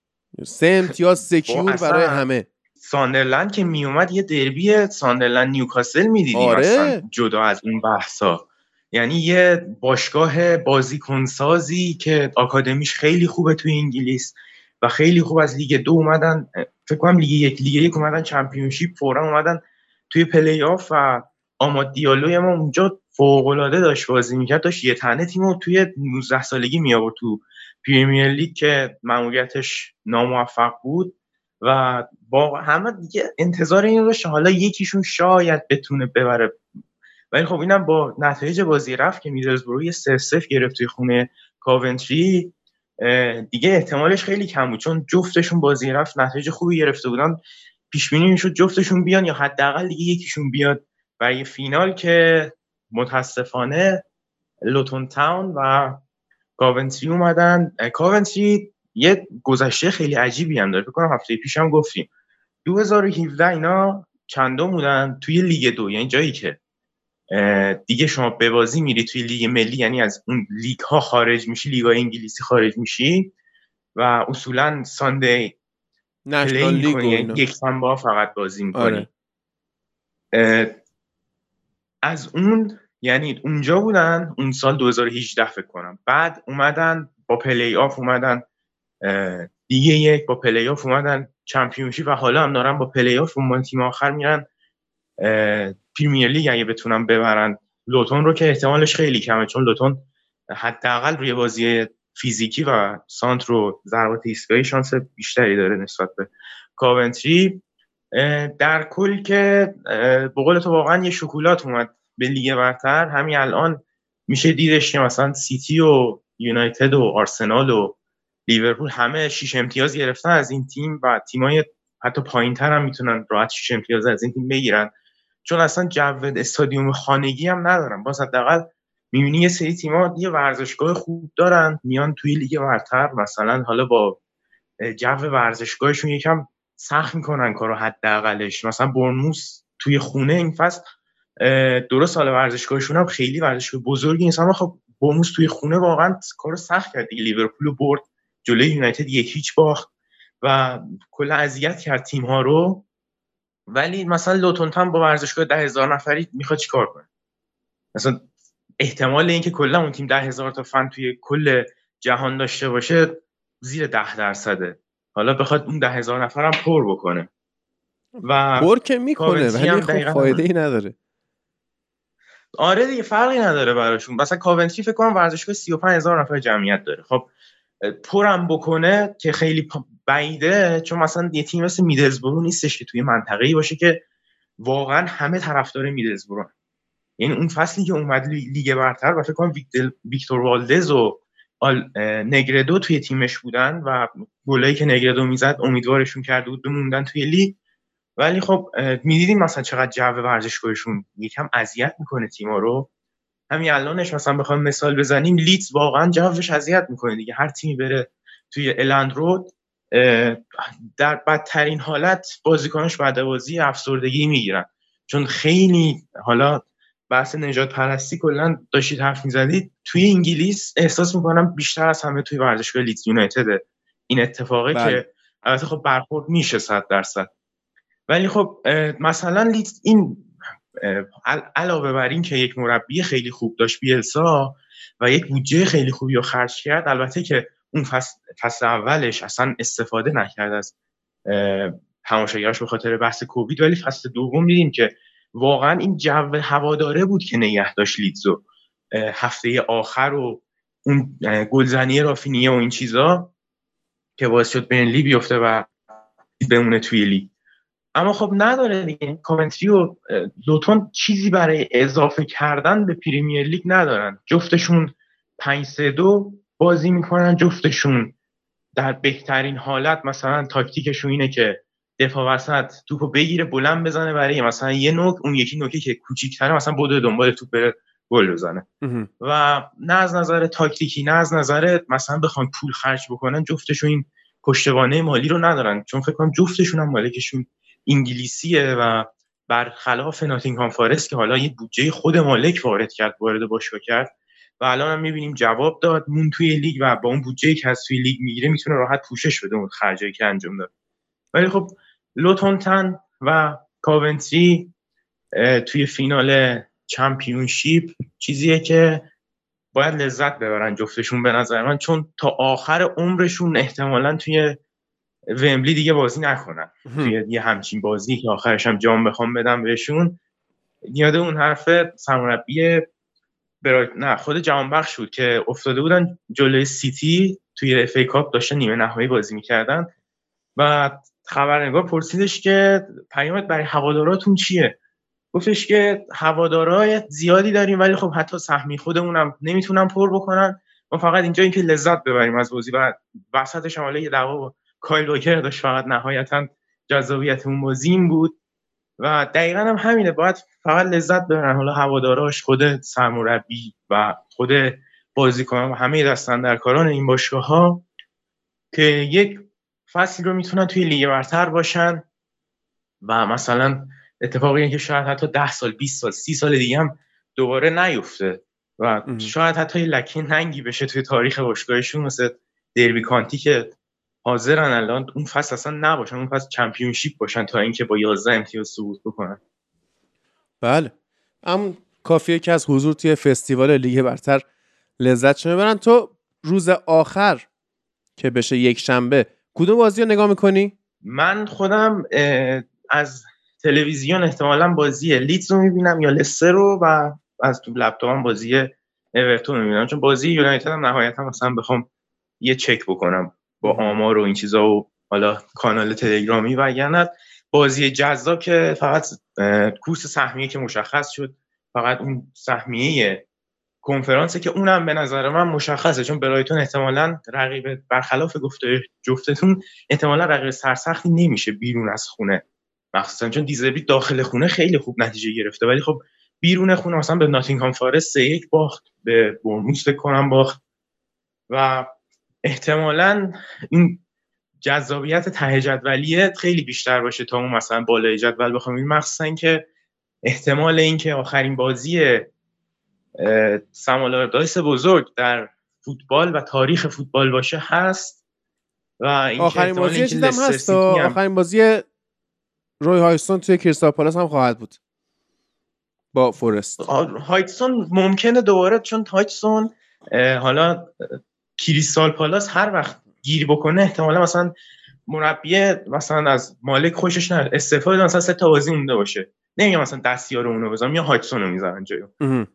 سه امتیاز secure برای همه. ساندرلند که میومد یه دربی ساندرلند نیوکاسل می‌دیدیم آره. جدا از اون بحثا یعنی یه باشگاه بازیکنسازی که آکادمیش خیلی خوبه توی انگلیس و خیلی خوب از لیگ دو اومدن فکر کنم لیگ یک لیگ یک اومدن چمپیونشیپ فورا اومدن توی پلی آف و آماد دیالوی ما اونجا فوق العاده داشت بازی می‌کرد داشت یه تنه تیمو توی 19 سالگی می آورد تو پریمیر لیگ که ماموریتش ناموفق بود و با همه دیگه انتظار این داشت حالا یکیشون شاید بتونه ببره. ولی خب اینم با نتایج بازی رفت که میدلزبرو یه سه صفر گرفت توی خونه کاونتری. دیگه احتمالش خیلی کم بود. چون جفتشون بازی رفت نتایج خوبی گرفته بودن. پیش بینی می‌شد جفتشون بیان یا حداقل دیگه یکیشون بیاد. برای فینال که متاسفانه لوتون تاون و کاونتری اومدن. کاونتری یه گذشته خیلی عجیبی هم داره. فکر کنم هفته پیش هم گفتیم. 2017 اینا چندم بودن توی لیگ دو یعنی جایی که دیگه شما به بازی میری توی لیگ ملی یعنی از اون لیگ ها خارج میشی لیگ های انگلیسی خارج میشی و اصولا ساندی نشنال لیگ یعنی یک با فقط بازی می‌کنی. آره. از اون یعنی اونجا بودن اون سال 2018 فکر کنم. بعد اومدن با پلی آف اومدن دیگه یک با پلی آف اومدن چمپیونشیپ و حالا هم دارن با پلی آف اون تیم آخر میرن پریمیر لیگ اگه بتونن ببرن. لوتون رو که احتمالش خیلی کمه چون لوتون حداقل روی بازی فیزیکی و سانتر و ضربات ایستگاهی شانس بیشتری داره نسبت به کاونتری. در کل که به تو واقعا یه شکلات اومد به لیگ برتر. همین الان میشه دیدش که مثلا سیتی و یونایتد و آرسنال و لیورپول همه شیش امتیاز گرفتن از این تیم و تیمای حتی پایین تر هم می‌تونن راحت شیش امتیاز از این تیم بگیرن. چون اصلا جو استادیوم خانگی هم ندارن. باز حداقل می‌بینی یه سری تیم‌ها یه ورزشگاه خوب دارن میان توی لیگ برتر. مثلا حالا با جو ورزشگاهشون یکم سخت می‌کنن کارو حداقلش. مثلا برنوس توی خونه این فصل درست سال ورزشگاهشون هم خیلی ورزشگاه بزرگی نیست اما خب برنوس توی خونه واقعا کارو سخت کرد لیورپول برد. جلوی یونایتد یک هیچ باخت و کلا اذیت کرد تیم ها رو. ولی مثلا لوتون با ورزشگاه ده هزار نفری می‌خواد چیکار کنه؟ مثلا احتمال اینکه کلا اون تیم ده هزار تا فن توی کل جهان داشته باشه زیر ده درصده. حالا بخواد اون ده هزار نفر هم پر بکنه. و پر که می‌کنه ولی خب فایده ای نداره. آره دیگه فرقی نداره براشون. مثلا کاونتری فکر کنم ورزشگاه 35 هزار نفر جمعیت داره. خب پرم بکنه که خیلی بعیده چون مثلا یه تیم مثل میدلزبرو نیستش که توی منطقه‌ای باشه که واقعا همه طرفدار میدلزبرو یعنی اون فصلی که اومد لیگ برتر و فکر کنم ویکتور والدز و نگردو توی تیمش بودن و گلایی که نگردو می‌زد امیدوارشون کرده بود بموندن توی لیگ. ولی خب می‌دیدیم مثلا چقدر جو ورزشگاهشون یکم اذیت می‌کنه تیما رو. همین الانش مثلا بخوام مثال بزنیم لیتز واقعا جوش اذیت می‌کنه دیگه. هر تیمی بره توی الند رود در بدترین حالت بازیکنش بعد بازی افسردگی می‌گیرن. چون خیلی حالا بحث نجات پرستی کلا داشتید حرف می‌زدید توی انگلیس احساس می‌کنم بیشتر از همه توی ورزشگاه لیدز یونایتد این اتفاقه بله. که البته خب برخورد میشه صد درصد. ولی خب مثلا لیدز این علاوه بر این که یک مربی خیلی خوب داشت بیلسا و یک بودجه خیلی خوبی رو خرج کرد البته که اون فصل, اولش اصلا استفاده نکرد از تماشاگرش به خاطر بحث کووید ولی فصل دوم دیدیم که واقعا این جو هواداره بود که نگه داشت لیدزو. هفته آخر و اون گلزنی رافینیه و این چیزا که باعث شد بینلی بیفته و بمونه توی لیگ. اما خب نداره دیگه. کامنتری و لوتون چیزی برای اضافه کردن به پریمیر لیگ ندارن. جفتشون 5 3 2 بازی می‌کنن جفتشون در بهترین حالت مثلا تاکتیکشون اینه که دفاع وسط توپو بگیره بلند بزنه برای مثلا یه نوک اون یکی نوکی که کوچیک‌تره مثلا بوده دنبال توپ بره گل بزنه. و نه از نظر تاکتیکی نه از نظر مثلا بخوان پول خرج بکنن جفتشون این پشتوانه مالی رو ندارن. چون فکر کنم جفتشون هم مالکشون انگلیسیه و برخلاف ناتینگهام فارست که حالا یه بودجه خود مالک وارد کرد وارد باشگاه کرد و الان هم می‌بینیم جواب داد. مون توی لیگ و با اون بودجه که از توی لیگ می‌گیره می‌تونه راحت پوشش بده اون خرجایی که انجام داد. ولی خب لوتونتن و کاونتری توی فینال چمپیونشیپ چیزیه که باید لذت ببرن جفتشون به نظر من چون تا آخر عمرشون احتمالا توی ومبلی دیگه بازی نکنن. توی یه همچین بازی که آخرش هم جام بخوام بدم بهشون یاد اون حرف سرمربی برایتون خود جهانبخش بود که افتاده بودن جلوی سیتی توی FA Cup داشته نیمه نهایی بازی می‌کردن. و خبرنگار پرسیدش که پیامت برای هواداراتون چیه؟ گفتش که هوادارای زیادی داریم ولی خب حتی سهمی خودمونم نمی‌تونم پر بکنن. ما فقط اینجا اینکه لذت ببریم از بازی و وسطش هم یه دعوا کایل واکر داشت فقط نهایتا جذابیت اون بازی این بود و دقیقا هم همینه. باید فقط لذت ببرن. حالا هواداراش خود سرمربی و خود بازیکنان و همه دستن در کاران این باشگاه ها که یک فصلی رو می‌تونن توی لیگ برتر باشن و مثلا اتفاقی که شاید حتی ده سال 20 سال سی سال دیگه هم دوباره نیفته و شاید حتی لکه ننگی بشه توی تاریخ باشگاهشون مثل دربی کانتی که حاضرن الان. اون فصل اصلا نباشن اون فصل چمپیونشیپ باشن تا اینکه با 11 امتیاز سقوط بکنن. بله. هم کافیه که از حضور توی فستیوال لیگ برتر لذت ببرن. تو روز آخر که بشه یک شنبه کدوم بازی رو نگاه می‌کنی؟ من خودم از تلویزیون احتمالا بازی لیدز رو می‌بینم یا لستر رو و از تو لپتاپم بازی اورتون رو می‌بینم. چون بازی یونایتد هم نهایتا مثلا بخوام یه چک بکنم. با آمار و این چیزا و حالا کانال تلگرامی و یعنی بازی جذاب که فقط کورس سهمیه که مشخص شد فقط اون سهمیه کنفرانسه که اونم به نظر من مشخصه چون برایتون احتمالا رقیب برخلاف گفته جفتتون احتمالا رقیب سرسختی نمیشه بیرون از خونه. مخصوصا چون دیزربی داخل خونه خیلی خوب نتیجه گرفته ولی خب بیرون خونه مثلا به ناتینگهام فارست سه یک باخت به برموس کنم باخت و احتمالا این جذابیت ته جدولیه خیلی بیشتر باشه تا اون مثلا بالای جدول بخوام. مخصوصا که احتمال اینکه آخرین بازی سمالار دایس بزرگ در فوتبال و تاریخ فوتبال باشه هست و این آخرین بازی چیزم هست آخرین بازی روی هایستون توی کریستال پالاس هم خواهد بود. با فورست. هایتسون ممکنه دوباره چون هایتسون حالا کریستال پالاس هر وقت گیر بکنه احتمالا مثلا مربی مثلا از مالک خوشش نه استفاده مثلا سه تا بازی مونده باشه. نمیگم مثلا دستیار اونو بزنم یا هایتسون رو می‌ذارن جایو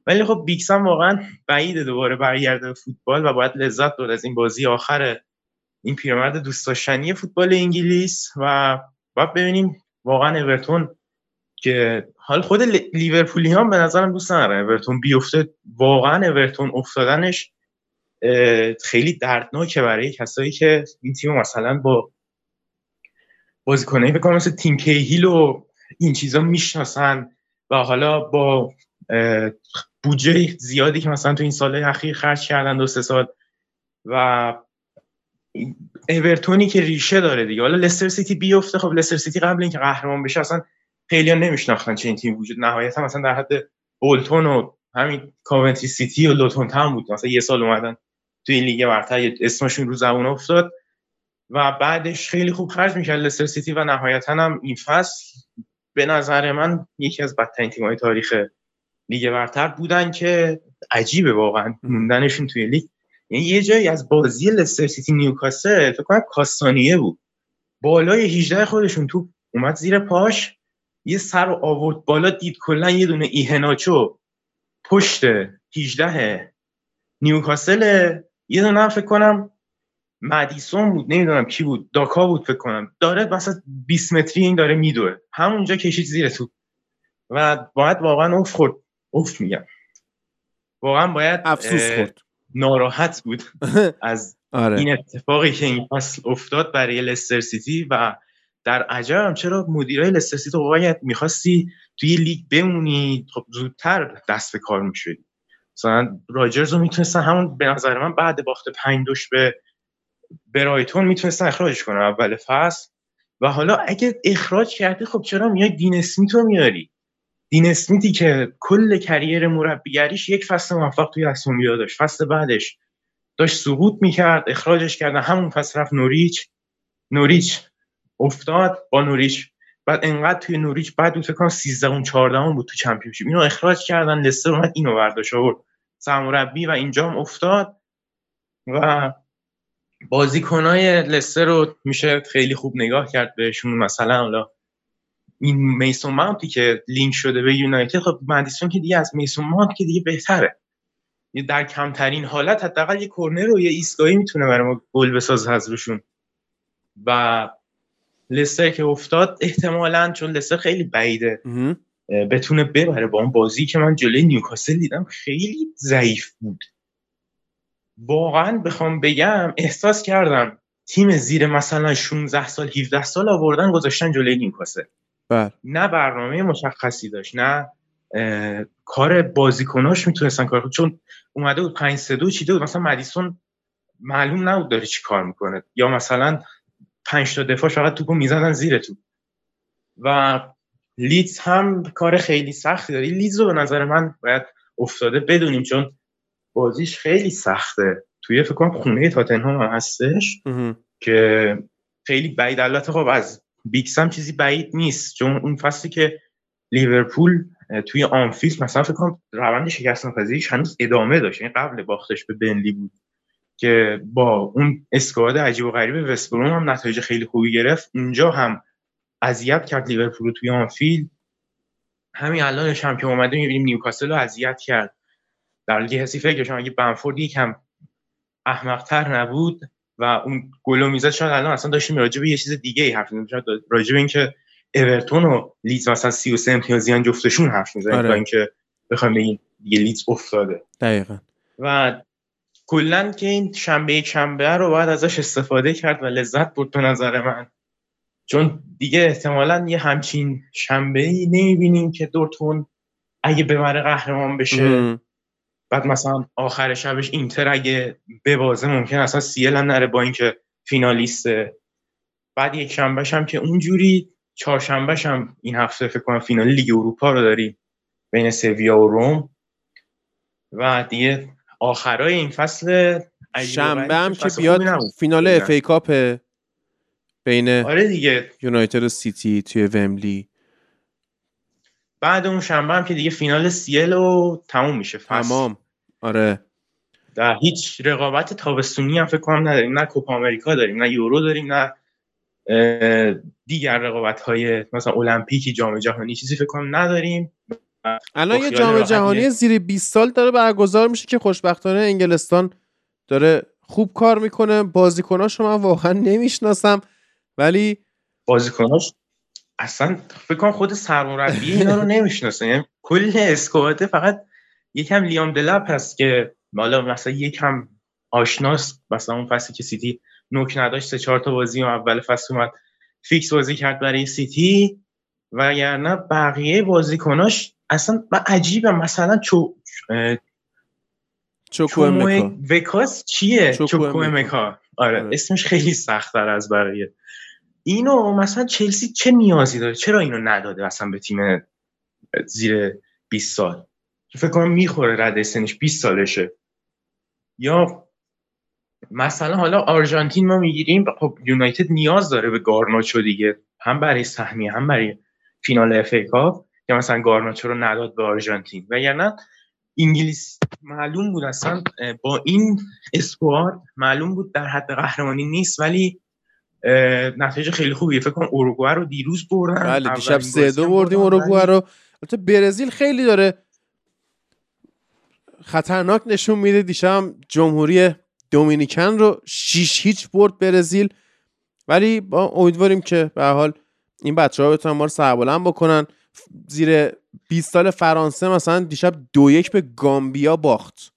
ولی خب بیکس هم واقعا بعیده دوباره برگرده فوتبال و باید لذت برد از این بازی آخر این پیرمرد دوست داشتنی فوتبال انگلیس و باید ببینیم واقعا اورتون که حال خود لیورپولی هم به نظرم دوست ندارن اورتون بیفته. واقعا اورتون افتادنش خیلی دردناکه برای کسایی که این تیم مثلا با بازیکنایی بکنم مثل تیم کیهیل و این چیزا می‌شناسن و حالا با بودجه زیادی که مثلا تو این سال اخیر خرج کردن دو سه سال و اورتونی که ریشه داره دیگه. حالا لستر سیتی بیفته. خب لستر سیتی قبل اینکه قهرمان بشه اصلا خیلی ها نمیشناختن چه این تیم وجود. نهایتا مثلا در حد بولتون و همین کاونتری سیتی و لوتون تاون بود. مثلا یه سال اومدن تو این لیگ برتر اسمشون رو زبون افتاد و بعدش خیلی خوب خرج می‌کرد لستر سیتی و نهایتا هم این فصل به نظر من یکی از بدترین تیم‌های تاریخ لیگ برتر بودن که عجیبه واقعا موندنشون توی لیگ. یعنی یه جایی از بازی لستر سیتی نیوکاسل فکر کنم کاستانیه بود. بالای 18 خودشون توپ اومد زیر پاش یه سر آورد بالا دید کلا یه دونه ایهناچو پشت 18 نیوکاسل یه دونه هم فکر کنم مدیسون بود نمی‌دونم کی بود داکا بود فکر کنم. داره مثلا 20 متری این داره میدوه. همونجا کشید زیر توپ. و باید واقعا اوف خورد. اوف میگم. واقعا باید افسوس خورد. ناراحت بود از آره. این اتفاقی که این فصل افتاد برای لستر سیتی و در عجب چرا مدیرای لستر سیتی باید می‌خواستی توی لیگ بمونی خب زودتر دست به کار می‌شدی. مثلا راجرز رو می‌تونستن همون به نظر من بعد باخت پنج دوش به برایتون می‌تونستن اخراجش کنن اول فصل. و حالا اگه اخراج کردی خب چرا میای دین اسمیت رو میاری؟ دین اسمیتی که کل کریر مربیگریش یک فصل موفق توی استون داشت. فصل بعدش داشت سقوط می‌کرد اخراجش کردن. همون فصل رفت نوریچ. نوریچ افتاد با نوریچ بعد انقدر توی نوریچ بعد فکر کنم 13 اون 14 بود تو چمپیونشیپ. اینو اخراج کردن لستر اومد اینو برداشت آورد. سرمربی و اینجام افتاد و بازیکنای لستر رو میشه خیلی خوب نگاه کرد بهشون. مثلا حالا این میسون ماونتی که لینک شده به یونایتد خب مدیسون که دیگه از میسون ماونت که دیگه بهتره. در کمترین حالت حداقل یه کورنر رو یه ایستگاهی می‌تونه برای ما گل بسازه از و لستر که افتاد احتمالا چون لستر خیلی بعیده بتونه ببره. با اون بازی که من جلوی نیوکاسل دیدم خیلی ضعیف بود. واقعا بخوام بگم احساس کردم تیم زیر مثلا 16 سال 17 سال آوردن گذاشتن جلوی نیوکاسل. بله. نه برنامه مشخصی داشت نه کار بازیکناش می‌تونستن کار چون اومده بود 5 3 2 چیده بود. مثلا مدیسون معلوم نبود داره چی کار می‌کنه. یا مثلا 5 تا دفاع فقط توپو می‌زدن زیر تو و لیدز هم کار خیلی سختی داره. لیدز رو به نظر من باید افتاده بدونیم چون بازیش خیلی سخته. توی فکر کنم خونه تاتنهام هم هستش که خیلی بعید. البته خب از Big Sam هم چیزی بعید نیست. چون اون فصلی که لیورپول توی آنفیلد مثلا فکر کنم روند شکست ناپذیریش هنوز ادامه داشت. یعنی قبل باختش به برنلی بود. که با اون squad عجیب و غریب وستبروم هم نتایج خیلی خوبی گرفت. اونجا هم اذیت کرد لیورپول توی آنفیلد. همین الانش هم که اومده می‌بینیم نیوکاسل رو اذیت کرد. در حالی که حسی فکرشم اگه بمفورد یکم احمقتر نبود و اون گلو می‌زد شاید الان اصلا داشتیم راجع به یه چیز دیگه ای حرف می‌زنیم. راجع به اینکه اورتون و لیدز مثلا 33 امتیازیان جفتشون حرف می‌زنیم آره. تا اینکه بخوایم بگیم یه لیدز افتاده. دقیقا. و کلا که این شنبه شنبه رو باید ازش استفاده کرد و لذت برد به نظر من. چون دیگه احتمالا یه همچین شنبه ای نمی‌بینیم که دورتون اگه ببره قهرمان بشه. بعد مثلا آخر شبش اینتر اگه ببازه ممکن اصلا سیل هم نره با اینکه فینالیسته بعد یک شنبهش هم که اونجوری چهارشنبهش هم این هفته فکر کنم فینال لیگ اروپا رو داریم بین سویا و روم. و دیگه آخرای این فصل شنبه هم که بیاد فینال FA Cup بین آره دیگه. یونایتد و سیتی توی ومبلی بعد اون شنبه هم که دیگه فینال CL و تموم میشه تمام. آره. در هیچ رقابت تابستونی هم فکر کنم نداریم. نه کوپا آمریکا داریم نه یورو داریم نه دیگر رقابت های مثلا المپیکی جام جهانی چیزی فکر کنم نداریم. الان یه جام جهانی زیر 20 سال داره برگزار میشه که خوشبختانه انگلستان داره خوب کار می‌کنه. بازیکناش رو من واقعا نمی‌شناسم. ولی بازیکناش اصلا فکر کنم خود سرمربی اینا رو نمی‌شناسه. یعنی کل squad ه فقط یکم لیام دلپ هست که حالا مثلا یکم آشناس مثلا اون فصلی که سیتی نوک نداشت سه چهار تا بازی و اول فصل اومد فیکس بازی کرد برای سیتی. و نه بقیه بازیکناش اصلا من عجیبه مثلا چو چوکو وکاس چیه؟ چوکو مکا آره. آره. اسمش خیلی سخت از برای. اینو مثلا چلسی چه نیازی داره؟ چرا اینو نداده اصلا به تیم زیر 20 سال؟ فکر کنم می‌خوره رده سنش 20 سالشه. یا مثلا حالا آرژانتین ما می‌گیریم خب یونایتد نیاز داره به گارناچو دیگه. هم برای سهمیه هم برای فینال FA Cup. که مثلا گارناچو رو نداد به آرژانتین. و نه انگلیس معلوم بود اصلا با این squad معلوم بود در حد قهرمانی نیست ولی نتایج خیلی خوبیه. فکر کنم اوروگوئه رو دیروز بردن. بله دیشب سه دو بردیم اوروگوئه رو. البته برزیل خیلی داره خطرناک نشون میده. دیشب جمهوری دومینیکن رو 6 هیچ برد برزیل. ولی با امیدواریم که به حال این بچه ها بتونن ما رو سربلند بکنن. زیر 20 سال فرانسه مثلا دیشب دو یک به گامبیا باخت.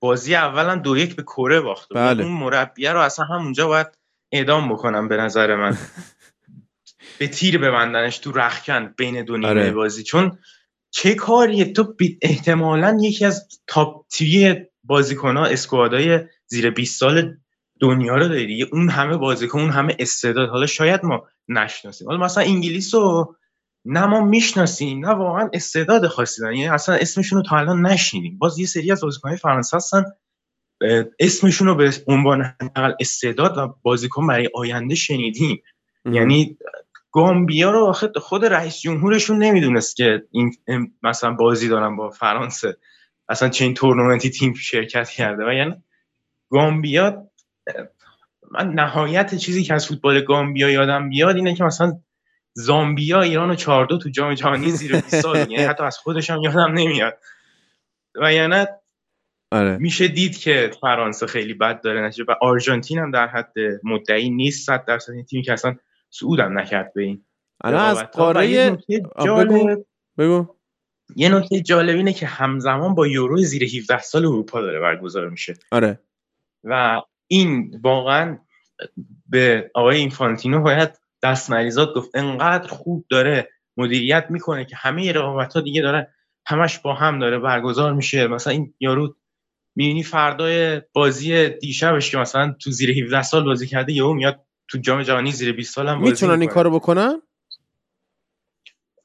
بازی اولا دو یک به کره باخت. بله. اون مربیه رو اصلا همونجا باید اعدام بکنم به نظر من. به تیر ببندنش تو رخکن بین دو نیمه آره. بازی. چون چه کاریه؟ تو احتمالا یکی از تاپ تری بازیکن ها اسکوادای زیر 20 سال دنیا رو داری. اون همه بازیکن اون همه استعداد. حالا شاید ما نشناسیم. حالا مثلا انگلیس رو نه ما می‌شناسیم نه واقعا استعداد خاصی دارن. یعنی اصلا اسمشون رو تا الان نشنیدیم. باز یه سری از بازیکن‌های فرانسه هستن اسمشون رو به عنوان استعداد و بازیکن برای آینده شنیدیم. یعنی گامبیا رو خود رئیس جمهورشون نمی‌دونست که این مثلا بازی دارن با فرانسه. اصلا چه این تورنمنتی تیم شرکت کرده. و یعنی گامبیا من نهایت چیزی که از فوتبال گامبیا یادم بیاد اینه که مثلا زامبیا ایران و چاردو تو جام جهانی زیر 20 سال یعنی حتی از خودشم یادم نمیاد. و یعنی آره. میشه دید که فرانسه خیلی بد داره. نتیجه و آرژانتین هم در حد مدعی نیست صد درصد. این تیمی که اصلا صعود هم نکرد به این الان از قاره جالب بگو. بگو. یه نکته جالب اینه که همزمان با یورو زیر 17 سال اروپا داره برگزار میشه. آره. و این واقعا به آقای اینفانتینو باید دست مریضات گفت انقدر خوب داره مدیریت می‌کنه که همه رقابت ها دیگه داره همش با هم داره برگزار میشه. مثلا این یارو می‌بینی فردای بازی دیشبش که مثلا تو زیر 17 سال بازی کرده یهو میاد تو جام جهانی زیر 20 سال هم بازی می‌تونن این. کارو بکنن؟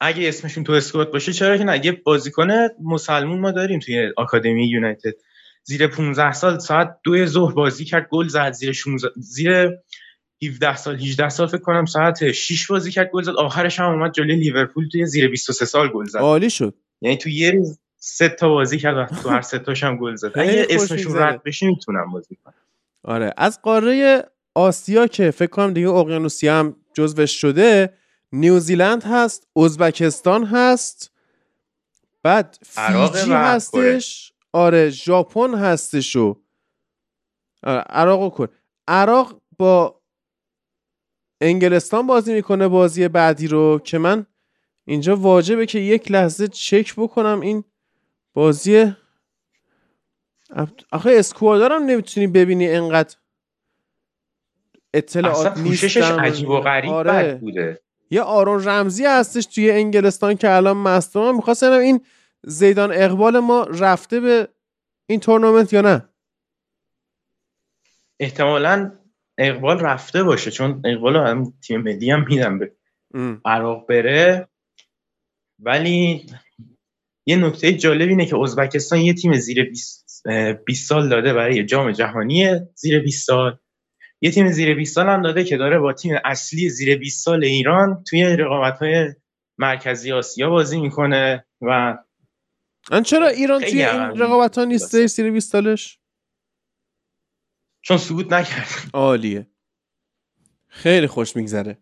اگه اسمشون تو اسکواد باشه چرا که نه؟ یه بازیکن مسلمون ما داریم توی آکادمی یونایتد. زیر 15 سال ساعت دو ظهر بازی کرد گل زد زیر 16 زیر 17 سال 18 سال فکر کنم ساعت 6 بازی کرد گل زد. آخرش هم اومد جلوی لیورپول توی زیر 23 سال گل زد. عالی شد. یعنی تو یه روز سه تا بازی کرد تو هر سه تاش هم گل زد. اگه اسمشون. رد بشه می‌تونم بازی کنم. آره. از قاره آسیا که فکر کنم دیگه اقیانوسیا هم جزوش شده نیوزیلند هست ازبکستان هست بعد فیجی هستش. آره ژاپن هستش و آره عراق و کره. عراق با انگلستان بازی می‌کنه بازی بعدی رو که من اینجا واجبه که یک لحظه چک بکنم این بازی. آخه اسکوادارم نمی‌تونی ببینی انقدر اطلاعات اصلا پوششش عجیب و غریب آره. بد بوده. یه آرون رمزی هستش توی انگلستان که الان مصدوم من می‌خواستم این زیدان اقبال ما رفته به این تورنمنت یا نه؟ احتمالا اقبال رفته باشه چون اقبال هم تیم ملی هم میدم به. عراق بره. ولی یه نکته جالب اینه که ازبکستان یه تیم زیر 20 اه، 20 سال داده برای جام جهانی زیر 20 سال. یه تیم زیر 20 سال هم داده که داره با تیم اصلی زیر 20 سال ایران توی رقابت های مرکزی آسیا بازی می‌کنه و ان چرا ایران توی این رقابت ها نیسته سیر 20 سالش؟ چون صعود نکرد. عالیه. خیلی خوش میگذره.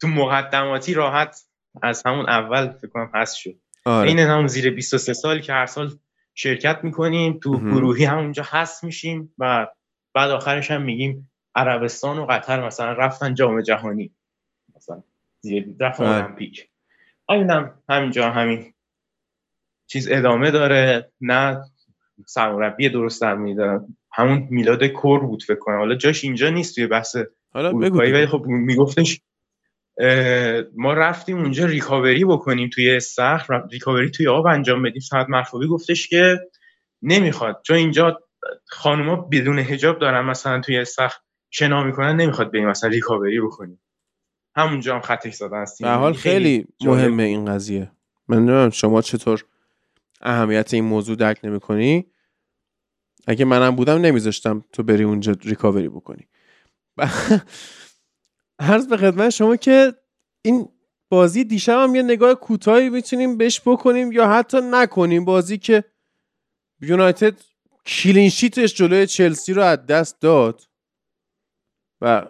تو مقدماتی راحت از همون اول فکر کنم هست شد. آره. این همون زیر 23 سال که هر سال شرکت می‌کنیم تو مهم. گروهی همونجا هست میشیم و بعد آخرش هم میگیم عربستان و قطر مثلا رفتن جام جهانی. مثلا زیر رفتن بله. المپیک. اینم همینجا همین چیز ادامه داره. نه سرمربی درست در میدارم. همون میلاد کور بود فکر کنم. حالا جاش اینجا نیست توی بحث حالا بگو ولی. خب میگفتش ما رفتیم اونجا ریکاوری بکنیم توی و ریکاوری توی آب انجام بدیم. سعد مرفوبی گفتش که نمی‌خواد. چون اینجا خانوما بدون هجاب دارن مثلا توی استخر شنا می‌کنن نمی‌خواد بریم مثلا ریکاوری بکنیم. همونجا هم خطش زدن. به حال. خیلی جالب مهمه این قضیه. من نمی‌دونم شما چطور اهمیت این موضوع درک نمی‌کنی؟ اگه منم بودم نمیذاشتم تو بری اونجا ریکاوری بکنی. عرض به خدمت شما که این بازی دیشب هم یه نگاه کوتاهی می‌تونیم بهش بکنیم یا حتی نکنیم. بازی که یونایتد clean sheet ش جلوی چلسی رو از دست داد. و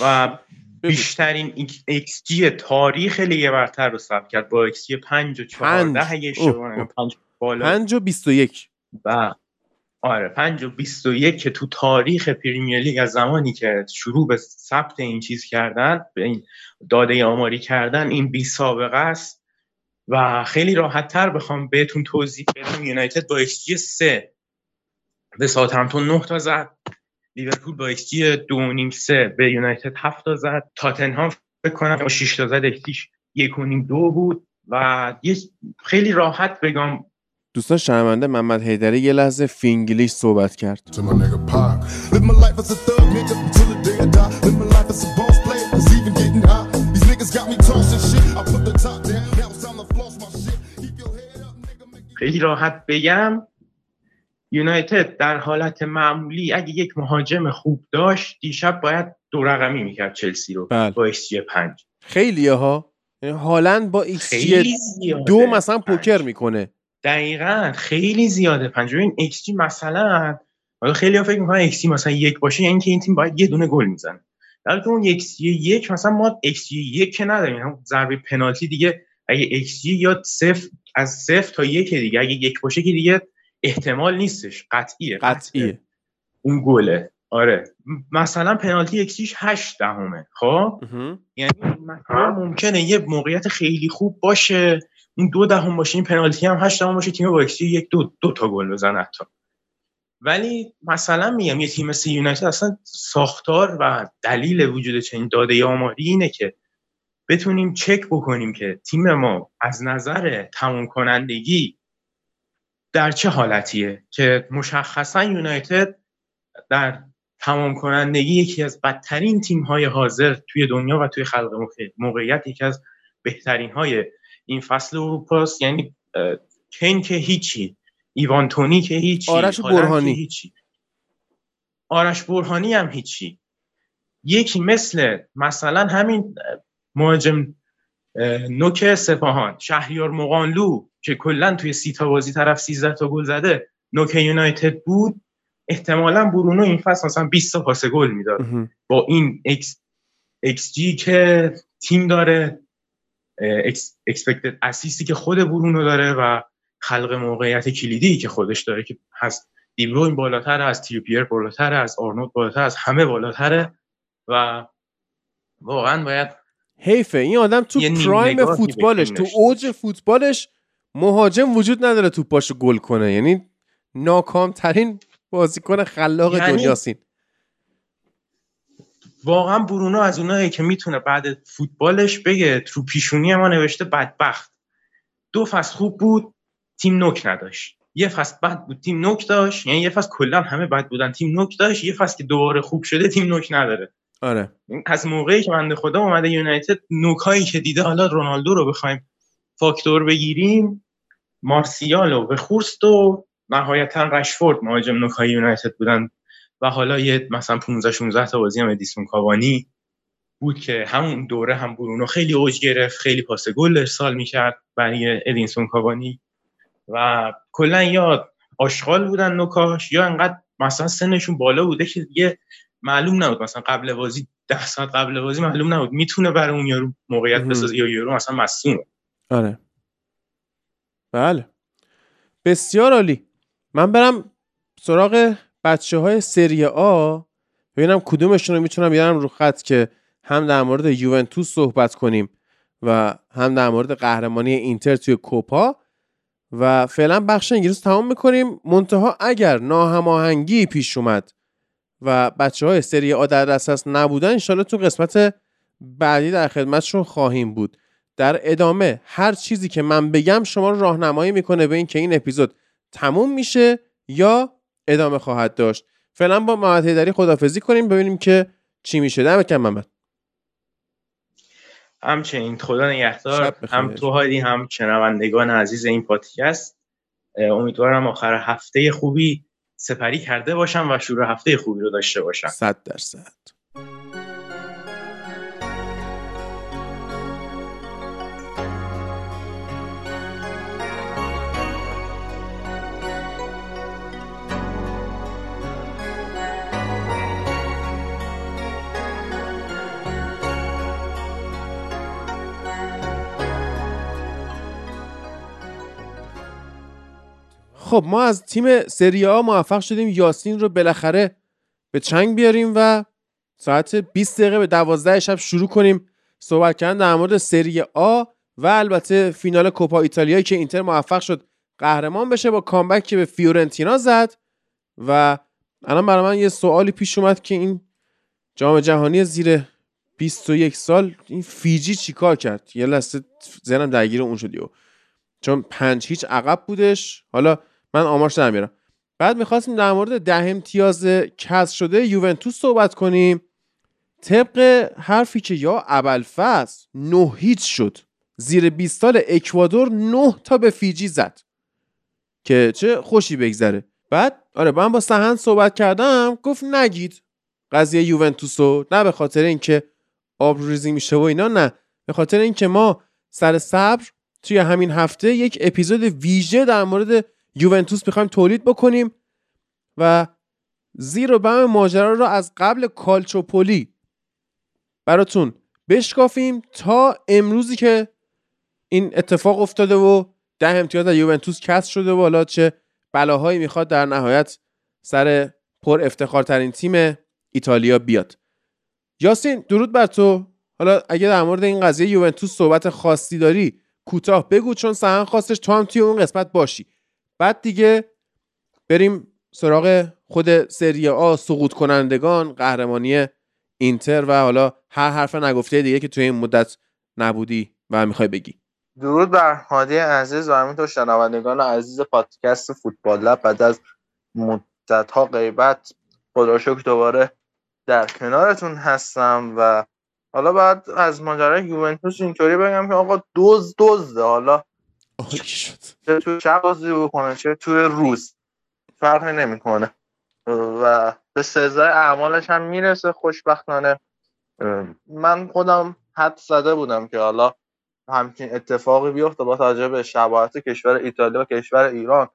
و بیشترین ایکس جی تاریخ لیگ برتر رو ثبت کرد. با ایکس جی 5 و 14 پنج. اگه اشتباه اوه، نکنم 5 بالا. 5 و 21 و آره 5 و 21 که تو تاریخ پریمیر لیگ از زمانی که شروع به ثبت این چیز کردن به این داده آماری کردن این بی سابقه است و خیلی راحت تر بخوام بهتون توضیح بدم. یونایتد با ایکس جی 3 به ساوثهمپتون 9 تا زد. لیورپول با ایکس جی 2.5 3 به یونایتد 7 تا زد. تاتنهام فکر کنم با 6 تا زد x 1.5 2 بود و یه خیلی راحت بگم دوستان شرمنده محمد حیدری یه لحظه فینگلیش صحبت کرد. خیلی راحت بگم یونایتد در حالت معمولی اگه یک مهاجم خوب داشت دیشب باید دو رقمی می‌کرد چلسی رو بل. با xG ه پنج. خیلی ها. یعنی حالا با xG دو مثلا پوکر می‌کنه. دقیقا خیلی زیاده. پنج ببین ایکس جی مثلا حالا خیلی ها فکر می‌کنن ایکسی مثلا یک باشه یعنی که این تیم باید یه دونه گل می‌زنه. در اون xG یک مثلا ما xG یک که نداریم یعنی هم ضربه پنالتی دیگه اگه ایکسی یا صفر از صفر تا یک دیگه اگه یک باشه که دیگه احتمال نیستش قطعیه قطعیه. اون گله. آره. مثلا پنالتی ایکسیش هشت دهمه خب. یعنی مثلا ممکنه یه موقعیت خیلی خوب باشه. اون دو دهم باشه این پنالتی هم هشت دهم باشه تیم با xG یک دو دو تا گل بزنه حتی. ولی مثلا میگم یه تیم مثل یونایتد اصلا ساختار و دلیل وجود چنین داده آماری اینه که بتونیم چک بکنیم که تیم ما از نظر تمام کنندگی در چه حالتیه که مشخصا یونایتد در تمام کنندگی یکی از بدترین تیم های حاضر توی دنیا و توی خلق موقع- موقعیت یکی از بهترین های این فصل اروپاست یعنی کین که هیچی ایوان تونی که هیچی آرش برهانی. هیچی. آرش برهانی هم هیچی. یکی مثل مثلا همین مهاجم نوک سپاهان شهریار مقانلو که کلا توی سی تا بازی طرف 13 تا گل زده نوک یونایتد بود. احتمالا برونو این فصل مثلا 20 تا پاس گل می‌داد. با این x, xG که تیم داره. ex, expected assist ی که خود برونو داره و خلق موقعیت کلیدی که خودش داره که هست. دیبروین بالاتر از تریپیر بالاتر از آرنولد بالاتر از همه بالاتره و واقعا باید حیفه. این آدم تو prime فوتبالش تو اوج. فوتبالش مهاجم وجود نداره تو پاشو گل کنه. یعنی ناکامترین بازیکن خلاق یعنی دنیاست این. واقعا برونو از اونایی که می‌تونه بعد فوتبالش بگه تو پیشونی ما نوشته بدبخت. دو فصل خوب بود تیم نوک نداشت. یه فصل بد بود تیم نوک داشت. یعنی یه فصل کلا همه بد بودن تیم نوک داشت. یه فصل که دوباره خوب شده تیم نوک نداره. آره. این از موقعی که بنده خدا اومده یونایتد نوکایی که دیده حالا رونالدو رو بخوایم فاکتور بگیریم مارسیال و وخورست و نهایتا رشفورد مهاجم نوکای یونایتد بودن. و حالا یه مثلا 15 16 تا بازی هم ادیسون کاوانی بود که همون دوره هم برونو خیلی اوج گرفت خیلی پاس گل ارسال می‌کرد برای ادینسون کاوانی و کلا یا آشغال بودن نوکاش یا انقدر مثلا سنشون بالا بوده که دیگه معلوم نبود. مثلا قبل بازی ده ساعت قبل بازی معلوم نبود. می‌تونه برای اون یارو موقعیت. بسازه یا یارو مثلا مصدومه آره. بله. بسیار عالی. من برم سراغ بچه های سری آ ببینم کدومشون رو می‌تونم بیارم رو خط که هم در مورد یوونتوس صحبت کنیم و هم در مورد قهرمانی اینتر توی کوپا و فعلا بخش انگلیس تمام می‌کنیم. منتها اگر ناهماهنگی پیش اومد و بچه های سری آ در دسترس نبودن انشالله تو قسمت بعدی در خدمتشون خواهیم بود. در ادامه هر چیزی که من بگم شما راهنمایی می‌کنه به این که این اپیزود تموم میشه یا ادامه خواهد داشت. فعلا با محمد حیدری خدافزی کنیم ببینیم که چی میشه. دمت گرم محمد. همچنین خدا نگهدار. هم تو هادی هم شنوندگان عزیز این پادکست. امیدوارم آخر هفته خوبی سپری کرده باشم و شروع هفته خوبی رو داشته باشم. صد درصد. خب ما از تیم سری آ موفق شدیم. یاسین رو بالاخره به چنگ بیاریم و ساعت 20 دقیقه به 12 شب شروع کنیم صحبت کردن در مورد سری آ و البته فینال کوپا ایتالیایی که اینتر موفق شد قهرمان بشه با comeback که به فیورنتینا زد. و الان برای من یه سوالی پیش اومد که این جام جهانی زیر 21 سال این فیجی چیکار کرد؟ یه لحظه ذهنم درگیر اون شد یهو. چون پنج هیچ عقب بودش. حالا من آمارش در میارم بعد می‌خواستیم در مورد ده امتیاز کسر شده یوونتوس صحبت کنیم. طبق حرفی که یا ابوالفضل نه هیچ شد. زیر 20 سال اکوادور 9 تا به فیجی زد. که چه خوشی بگذره. بعد آره من با سهند صحبت کردم. گفت نگید قضیه یوونتوس رو. نه به خاطر اینکه آبروریزی میشه و اینا نه. به خاطر اینکه ما سر صبر توی همین هفته یک اپیزود ویژه در مورد یوونتوس می‌خوایم تولید بکنیم و زیر و بم ماجرا رو از قبل کالچوپولی براتون بشکافیم تا امروزی که این اتفاق افتاده و ده امتیاز از یوونتوس کسر شده و حالا چه بلاهایی می‌خواد در نهایت سر پر افتخارترین تیم ایتالیا بیاد. یاسین درود بر تو. حالا اگه در مورد این قضیه یوونتوس صحبت خاصی داری کوتاه بگو چون سهن خواستش تو هم توی اون قسمت باشی. بعد دیگه بریم سراغ خود سری آ سقوط کنندگان قهرمانی اینتر و حالا هر حرف نگفته دیگه که توی این مدت نبودی و می‌خوای بگی. درود بر هادی عزیز و همینطور شنوندگان عزیز پادکست فوتبال لب. بعد از مدت ها غیبت خدا شکر دوباره در کنارتون هستم و حالا بعد از ماجرای یوونتوس اینطوری بگم که آقا دوز دزده حالا تو شب بازی بکنه چه تو روز. فرقی نمی‌کنه. و به سزای اعمالش هم می‌رسه خوشبختانه. من خودم حد زده بودم که حالا همچین اتفاقی بیفته با توجه به شباهت کشور ایتالیا و کشور ایران.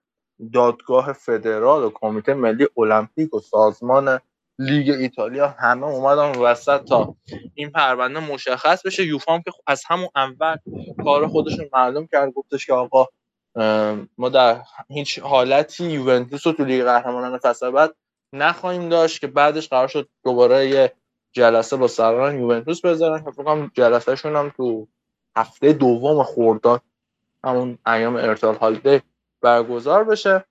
دادگاه فدرال و کمیته ملی المپیک و سازمان لیگ ایتالیا همه اومدن وسط تا این پرونده مشخص بشه. یوفام که از همون اول کار خودشون معلوم کرد گفتش که آقا ما در هیچ حالتی یوونتوس رو تو لیگ قهرمانان فصل بعد نخواهیم داشت که بعدش قرار شد دوباره یه جلسه با سران یوونتوس بذارن. که فکر کنم جلسه شون هم تو هفته دوم خرداد همون ایام ارتال هالیدی برگزار بشه.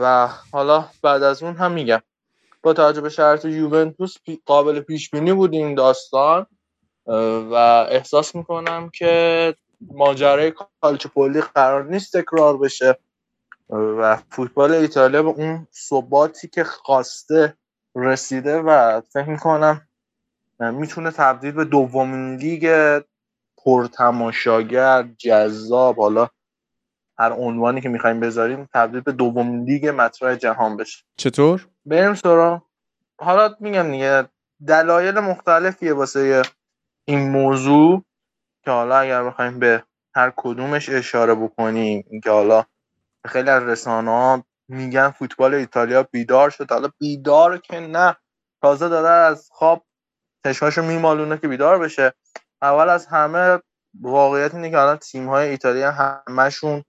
و حالا بعد از اون هم میگم. با توجه به شرط یوونتوس قابل پیش بینی بود این داستان و احساس می‌کنم که ماجرای کالچوپولی قرار نیست تکرار بشه. و فوتبال ایتالیا به اون ثباتی که خواسته رسیده و فکر می‌کنم می‌تونه تبدیل به دومین لیگ پرتماشاگر جذاب حالا هر عنوانی که می‌خوایم بذاریم تبدیل به دومین لیگ مطرح جهان بشه. چطور؟ بریم سراغ. حالا میگم دیگه دلایل مختلفیه واسه این موضوع که حالا اگر بخوایم به هر کدومش اشاره بکنیم اینکه حالا خیلی از رسانه ها میگن فوتبال ایتالیا بیدار شد. حالا بیدار که نه تازه داره از خواب چشماشو میمالونه که بیدار بشه. اول از همه واقعیت اینه که الان تیم های ایتالیا همشون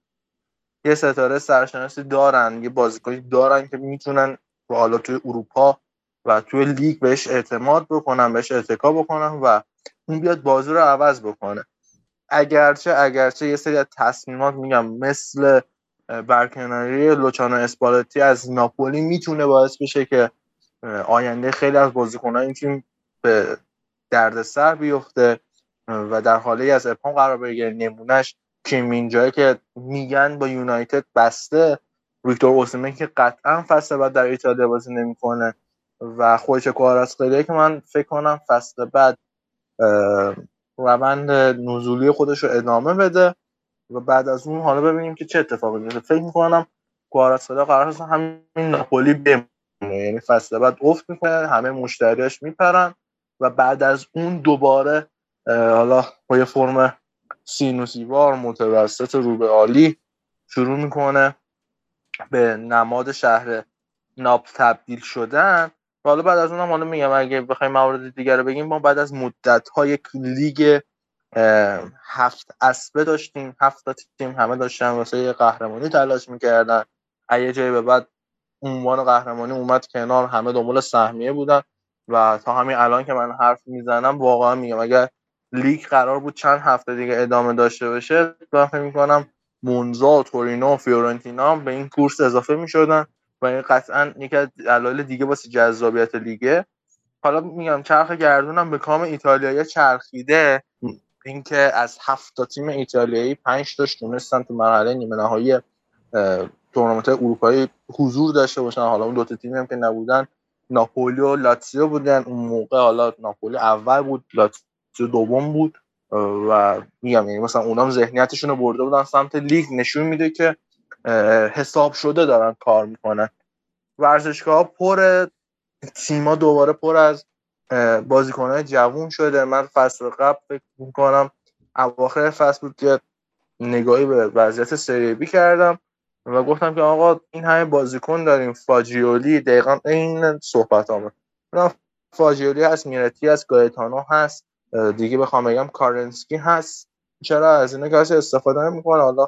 یه ستاره سرشناسی دارن یه بازیکنی دارن که می‌تونن حالا توی اروپا و توی لیگ بهش اعتماد بکنن بهش اتکا بکنن و اون بیاد بازی رو عوض بکنه. اگرچه اگرچه یه سری از تصمیمات میگم مثل برکناری لوچانو اسپالتی از ناپولی می‌تونه باعث بشه که آینده خیلی از بازیکنان این تیم به دردسر بیفته و در حاله از ابهام قرار بگیره نمونهش کیمین جایی که میگن با یونایتد بسته ویکتور اوسیمن که قطعا فصل بعد در ایتالیا بازی نمی‌کنه و خودش کاراسخلی که من فکر کنم فصل بعد روند نزولی خودش رو ادامه بده و بعد از اون حالا ببینیم که چه اتفاقی میفته فکر می‌کنم کواراسخلی قرار هست همین ناپولی بمونه. یعنی فصل بعد افت می‌کنه همه مشتریاش میپرن و بعد از اون دوباره حالا با یه فرم سینوسیوار متوسط رو به عالی شروع می‌کنه. به نماد شهر ناپ تبدیل شدن. و حالا بعد از اونم حالا میگم اگه بخوایم موارد دیگر رو بگیم ما بعد از مدت های لیگ هفت اسبه داشتیم. هفت تیم همه داشتن واسه قهرمانی تلاش می‌کردن. یه جایی به بعد عنوان قهرمانی اومد کنار همه دنبال سهمیه بودن. و تا همین الان که من حرف می‌زنم واقعا میگم اگر لیگ قرار بود چند هفته دیگه ادامه داشته باشه. من فکر می‌کنم مونزا تورینو و فیورنتینا هم به این کورس اضافه می‌شدن و این قطعا یکی از دلایل دیگه واسه جذابیت لیگه. حالا میگم چرخ گردونم به کام ایتالیایی چرخیده. اینکه از هفت تا تیم ایتالیایی پنج تاش تونستن تو مرحله نیمه نهایی تورنمنت اروپایی حضور داشته باشن. حالا اون دو تا تیمی هم که نبودن ناپولی و لاتزیو بودن. اون موقع حالا ناپولی اول بود لاتزیو دوم بود و میگم یعنی مثلا اونام ذهنیتشون رو برده بودن سمت لیگ نشون میده که حساب شده دارن کار می‌کنن. ورزشگاه پر تیما دوباره پر از بازیکنهای جوون شده. من فصل قبل فکر می‌کنم اواخر فصل بود که نگاهی به وضعیت سری بی کردم و گفتم که آقا این همه بازیکن داریم. فاجیولی دقیقا این صحبت همه فاجیولی هست میرتی هست گایتانو هست. دیگه بخوام بگم کارنسکی هست. چرا؟ از اینا کسی استفاده نمی‌کنه حالا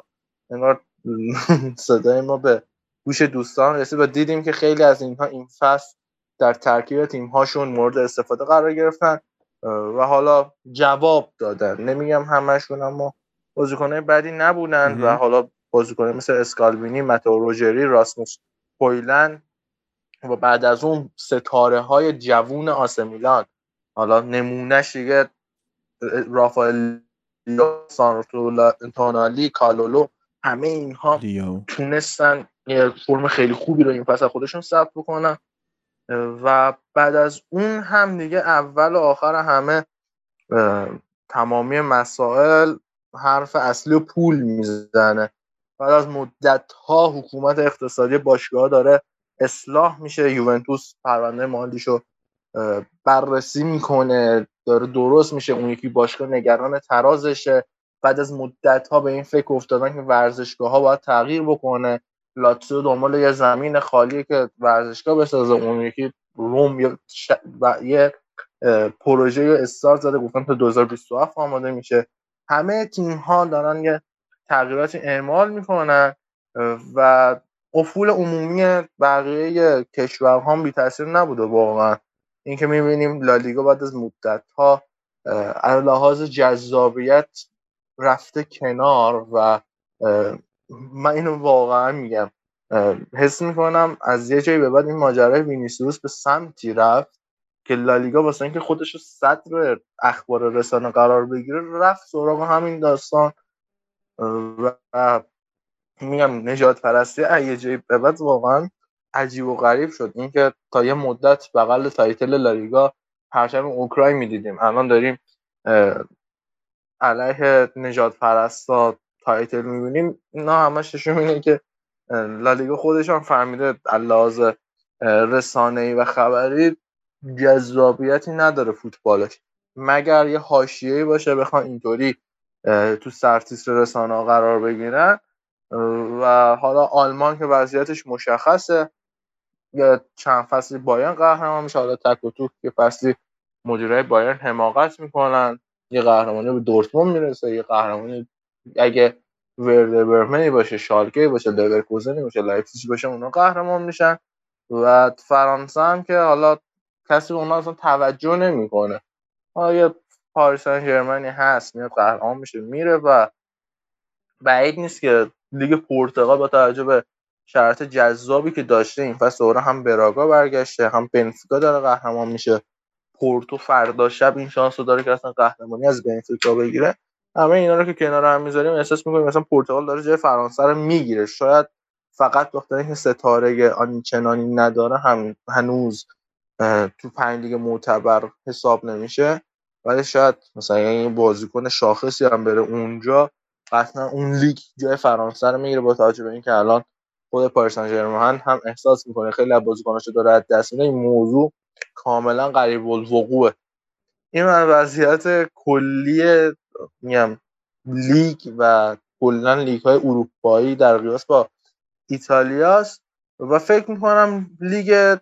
انگار صدای ما به گوش دوستان رسید و دیدیم که خیلی از اینها این فصل در ترکیب تیم هاشون مورد استفاده قرار گرفتن و حالا جواب دادن. نمیگم همشون اما بازیکنهای بدی نبودن. و حالا بازیکنه مثل اسکالوینی متو روجری راسموس هویلند و بعد از اون ستاره های جوون آسمیلان حالا نمونهش دیگه رافائل تونالی کالولو همه اینها تونستن یه فرم خیلی خوبی رو این فصل از خودشون ثبت بکنن. و بعد از اون هم دیگه اول و آخر همه تمامی مسائل حرف اصلی و پول می‌زنه. بعد از مدت ها حکومت اقتصادی باشگاه داره اصلاح میشه. یوونتوس پرونده مالیشو بررسی می‌کنه. داره درست میشه اون یکی باشگاه نگران ترازشه. بعد از مدت ها به این فکر افتادن که ورزشگاه ها باید تغییر بکنه لاتسیو دنبال یه زمین خالی که ورزشگاه بسازه. اون یکی روم یه, ش... یه پروژه یا استارت زده گفتن تا 2027 آماده میشه. همه تیم ها دارن یه تغییراتی اعمال می‌کنن و افول عمومی بقیه کشورها بی تاثیر نبوده واقعا. اینکه می‌بینیم لالیگا بعد از مدت ها لحاظ جذابیت رفته کنار و من اینو واقعا میگم. حس می‌کنم از یه جایی به بعد این ماجرای وینیسیوس به سمتی رفت که لالیگا واسه اینکه خودش رو صدر اخبار رسانه قرار بگیره رفت سراغ همین داستان. و میگم نژادپرستی یه جایی به بعد واقعا عجیب و غریب شد. اینکه تا یه مدت بغل title لالیگا پرچم اوکراین می‌دیدیم. الان داریم علیه نژادپرستا title می‌بینیم. اینا همش نشون میده که لالیگا خودش هم فهمیده لحاظ رسانه ای و خبری جذابیتی نداره فوتبالش. مگر یه حاشیه‌ای باشه بخوان اینطوری تو سرتیتر رسانه ها قرار بگیرن؟ و حالا آلمان که وضعیتش مشخصه یا چند فصلی بایرن قهرمان میشه. حالا تک و توک یه فصلی مدیرای بایرن حماقت می‌کنن. یه قهرمانی به دورتموند می‌رسه. یه قهرمانی اگه وردر برمنی باشه شالکه باشه لورکوزنی باشه لایپزیگ باشه اونا قهرمان میشن. و فرانسه هم که حالا کسی اونا اصلا توجه نمی‌کنه. حالا یه پاریس سن ژرمنی هست میاد قهرمان میشه میره و بعید نیست که لیگ پرتغال با توجه به شرایط جذابی که داشته. این فصل دوباره هم براگا برگشته هم بنفیکا داره قهرمان میشه. پورتو فردا شب این شانس رو داره که اصلا قهرمانی از بنفیکا بگیره. همه اینا رو که کنار هم می‌ذاریم احساس می‌کنیم مثلا پرتغال داره جای فرانسه رو می‌گیره. شاید فقط بخاطر اینکه ستاره آنچنانی نداره هم هنوز تو پنج لیگ معتبر حساب نمیشه. ولی شاید مثلا یه بازیکن شاخصی هم بره اونجا قطعا اون لیگ جای فرانسه رو می‌گیره با توجه به اینکه الان خود پاریس سن هم احساس می‌کنه. خیلی از بازیکناشو داره از دست این موضوع کاملا قریب الوقوعه. این وضعیت کلی میگم لیگ و کلا لیگ های اروپایی در قیاس با ایتالیاست و فکر می‌کنم لیگ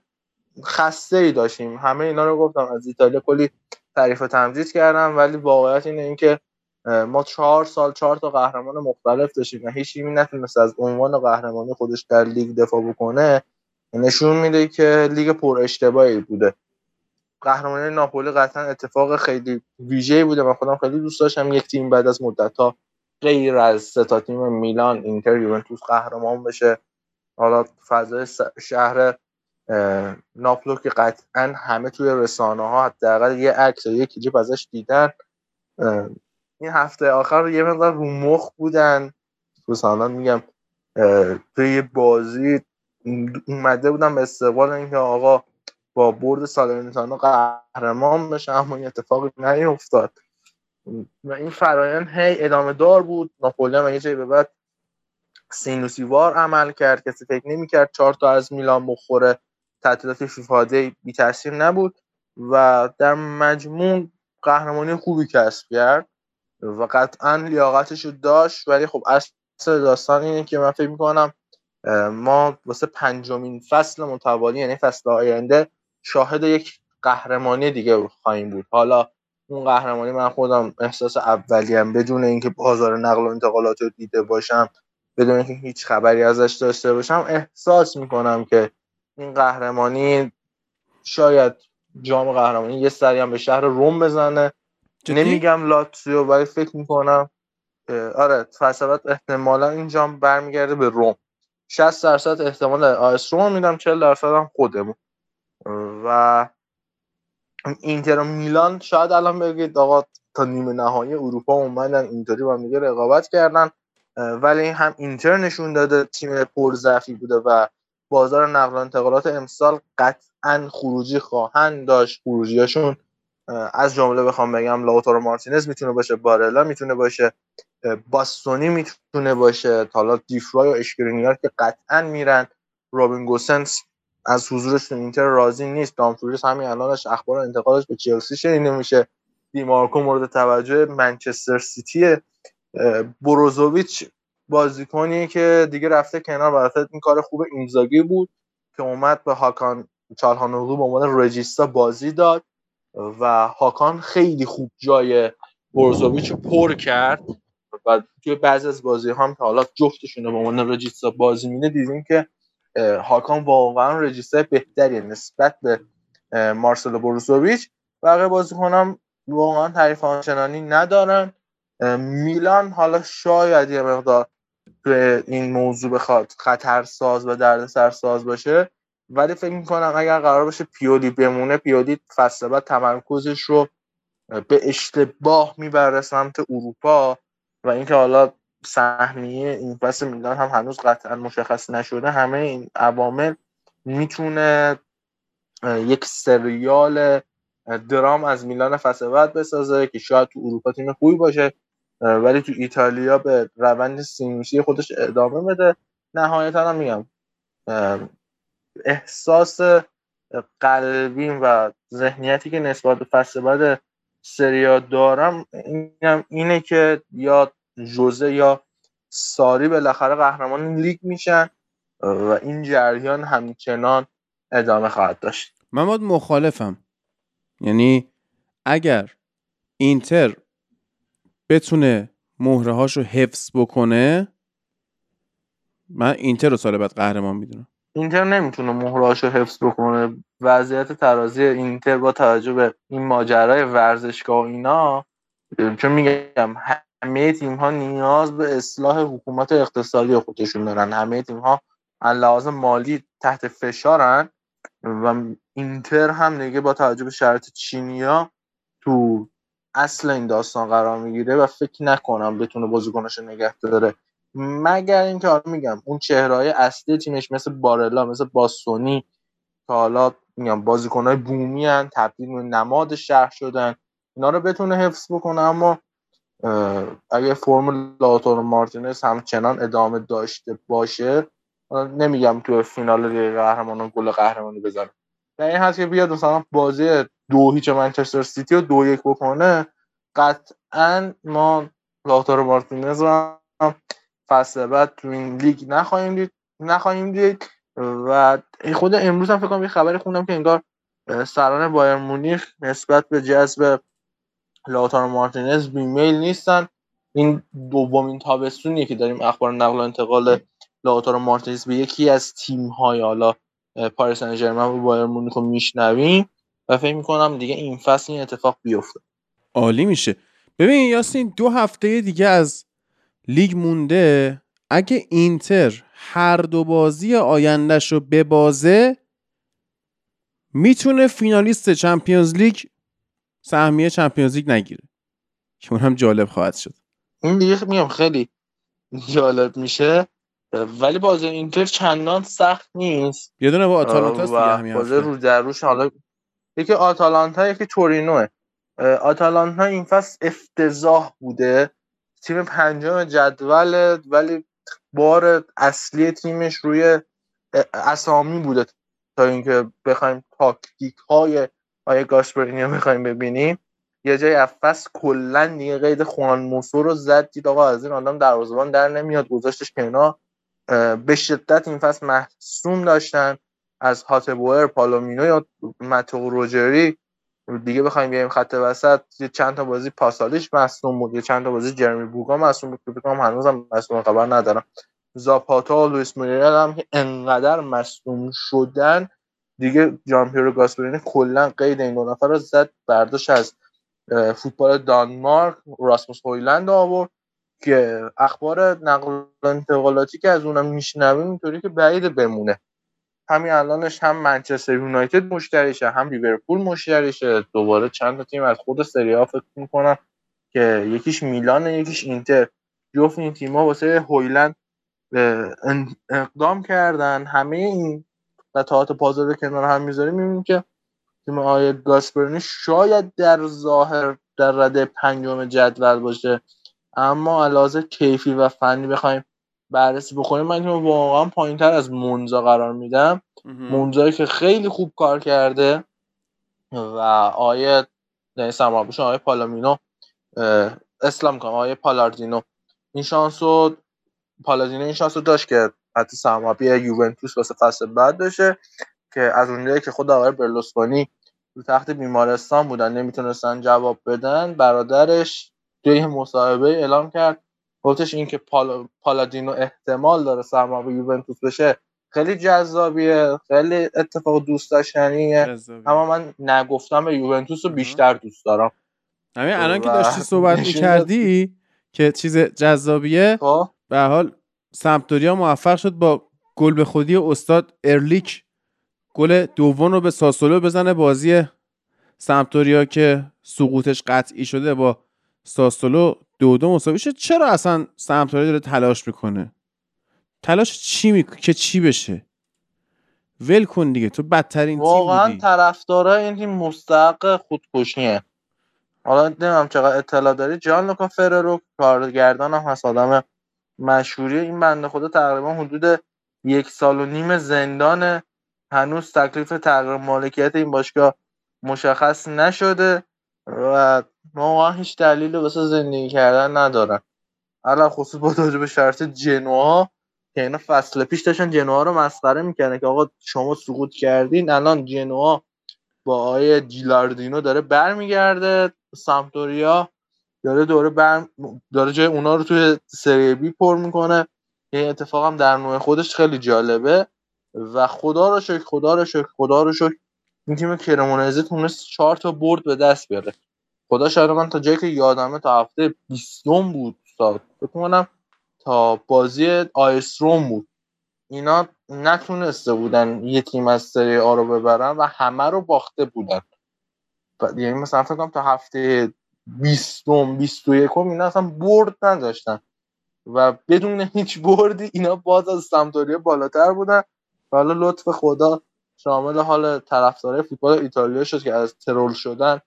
خسته ای داشتیم. همه اینا رو گفتم. از ایتالیا کلی تعریف و تمجید کردم ولی واقعیت اینه اینکه ما چهار سال چهار تا قهرمان مختلف داشتیم و هیچ تیمی نتونست از عنوان قهرمانی خودش در لیگ دفاع بکنه. نشون میده که لیگ پر اشتباهی بوده. قهرمانی ناپولی قطعا اتفاق خیلی ویژه‌ای بوده. من خودم خیلی دوست داشتم یک تیم بعد از مدت‌ها غیر از سه تا تیم میلان اینتر یوونتوس قهرمان بشه. حالا فضای شهر اه، ناپولو که قطعا همه توی رسانه ها حداقل یه عکس یه کلیپ ازش دیدن این هفته آخر یه مقدار رو مخ بودن. مثلا میگم توی بازی اومده بودم به استقبال اینکه آقا با برد سالرنیتانا قهرمان بشه اما این اتفاقی نیفتاد. و این فرایند هی ادامه دار بود. ناپولی هم یه جایی به بعد سینوسیوار عمل کرد. کسی فکر نمی‌کرد چهار تا از میلان بخوره. تعطیلات فیفا دی بی تاثیر نبود. و در مجموع قهرمانی خوبی کسب کرد. و قطعا لیاقتش رو داشت. ولی خب اصل داستان اینه که من فکر می‌کنم ما واسه پنجمین فصل متوالی یعنی فصل آینده شاهد یک قهرمانی دیگه خواهیم بود. حالا اون قهرمانی من خودم احساس اولیم بدون اینکه بازار نقل و انتقالات رو دیده باشم بدون اینکه هیچ خبری ازش داشته باشم احساس می‌کنم که این قهرمانی شاید جام قهرمانی یه سری به شهر روم بزنه؟ نمیگم لاتسیو ولی فکر می‌کنم آره بعد احتمالا این جام برمیگرده به روم. 60 درصد احتمال آیس روم میدم 40 درصد هم خودمون. و اینتر و میلان شاید الان بگید آقا تا نیمه نهایی اروپا اومدن اینطوری با هم دیگه رقابت کردن ولی هم اینتر نشون داده تیم پرضعفی بوده و بازار نقل و انتقالات امسال قطعا خروجی خواهند داشت. خروجیاشون از جمله بخوام بگم لاوتارو مارتینز می‌تونه باشه بارلا می‌تونه باشه باستونی می‌تونه باشه حالا دیفرای و اشکرینیار که قطعا میرن. رابین گوسنس از حضورش تو اینتر راضی نیست. دامفریز همین الانش اخبار انتقالش به چلسی شنیده میشه. دیمارکو مورد توجه منچستر سیتی بروزوویچ بازیکنی که دیگه رفته کنار برای این کار خوب اینزاگی بود که اومد به هاکان چالهانوغلو به عنوان رجیستا بازی داد. و هاکان خیلی خوب جای بروزوویچ رو پر کرد و توی بعضی از بازی هم که حالا جفتشون رو به عنوان رجیستا بازی میده دیدیم که هاکان واقعا رجیستای بهتری نسبت به مارسلو بروزوویچ بقیه بازیکنان واقعا تعریف آنچنانی ندارن. میلان حالا شاید یه مقدار به این موضوع بخواد خطرساز و دردسرساز باشه. ولی فکر می‌کنم اگر قرار باشه پیولی بمونه پیولی فصل بعد تمرکزش رو به اشتباه می‌بره سمت اروپا و اینکه حالا سهمیه این فصل میلان هم هنوز قطعا مشخص نشده. همه این عوامل می‌تونه یک سریال درام از میلان فصل بعد بسازه که شاید تو اروپا تیم خوبی باشه ولی تو ایتالیا به روند سینوسی خودش ادامه بده. نهایتا هم میگم احساس قلبیم و ذهنیتی که نسبت به فصل بعد سریا دارم اینم اینه که یا جوزه یا ساری بالاخره قهرمان لیگ میشن و این جریان همچنان ادامه خواهد داشت. من باید مخالفم. یعنی اگر اینتر بتونه مهره هاشو حفظ بکنه من اینتر رو سال بعد قهرمان می‌دونم. اینتر نمی‌تونه مهراشو حفظ بکنه. وضعیت ترازی اینتر با توجه به این ماجرای ورزشگاه اینا چون میگم همه تیم ها نیاز به اصلاح حکومت اقتصادی خودشون دارن. همه تیم ها لحاظ مالی تحت فشارن و اینتر هم دیگه با توجه به شرط چینیا تو اصل این داستان قرار می‌گیره و فکر نکنم بتونه بازیکناشو نگه داره. مگر اینکه حالا میگم اون چهرهای اصلی تیمش مثل بارلا مثل باستونی که حالا میگم بازیکنهای بومی هن تبدیل به نماد شهر شدن. اینا رو بتونه حفظ بکنه اما اگه فرم لائوتارو مارتینز همچنان ادامه داشته باشه نمیگم تو فینال لیگ قهرمانان گل قهرمانی بزنه. در این هست که بیاد مثلا بازی دو هیچ منچستر سیتی رو دو یک بکنه قطعا ما لائوتارو مارتینز رو فصل بعد تو این لیگ نخواهیم دید نخواهیم دید. و خود امروز هم فکر کنم یه خبری خوندم که انگار سران بایرن مونیخ نسبت به جذب لائوتارو مارتینز بیمیل نیستن. این دومین تابستونیه که داریم اخبار نقل و انتقال لائوتارو مارتینز به یکی از تیم های حالا پاریس سن ژرمن و بایرن مونیخ رو میشنویم و فکر می‌کنم دیگه این فصل این اتفاق بیفته. عالی میشه. ببین یاسین دو هفته دیگه از لیگ مونده اگه اینتر هر دو بازی آیندهش رو ببازه می‌تونه فینالیست چمپیونز لیگ سهمیه چمپیونز لیگ نگیره. که اون هم جالب خواهد شد. این دیگه میگم خیلی جالب میشه ولی بازی اینتر چندان سخت نیست. یه دونه با آتالانتا دیگه بازی رو در روش حالا یکی آتالانتا یکی تورینوه. آتالانتا این فصل افتضاح بوده. تیم پنجم جدول ولی بار اصلی تیمش روی اسامی بوده تا اینکه بخوایم تاکتیک های آیه گاسپرینی رو بخوایم ببینیم. یه جای افس کلا دیگه قید خوان موسو رو زد دید آقا از این آدم دروازه‌بان در نمیاد. گذاشتش کنار. اه، به شدت این فصل محسوم داشتن از هاتبوئر پالومینو یا متو روجری دیگه بخوایم بیایم خط وسط یه چند تا بازی پاسالیش مصدوم بود یه چند تا بازی جرمی بوگا مصدوم بود که کنم هنوزم مصدوم خبر ندارم. زاپاتا و لوئیس موریل هم که انقدر مصدوم شدن. دیگه جان پیرو گاسپرینی کلا قید این دو نفر رو زد برداشت از فوتبال دانمارک راسموس هویلند آورد که اخبار نقل انتقالاتی که از اونم میشنویم اینطوری که بعید بمونه. همین الانش هم منچستر یونایتد مشتریشه هم لیورپول مشتریشه. دوباره چند تا تیم از خود سری آ فکر می‌کنم که یکیش میلان یکیش اینتر. جفت این تیم‌ها واسه هویلند اقدام کردن. همه این قطعات پازل کنار هم می‌ذاریم. می‌بینیم که تیم آقای گاسپرینی شاید در ظاهر در رده پنجم جدول باشه. اما علاوه کیفی و فنی بخوایم بررسی بکنیم من واقعا پایینتر از مونزا قرار میدم. مونزایی که خیلی خوب کار کرده و آیه یعنی سرمربیشون آقای پالامینو اسلام کنم آقای پالاردینو. این شانس رو پالادینو این شانس رو داشت که حتی سرمربی یوونتوس واسه فصل بعد بشه که از اونجایی که خود آقای برلوسکونی رو تخت بیمارستان بودن نمی‌تونستن جواب بدن برادرش توی مصاحبه اعلام کرد. گفتش اینکه پال... پالادینو احتمال داره سرمربی یوونتوس بشه. خیلی جذابیه خیلی اتفاق دوست داشتنیه. اما من نگفتم به یوونتوس رو. بیشتر دوست دارم. همین الان که داشتی صحبت می‌کردی که چیز جذابیه خب. به حال سمپدوریا موفق شد با گل به خودی استاد ارلیک گل دوم رو به ساسولو بزنه. بازی سمپدوریا که سقوطش قطعی شده با ساسولو دو دو مساوی شد چرا اصلا سمپدوریا داره تلاش می‌کنه؟ تلاش چی می... که چی بشه؟ ول کن دیگه. تو بدترین تیم واقعا بودی. طرفدارای این تیم مستحق خودکشیه. حالا نمی‌دونم چقدر اطلاع داری. جان لوکا فررو کارگردان هم هست آدم مشهوری. این بنده خدا تقریبا حدود یک سال و نیم زندان هنوز تکلیف تغییر مالکیت این باشگاه مشخص نشده. و واقعا هیچ دلیلی واسه زندگی کردن ندارن. الان خصوص با توجه به شرط جنوا که اینا فصل پیش داشتن جنوا رو مسخره می‌کنه که آقا شما سقوط کردین الان جنوا با آقای جیلاردینو داره برمیگرده سامپدوریا داره دوره بر داره جای اونا رو توی سری بی پر می‌کنه. این اتفاق هم در نوع خودش خیلی جالبه. و خدا رو شکر خدا رو شکر خدا رو شکر این تیم کرمونزه تونست چهار تا برد به دست بیاره. خدا شاید من تا جایی که یادمه تا هفته 20 بود تا فکر کنم تا بازی آیستروم بود. اینا نتونسته بودن یه تیم از سری آ رو ببرن و همه رو باخته بودن. و یعنی مثلا فکر کنم تا هفته 20 21 اینا اصلا برد نداشتن و بدون هیچ بردی اینا باز از سمتوریا بالاتر بودن. و حالا لطف خدا شامل حال طرفدارای فوتبال ایتالیا شد که از ترول شدن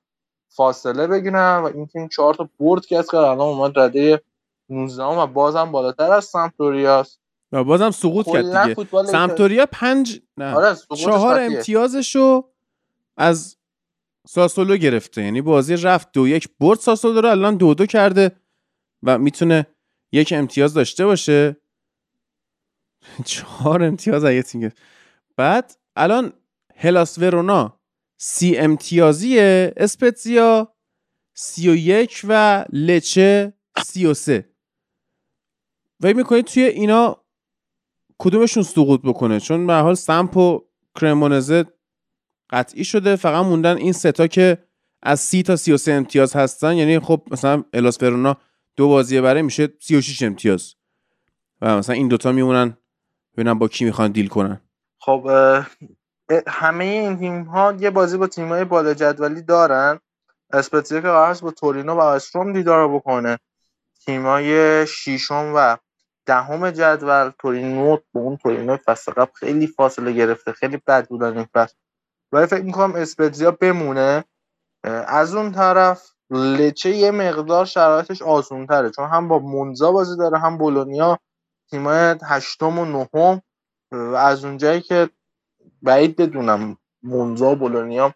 فاصله بگیرن و این تیم چهار تا برد کسب کرد الان اومد رده 19 و بازم بالاتر از سمتوریاست و بازم سقوط کرد دیگه. سمپدوریا پنج نه. آره چهار. امتیازشو از ساسولو گرفته. یعنی بازی رفت دو یک. برد ساسولو رو الان دو دو کرده و می‌تونه یک امتیاز داشته باشه. چهار امتیاز تیم گرفت. بعد الان هلاس ورونا سی امتیازیه اسپتزیا سی و یک و لچه سی و سه. می‌کنید توی اینا کدومشون سقوط بکنه؟ چون به حال سمپ و کرمونزه قطعی شده فقط موندن این ستا که از سی تا سی و سه امتیاز هستن. یعنی خب مثلا الاس ورونا دو بازی برای میشه سی و شیش امتیاز. و مثلا این دوتا میمونن ببینم با کی می‌خوان دیل کنن. خب همه این تیم ها یه بازی با تیم های بالا جدولی دارن. اسپتزیا که قرار با تورینو و آستروم دیدار بکنه. تیم های شیشم و دهم جدول. تورینو با اون تورینو فصل خیلی فاصله گرفته خیلی بد بودن این فصل. ولی فکر می‌کنم اسپتزیا بمونه. از اون طرف لچه یه مقدار شرایطش آسون تره چون هم با مونزا بازی داره هم بولونیا. تیمای هشتم و نهم و از اونجایی که بعید بدونم مونزا و بولونیا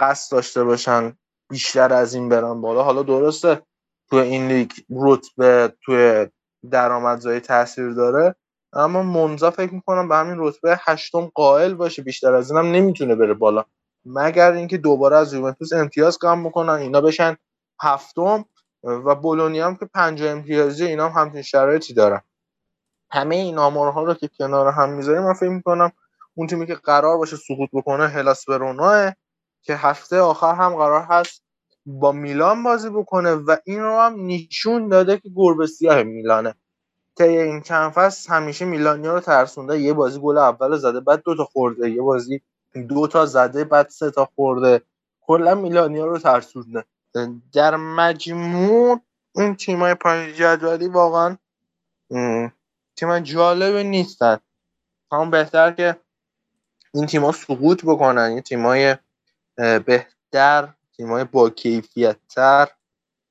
قصد داشته باشن بیشتر از این برن بالا. حالا درسته تو این لیگ رتبه توی درآمدزایی تاثیر داره اما مونزا فکر می‌کنم به همین رتبه هشتم قائل باشه بیشتر از اینم نمی‌تونه بره بالا. مگر اینکه دوباره از یوونتوس امتیاز کم بکنن اینا بشن هفتم و بولونی هم که پنج امتیازی اینا هم همچین شرایطی دارن. همه این آمارها رو که کنار هم می‌ذاریم من فکر می‌کنم اون تیمی که قرار باشه سقوط بکنه هلاس که هفته آخر هم قرار هست با میلان بازی بکنه و این رو هم نشون داده که گربه سیاه میلانه. طی این چند فصل همیشه میلانیا رو ترسونده یه بازی گل اول زده بعد دو تا خورده یه بازی دو تا زده بعد سه تا خورده. کلا میلانیا رو ترسونده. در مجموع این تیمای پایین جدولی واقعا تیم جالب نیستن. هم بهتر که این تیم‌ها سقوط بکنن. این تیمای بهتر تیمای با کیفیت تر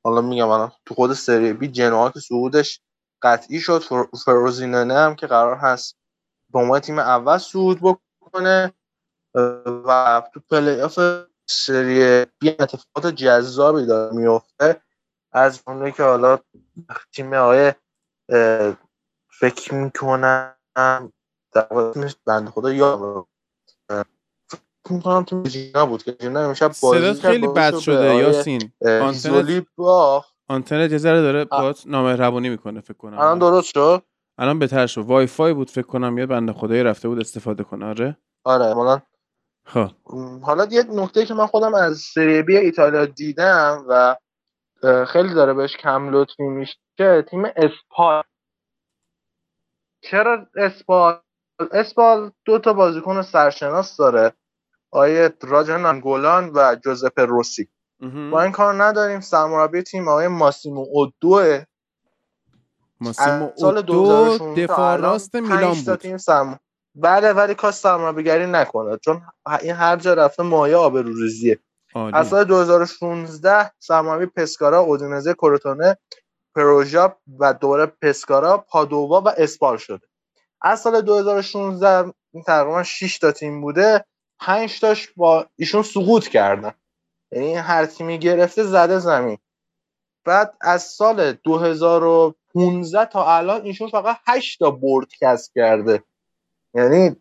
حالا میگم الان تو خود سری بی جنوا که صعودش قطعی شد. فر- فروزینانه هم که قرار هست به عنوان تیم اول صعود بکنه. و تو پلی آف سری بی اتفاقات جذابی داره میفته از جمله که حالا تیم آقای فکر می‌کنم در واقع بنده خدا فکر می‌کنم تیم ژینا بود که ژینا امشب بازی کرد خیلی بد شده یاسین. آنتنت ایزولی باخت. آنتنت یه ذره داره باهات نامهربونی می‌کنه فکر کنم. الان درست شد؟ الان بهتر شد. وای فای بود فکر کنم یه بنده خدایی رفته بود استفاده کنه. آره. آره حالا خب. حالا یه نکته که من خودم از سری بی ایتالیا دیدم و خیلی داره بهش کم لطفی میشه تیم اسپال چرا اسپال اسپال دو تا بازیکن سرشناس داره. آقای راجان انگولان و جوزپ روسی. با این کار نداریم. سرمربی تیم آقای ماسیمو اودوه. ماسیمو اودو 2016 تا دفاع راست میلان بود. تیم سرم بله ولی کاش سرمربیگری نکنه. چون این هر جا رفته مایه آبروریزیه. از سال 2016 سرمربی پسکارا اودینزه کروتونه پروژا و دوباره پسکارا پادووا و اسپال شده. از سال 2016 این تقریبا 6 تا تیم بوده 5 تاش با ایشون سقوط کردن. یعنی هر تیمی گرفته زده زمین. بعد از سال 2015 تا الان ایشون فقط 8 تا برد کسب کرده. یعنی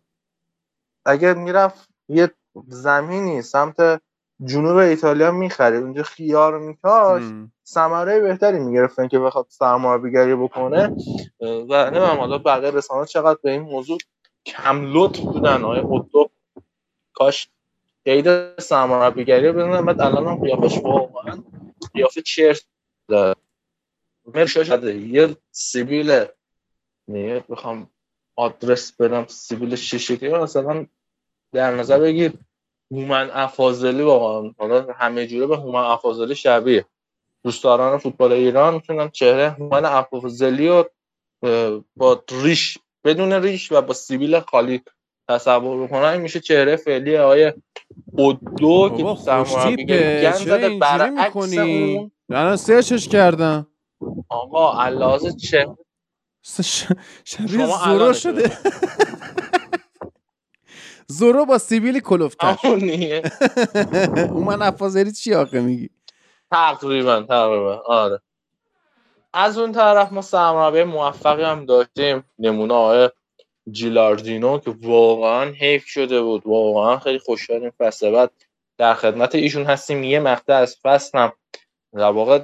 اگه می‌رفت یه زمینی سمت جنوب ایتالیا می‌خرید اونجا خیار میکاش. ثمره بهتری می‌گرفتن که بخواد سرمربیگری بکنه. و نمیم حالا بقیه رسانه چقدر به این موضوع کم لطف بودن. آقای اوتو کاش قید سرمربیگری رو بدونن بعد الان هم قیافش واقعا قیافه چرت داره. شده یه سیبیل نیه بخوام آدرس بدم سیبیل شیشگی مثلا در نظر بگیر. هومن افاضلی واقعا حالا همه جوره به هومن افاضلی شبیه. دوستداران فوتبال ایران می‌تونن چهره هومن افاضلی رو اه، با ریش بدون ریش و با سیبیل خالی تصور بکنن. میشه چهره فعلی آقای اودو که خوشتیپه. گن زده برعکس اون. الان سرچش کردم. آقا علاوه چه؟ ش- شبیه زورو شده. زورو با سیبیل همونیه. اون من افاظری چی آخه میگی؟ تقریبا تقریبا. آره. از اون طرف ما سرمربی موفقی هم داشتیم. نمونه آقای جیلاردینو که واقعا حیف شده بود. واقعا خیلی خوشحالیم فصل. بعد در خدمت ایشون هستیم. یه مقطع از فصل هم. در واقع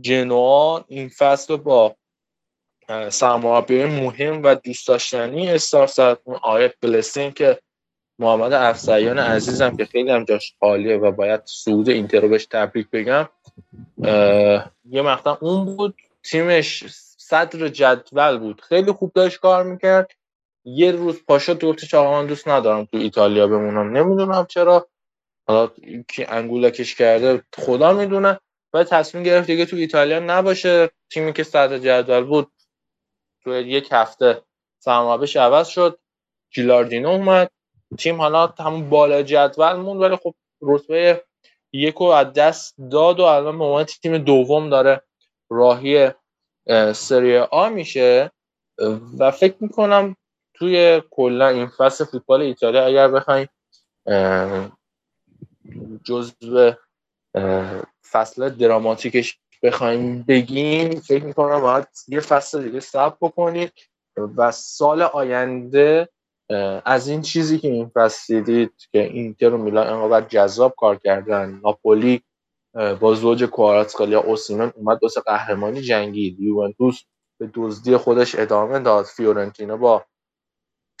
جنوا این فصل رو با سرمربی مهم و دوست داشتنی استارت زد. آقای بلسین که محمد افسریان عزیزم که خیلی هم جاش خالیه و باید صعود اینتر رو بهش تبریک بگم. یه مقطع اون بود تیمش صدر جدول بود. خیلی خوب داشت کار می‌کرد. یه روز پاشا گفتش آقا من دوست ندارم تو ایتالیا بمونم. نمی‌دونم چرا. حالا کی انگولکش کرده خدا می‌دونه. و تصمیم گرفت دیگه تو ایتالیا نباشه. تیمی که صدر جدول بود تو یک هفته سرمربیش عوض شد. جیلاردینو اومد. تیم حالا همون بالا جدول موند ولی خب رتبه یک رو از دست داد و الان به عنوان تیم دوم داره راهی اه، سری آ میشه. و فکر می‌کنم توی کلا این فصل فوتبال ایتالیا اگر بخوایم اه، فصل دراماتیکش بخوایم بگیم فکر می‌کنم باید یه فصل دیگه صبر بکنید و سال آینده از این چیزی که این فصل دیدید که اینتر و میلان انقدر جذاب کار کردن. ناپولی با زوج کواراتسکالیا اوسیمن اومد واسه قهرمانی جنگید. یوونتوس به دزدی خودش ادامه داد. فیورنتینا با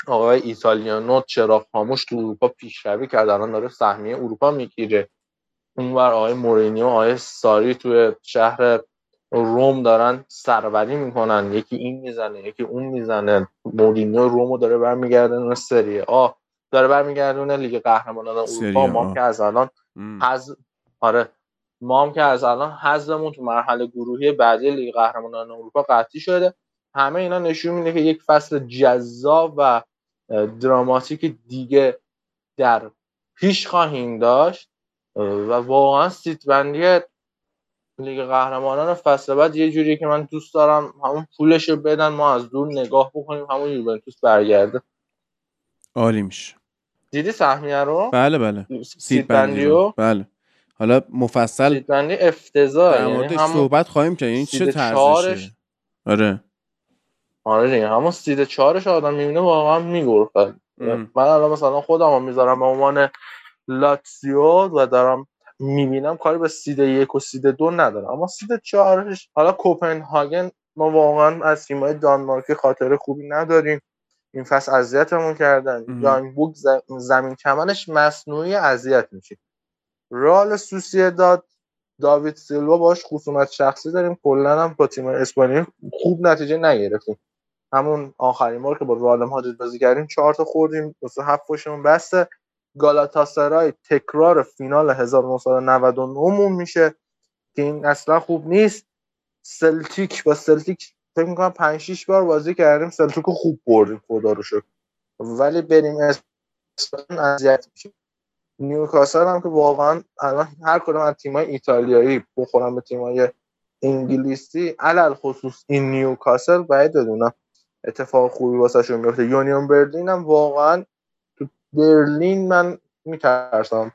آقای ایتالیانو چراغ خاموش تو اروپا پیشروی کرد. الان داره سهمیه اروپا می‌گیره. اونور آقای مورینیو آقای ساری توی شهر روم دارن سروری می‌کنن یکی این می‌زنه یکی اون می‌زنه. مورینیو رومو داره برمیگردونه سری آ. داره برمیگردونه لیگ قهرمانان اروپا. ما که از الان. حذ آره. ما هم که از الان حذفمون تو مرحله گروهی بعدی لیگ قهرمانان اروپا قطعی شده. همه اینا نشون میده که یک فصل جذاب و دراماتیک دیگه در پیش خواهیم داشت و واقعا سیدبندی لیگ قهرمانان فصل بعد یه جوریه که من دوست دارم همون پولش رو بدن ما از دور نگاه بکنیم همون یوونتوس برگرده. عالی میشه. دیدی سهمیه رو؟ بله بله. سید بندی بندی رو؟ رو بله. حالا مفصل سیت بندی افتضاح در یعنی موردش صحبت خواهیم کرد. این چه سید طرزشه؟ آره. آره دیگه همون سید چهارش آدم می‌بینه واقعا می‌گرفت. من الان مثلا خودم رو می‌ذارم به عنوان لاتسیو و دارم می‌بینم کاری به سید یک و سید دو ندارم. اما سید چهارش حالا کوپنهاگن ما واقعا از تیمای دانمارکی خاطر خوبی نداریم. این فصل اذیتمون کردن. یانگ بوک زمین کمنش مصنوعی اذیت میشه. رال سوسیداد داوید سیلوا باش خصومت شخصی داریم. کلا هم با تیم اسپانیایی خوب نتیجه نگرفتیم. همون آخرین بار که با رئال مادرید بازی کردیم چهار تا خوردیم واسه هفت بسته. گالاتاسرای تکرار فینال 1999 مون میشه که این اصلا خوب نیست. سلتیک با سلتیک فکر می‌کنم 5 6 بار بازی کردیم سلتیک خوب بردیم خدا رو شکر. ولی بریم اسپان اذیت میشه نیوکاسل هم که واقعا الان هر کدوم از تیمای ایتالیایی بخورن به تیمای انگلیسی علی‌الخصوص این نیوکاسل باید بدونم اتفاق خوبی واسه شون میفته یونیون برلین هم واقعا برلین من میترسم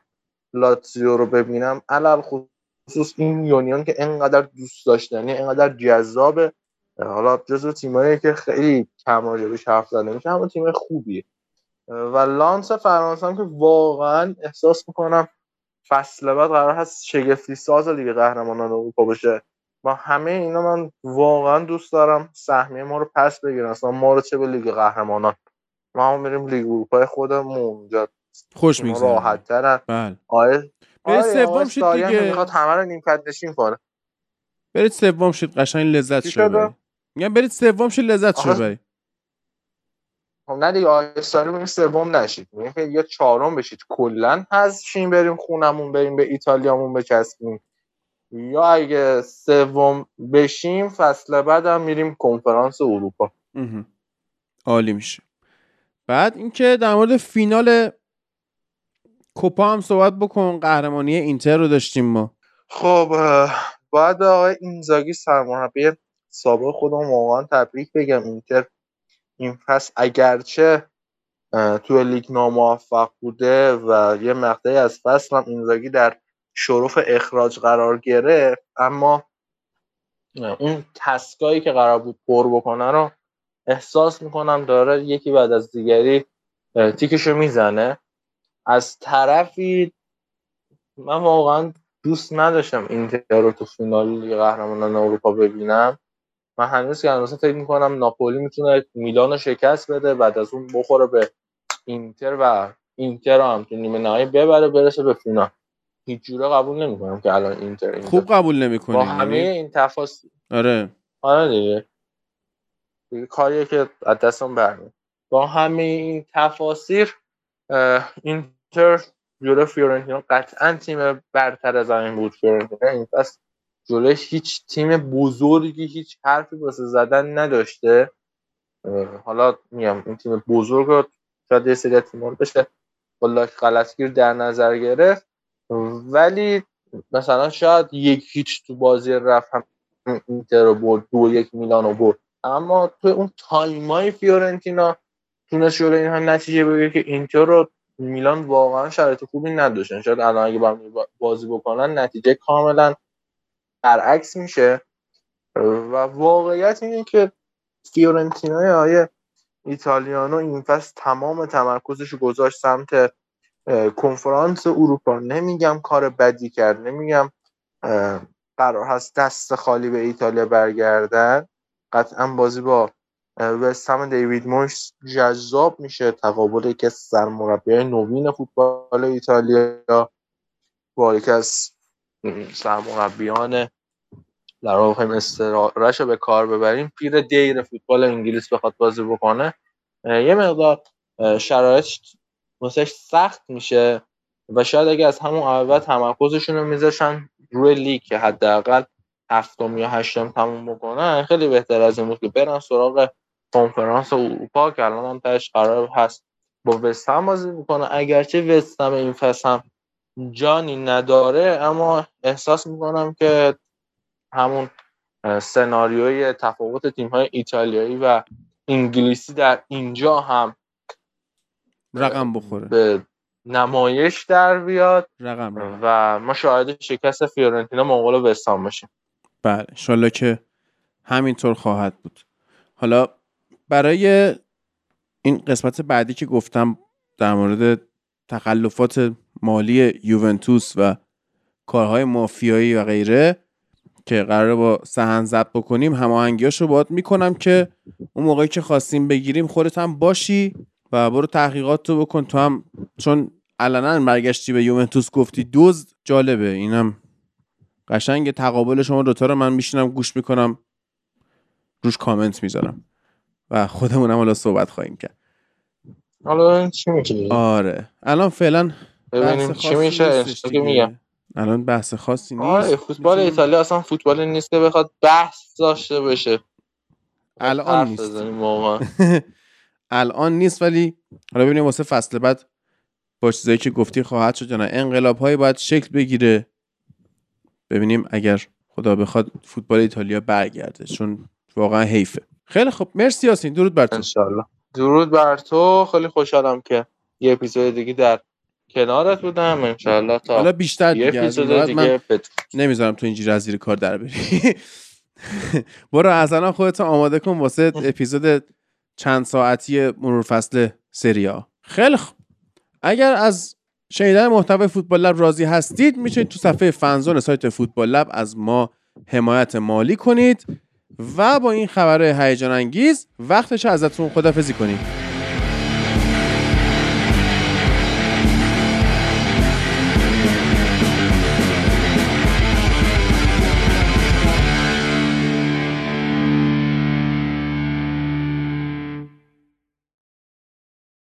لاتزیو رو ببینم علی‌الخصوص این یونیون که انقدر دوست داشتنی انقدر جذابه. حالا جزو تیمایی که خیلی کم راجبش حرف زده میشه همون تیم خوبیه. و لانس فرانسه هم که واقعا احساس می‌کنم فصل بعد قرار هست شگفتی ساز لیگ قهرمانان اروپا بشه. با همه اینا من واقعا دوست دارم سهمیه ما رو پس بگیرن اصلا ما رو چه به لیگ قهرمانان؟ ما هم میریم لیگ اروپای خودمون. اونجا خوش میگذره. راحت ترن بله. آره برید آره سوم شید دیگه. می‌خواد همه رو نیمکت نشین کنه برید سوم شید قشنگ لذت شو میگم برید سوم شید لذت شو ببرید خب نه دیگه ساری میگه سوم نشید. میگه که یا چهارم بشید. کلا حذف شیم بریم خونمون بریم به ایتالیامون بچسبیم. یا اگه سوم بشیم فصل بعد هم میریم کنفرانس اروپا. عالی میشه. بعد اینکه در مورد فینال کوپا هم صحبت بکن قهرمانی اینتر رو داشتیم ما. خب باید آقای اینزاگی سرمربی سابق خودم واقعا تبریک بگم. اینتر این فصل اگرچه توی لیگ ناموفق بوده و یه مقطعی از فصل هم اینزاگی در شرف اخراج قرار گرفت اما اون تسکایی که قرار بود پر بکنه رو احساس می‌کنم داره یکی بعد از دیگری تیکشو می‌زنه. از طرفی من واقعا دوست نداشتم اینتر رو تو فینال لیگ قهرمانان اروپا ببینم. من هنوز که هنوز فکر می‌کنم ناپولی می‌تونه میلان رو شکست بده بعد از اون بخوره به اینتر و اینتر رو هم تو نیمه نهایی ببره برسه به فینال. هیچ جوره قبول نمی‌کنم که الان اینتر اینجا. خوب قبول با نمی‌کنی همه یعنی؟ این تفاصیل. آره. آره دیگه. کاریه که از دستم برمیاد. با همه این تفاصیل اه، اینتر جلو فیورنتینا قطعا تیم برتر از زمین بود فیورنتینا. این فصل جلوی هیچ تیم بزرگی هیچ حرفی واسه زدن نداشته. حالا میگم این تیم بزرگ رو شاید یه سری رو بشه با غلطگیر در نظر گرفت. ولی مثلا شاید یک هیچ تو بازی رفت هم اینتر رو برد دو یک میلان رو برد. اما تو اون تایمای فیورنتینا تونست جلوی اینها نتیجه بگیره که اینتر و میلان واقعا شرایط خوبی نداشتن. شاید الان اگه با بازی بکنن نتیجه کاملا برعکس میشه. و واقعیت اینه که فیورنتینای آیه ایتالیانو این فصل تمام تمرکزش گذاشت سمت کنفرانس اروپا. نمیگم کار بدی کرد نمیگم قرار هست دست خالی به ایتالیا برگردن. قطعا بازی با وستهم دیوید مویس جذاب میشه. تقابل یکی از سرمربیای نوین فوتبال ایتالیا با یکی از سرمربیان در واقع استعارهش رو به کار ببریم. پیر دیر فوتبال انگلیس بخواد بازی بکنه. یه مقدار اه، شرایطش واسش سخت میشه و شاید اگه از همون اول تمرکزشون رو میذاشن روی لیگ که حداقل هفتم یا هشتم تموم بکنن خیلی بهتر از این بود که برن سراغ کنفرانس اروپا که الان هم تاش قرار هست با وستهم بازی بکنه اگرچه وستهم این فصل هم جانی نداره اما احساس می‌کنم که همون سناریوی تفاوت تیم های ایتالیایی و انگلیسی در اینجا هم رقم بخوره. به نمایش در بیاد رقم رقم. و ما شاهد شکست فیورنتینا مقابل وستهم باشیم. بله انشالله که همینطور خواهد بود. حالا برای این قسمت بعدی که گفتم در مورد تخلفات مالی یوونتوس و کارهای مافیایی و غیره که قراره با سهن ضبط بکنیم هماهنگیاش رو باید می‌کنم که اون موقعی که خواستیم بگیریم خودت هم باشی و برو تحقیقات رو بکن. تو هم چون علنا برگشتی به یوونتوس گفتی دزد جالبه. اینم قشنگ تقابل شما دوتا رو من میشینم گوش می‌کنم روش کامنت می‌ذارم. و خودمونم حالا صحبت خواهیم کرد. حالا چی آره. الان فعلا ببینیم چی میشه. میگم. الان بحث خاصی نیست. آره فوتبال ایتالیا اصلا فوتبال نیست که بخواد بحث داشته باشه. الان نیست. الان نیست ولی حالا ببینیم واسه فصل بعد با چیزایی که گفتی خواهد شد یا نه. انقلاب های باید شکل بگیره. ببینیم اگر خدا بخواد فوتبال ایتالیا برگرده چون واقعا حیفه. خیلی خب مرسی یاسین. درود بر تو. انشالله. درود بر تو. خیلی خوشحالم که یه اپیزود دیگه در کنارت بودم. انشالله تا حالا بیشتر یه دیگه این اپیزود دیگه. نمی‌ذارم تو اینجوری از زیر کار در بری. برو از الان خودتو آماده کن واسه اپیزود چند ساعتی مرور فصل سریا خیلی خوب. اگر از شنیدن محتوای فوتبال لب راضی هستید می‌تونید تو صفحه فنزون سایت فوتبال لب از ما حمایت مالی کنید و با این خبر هیجان انگیز وقتش ازتون خدافزی کنید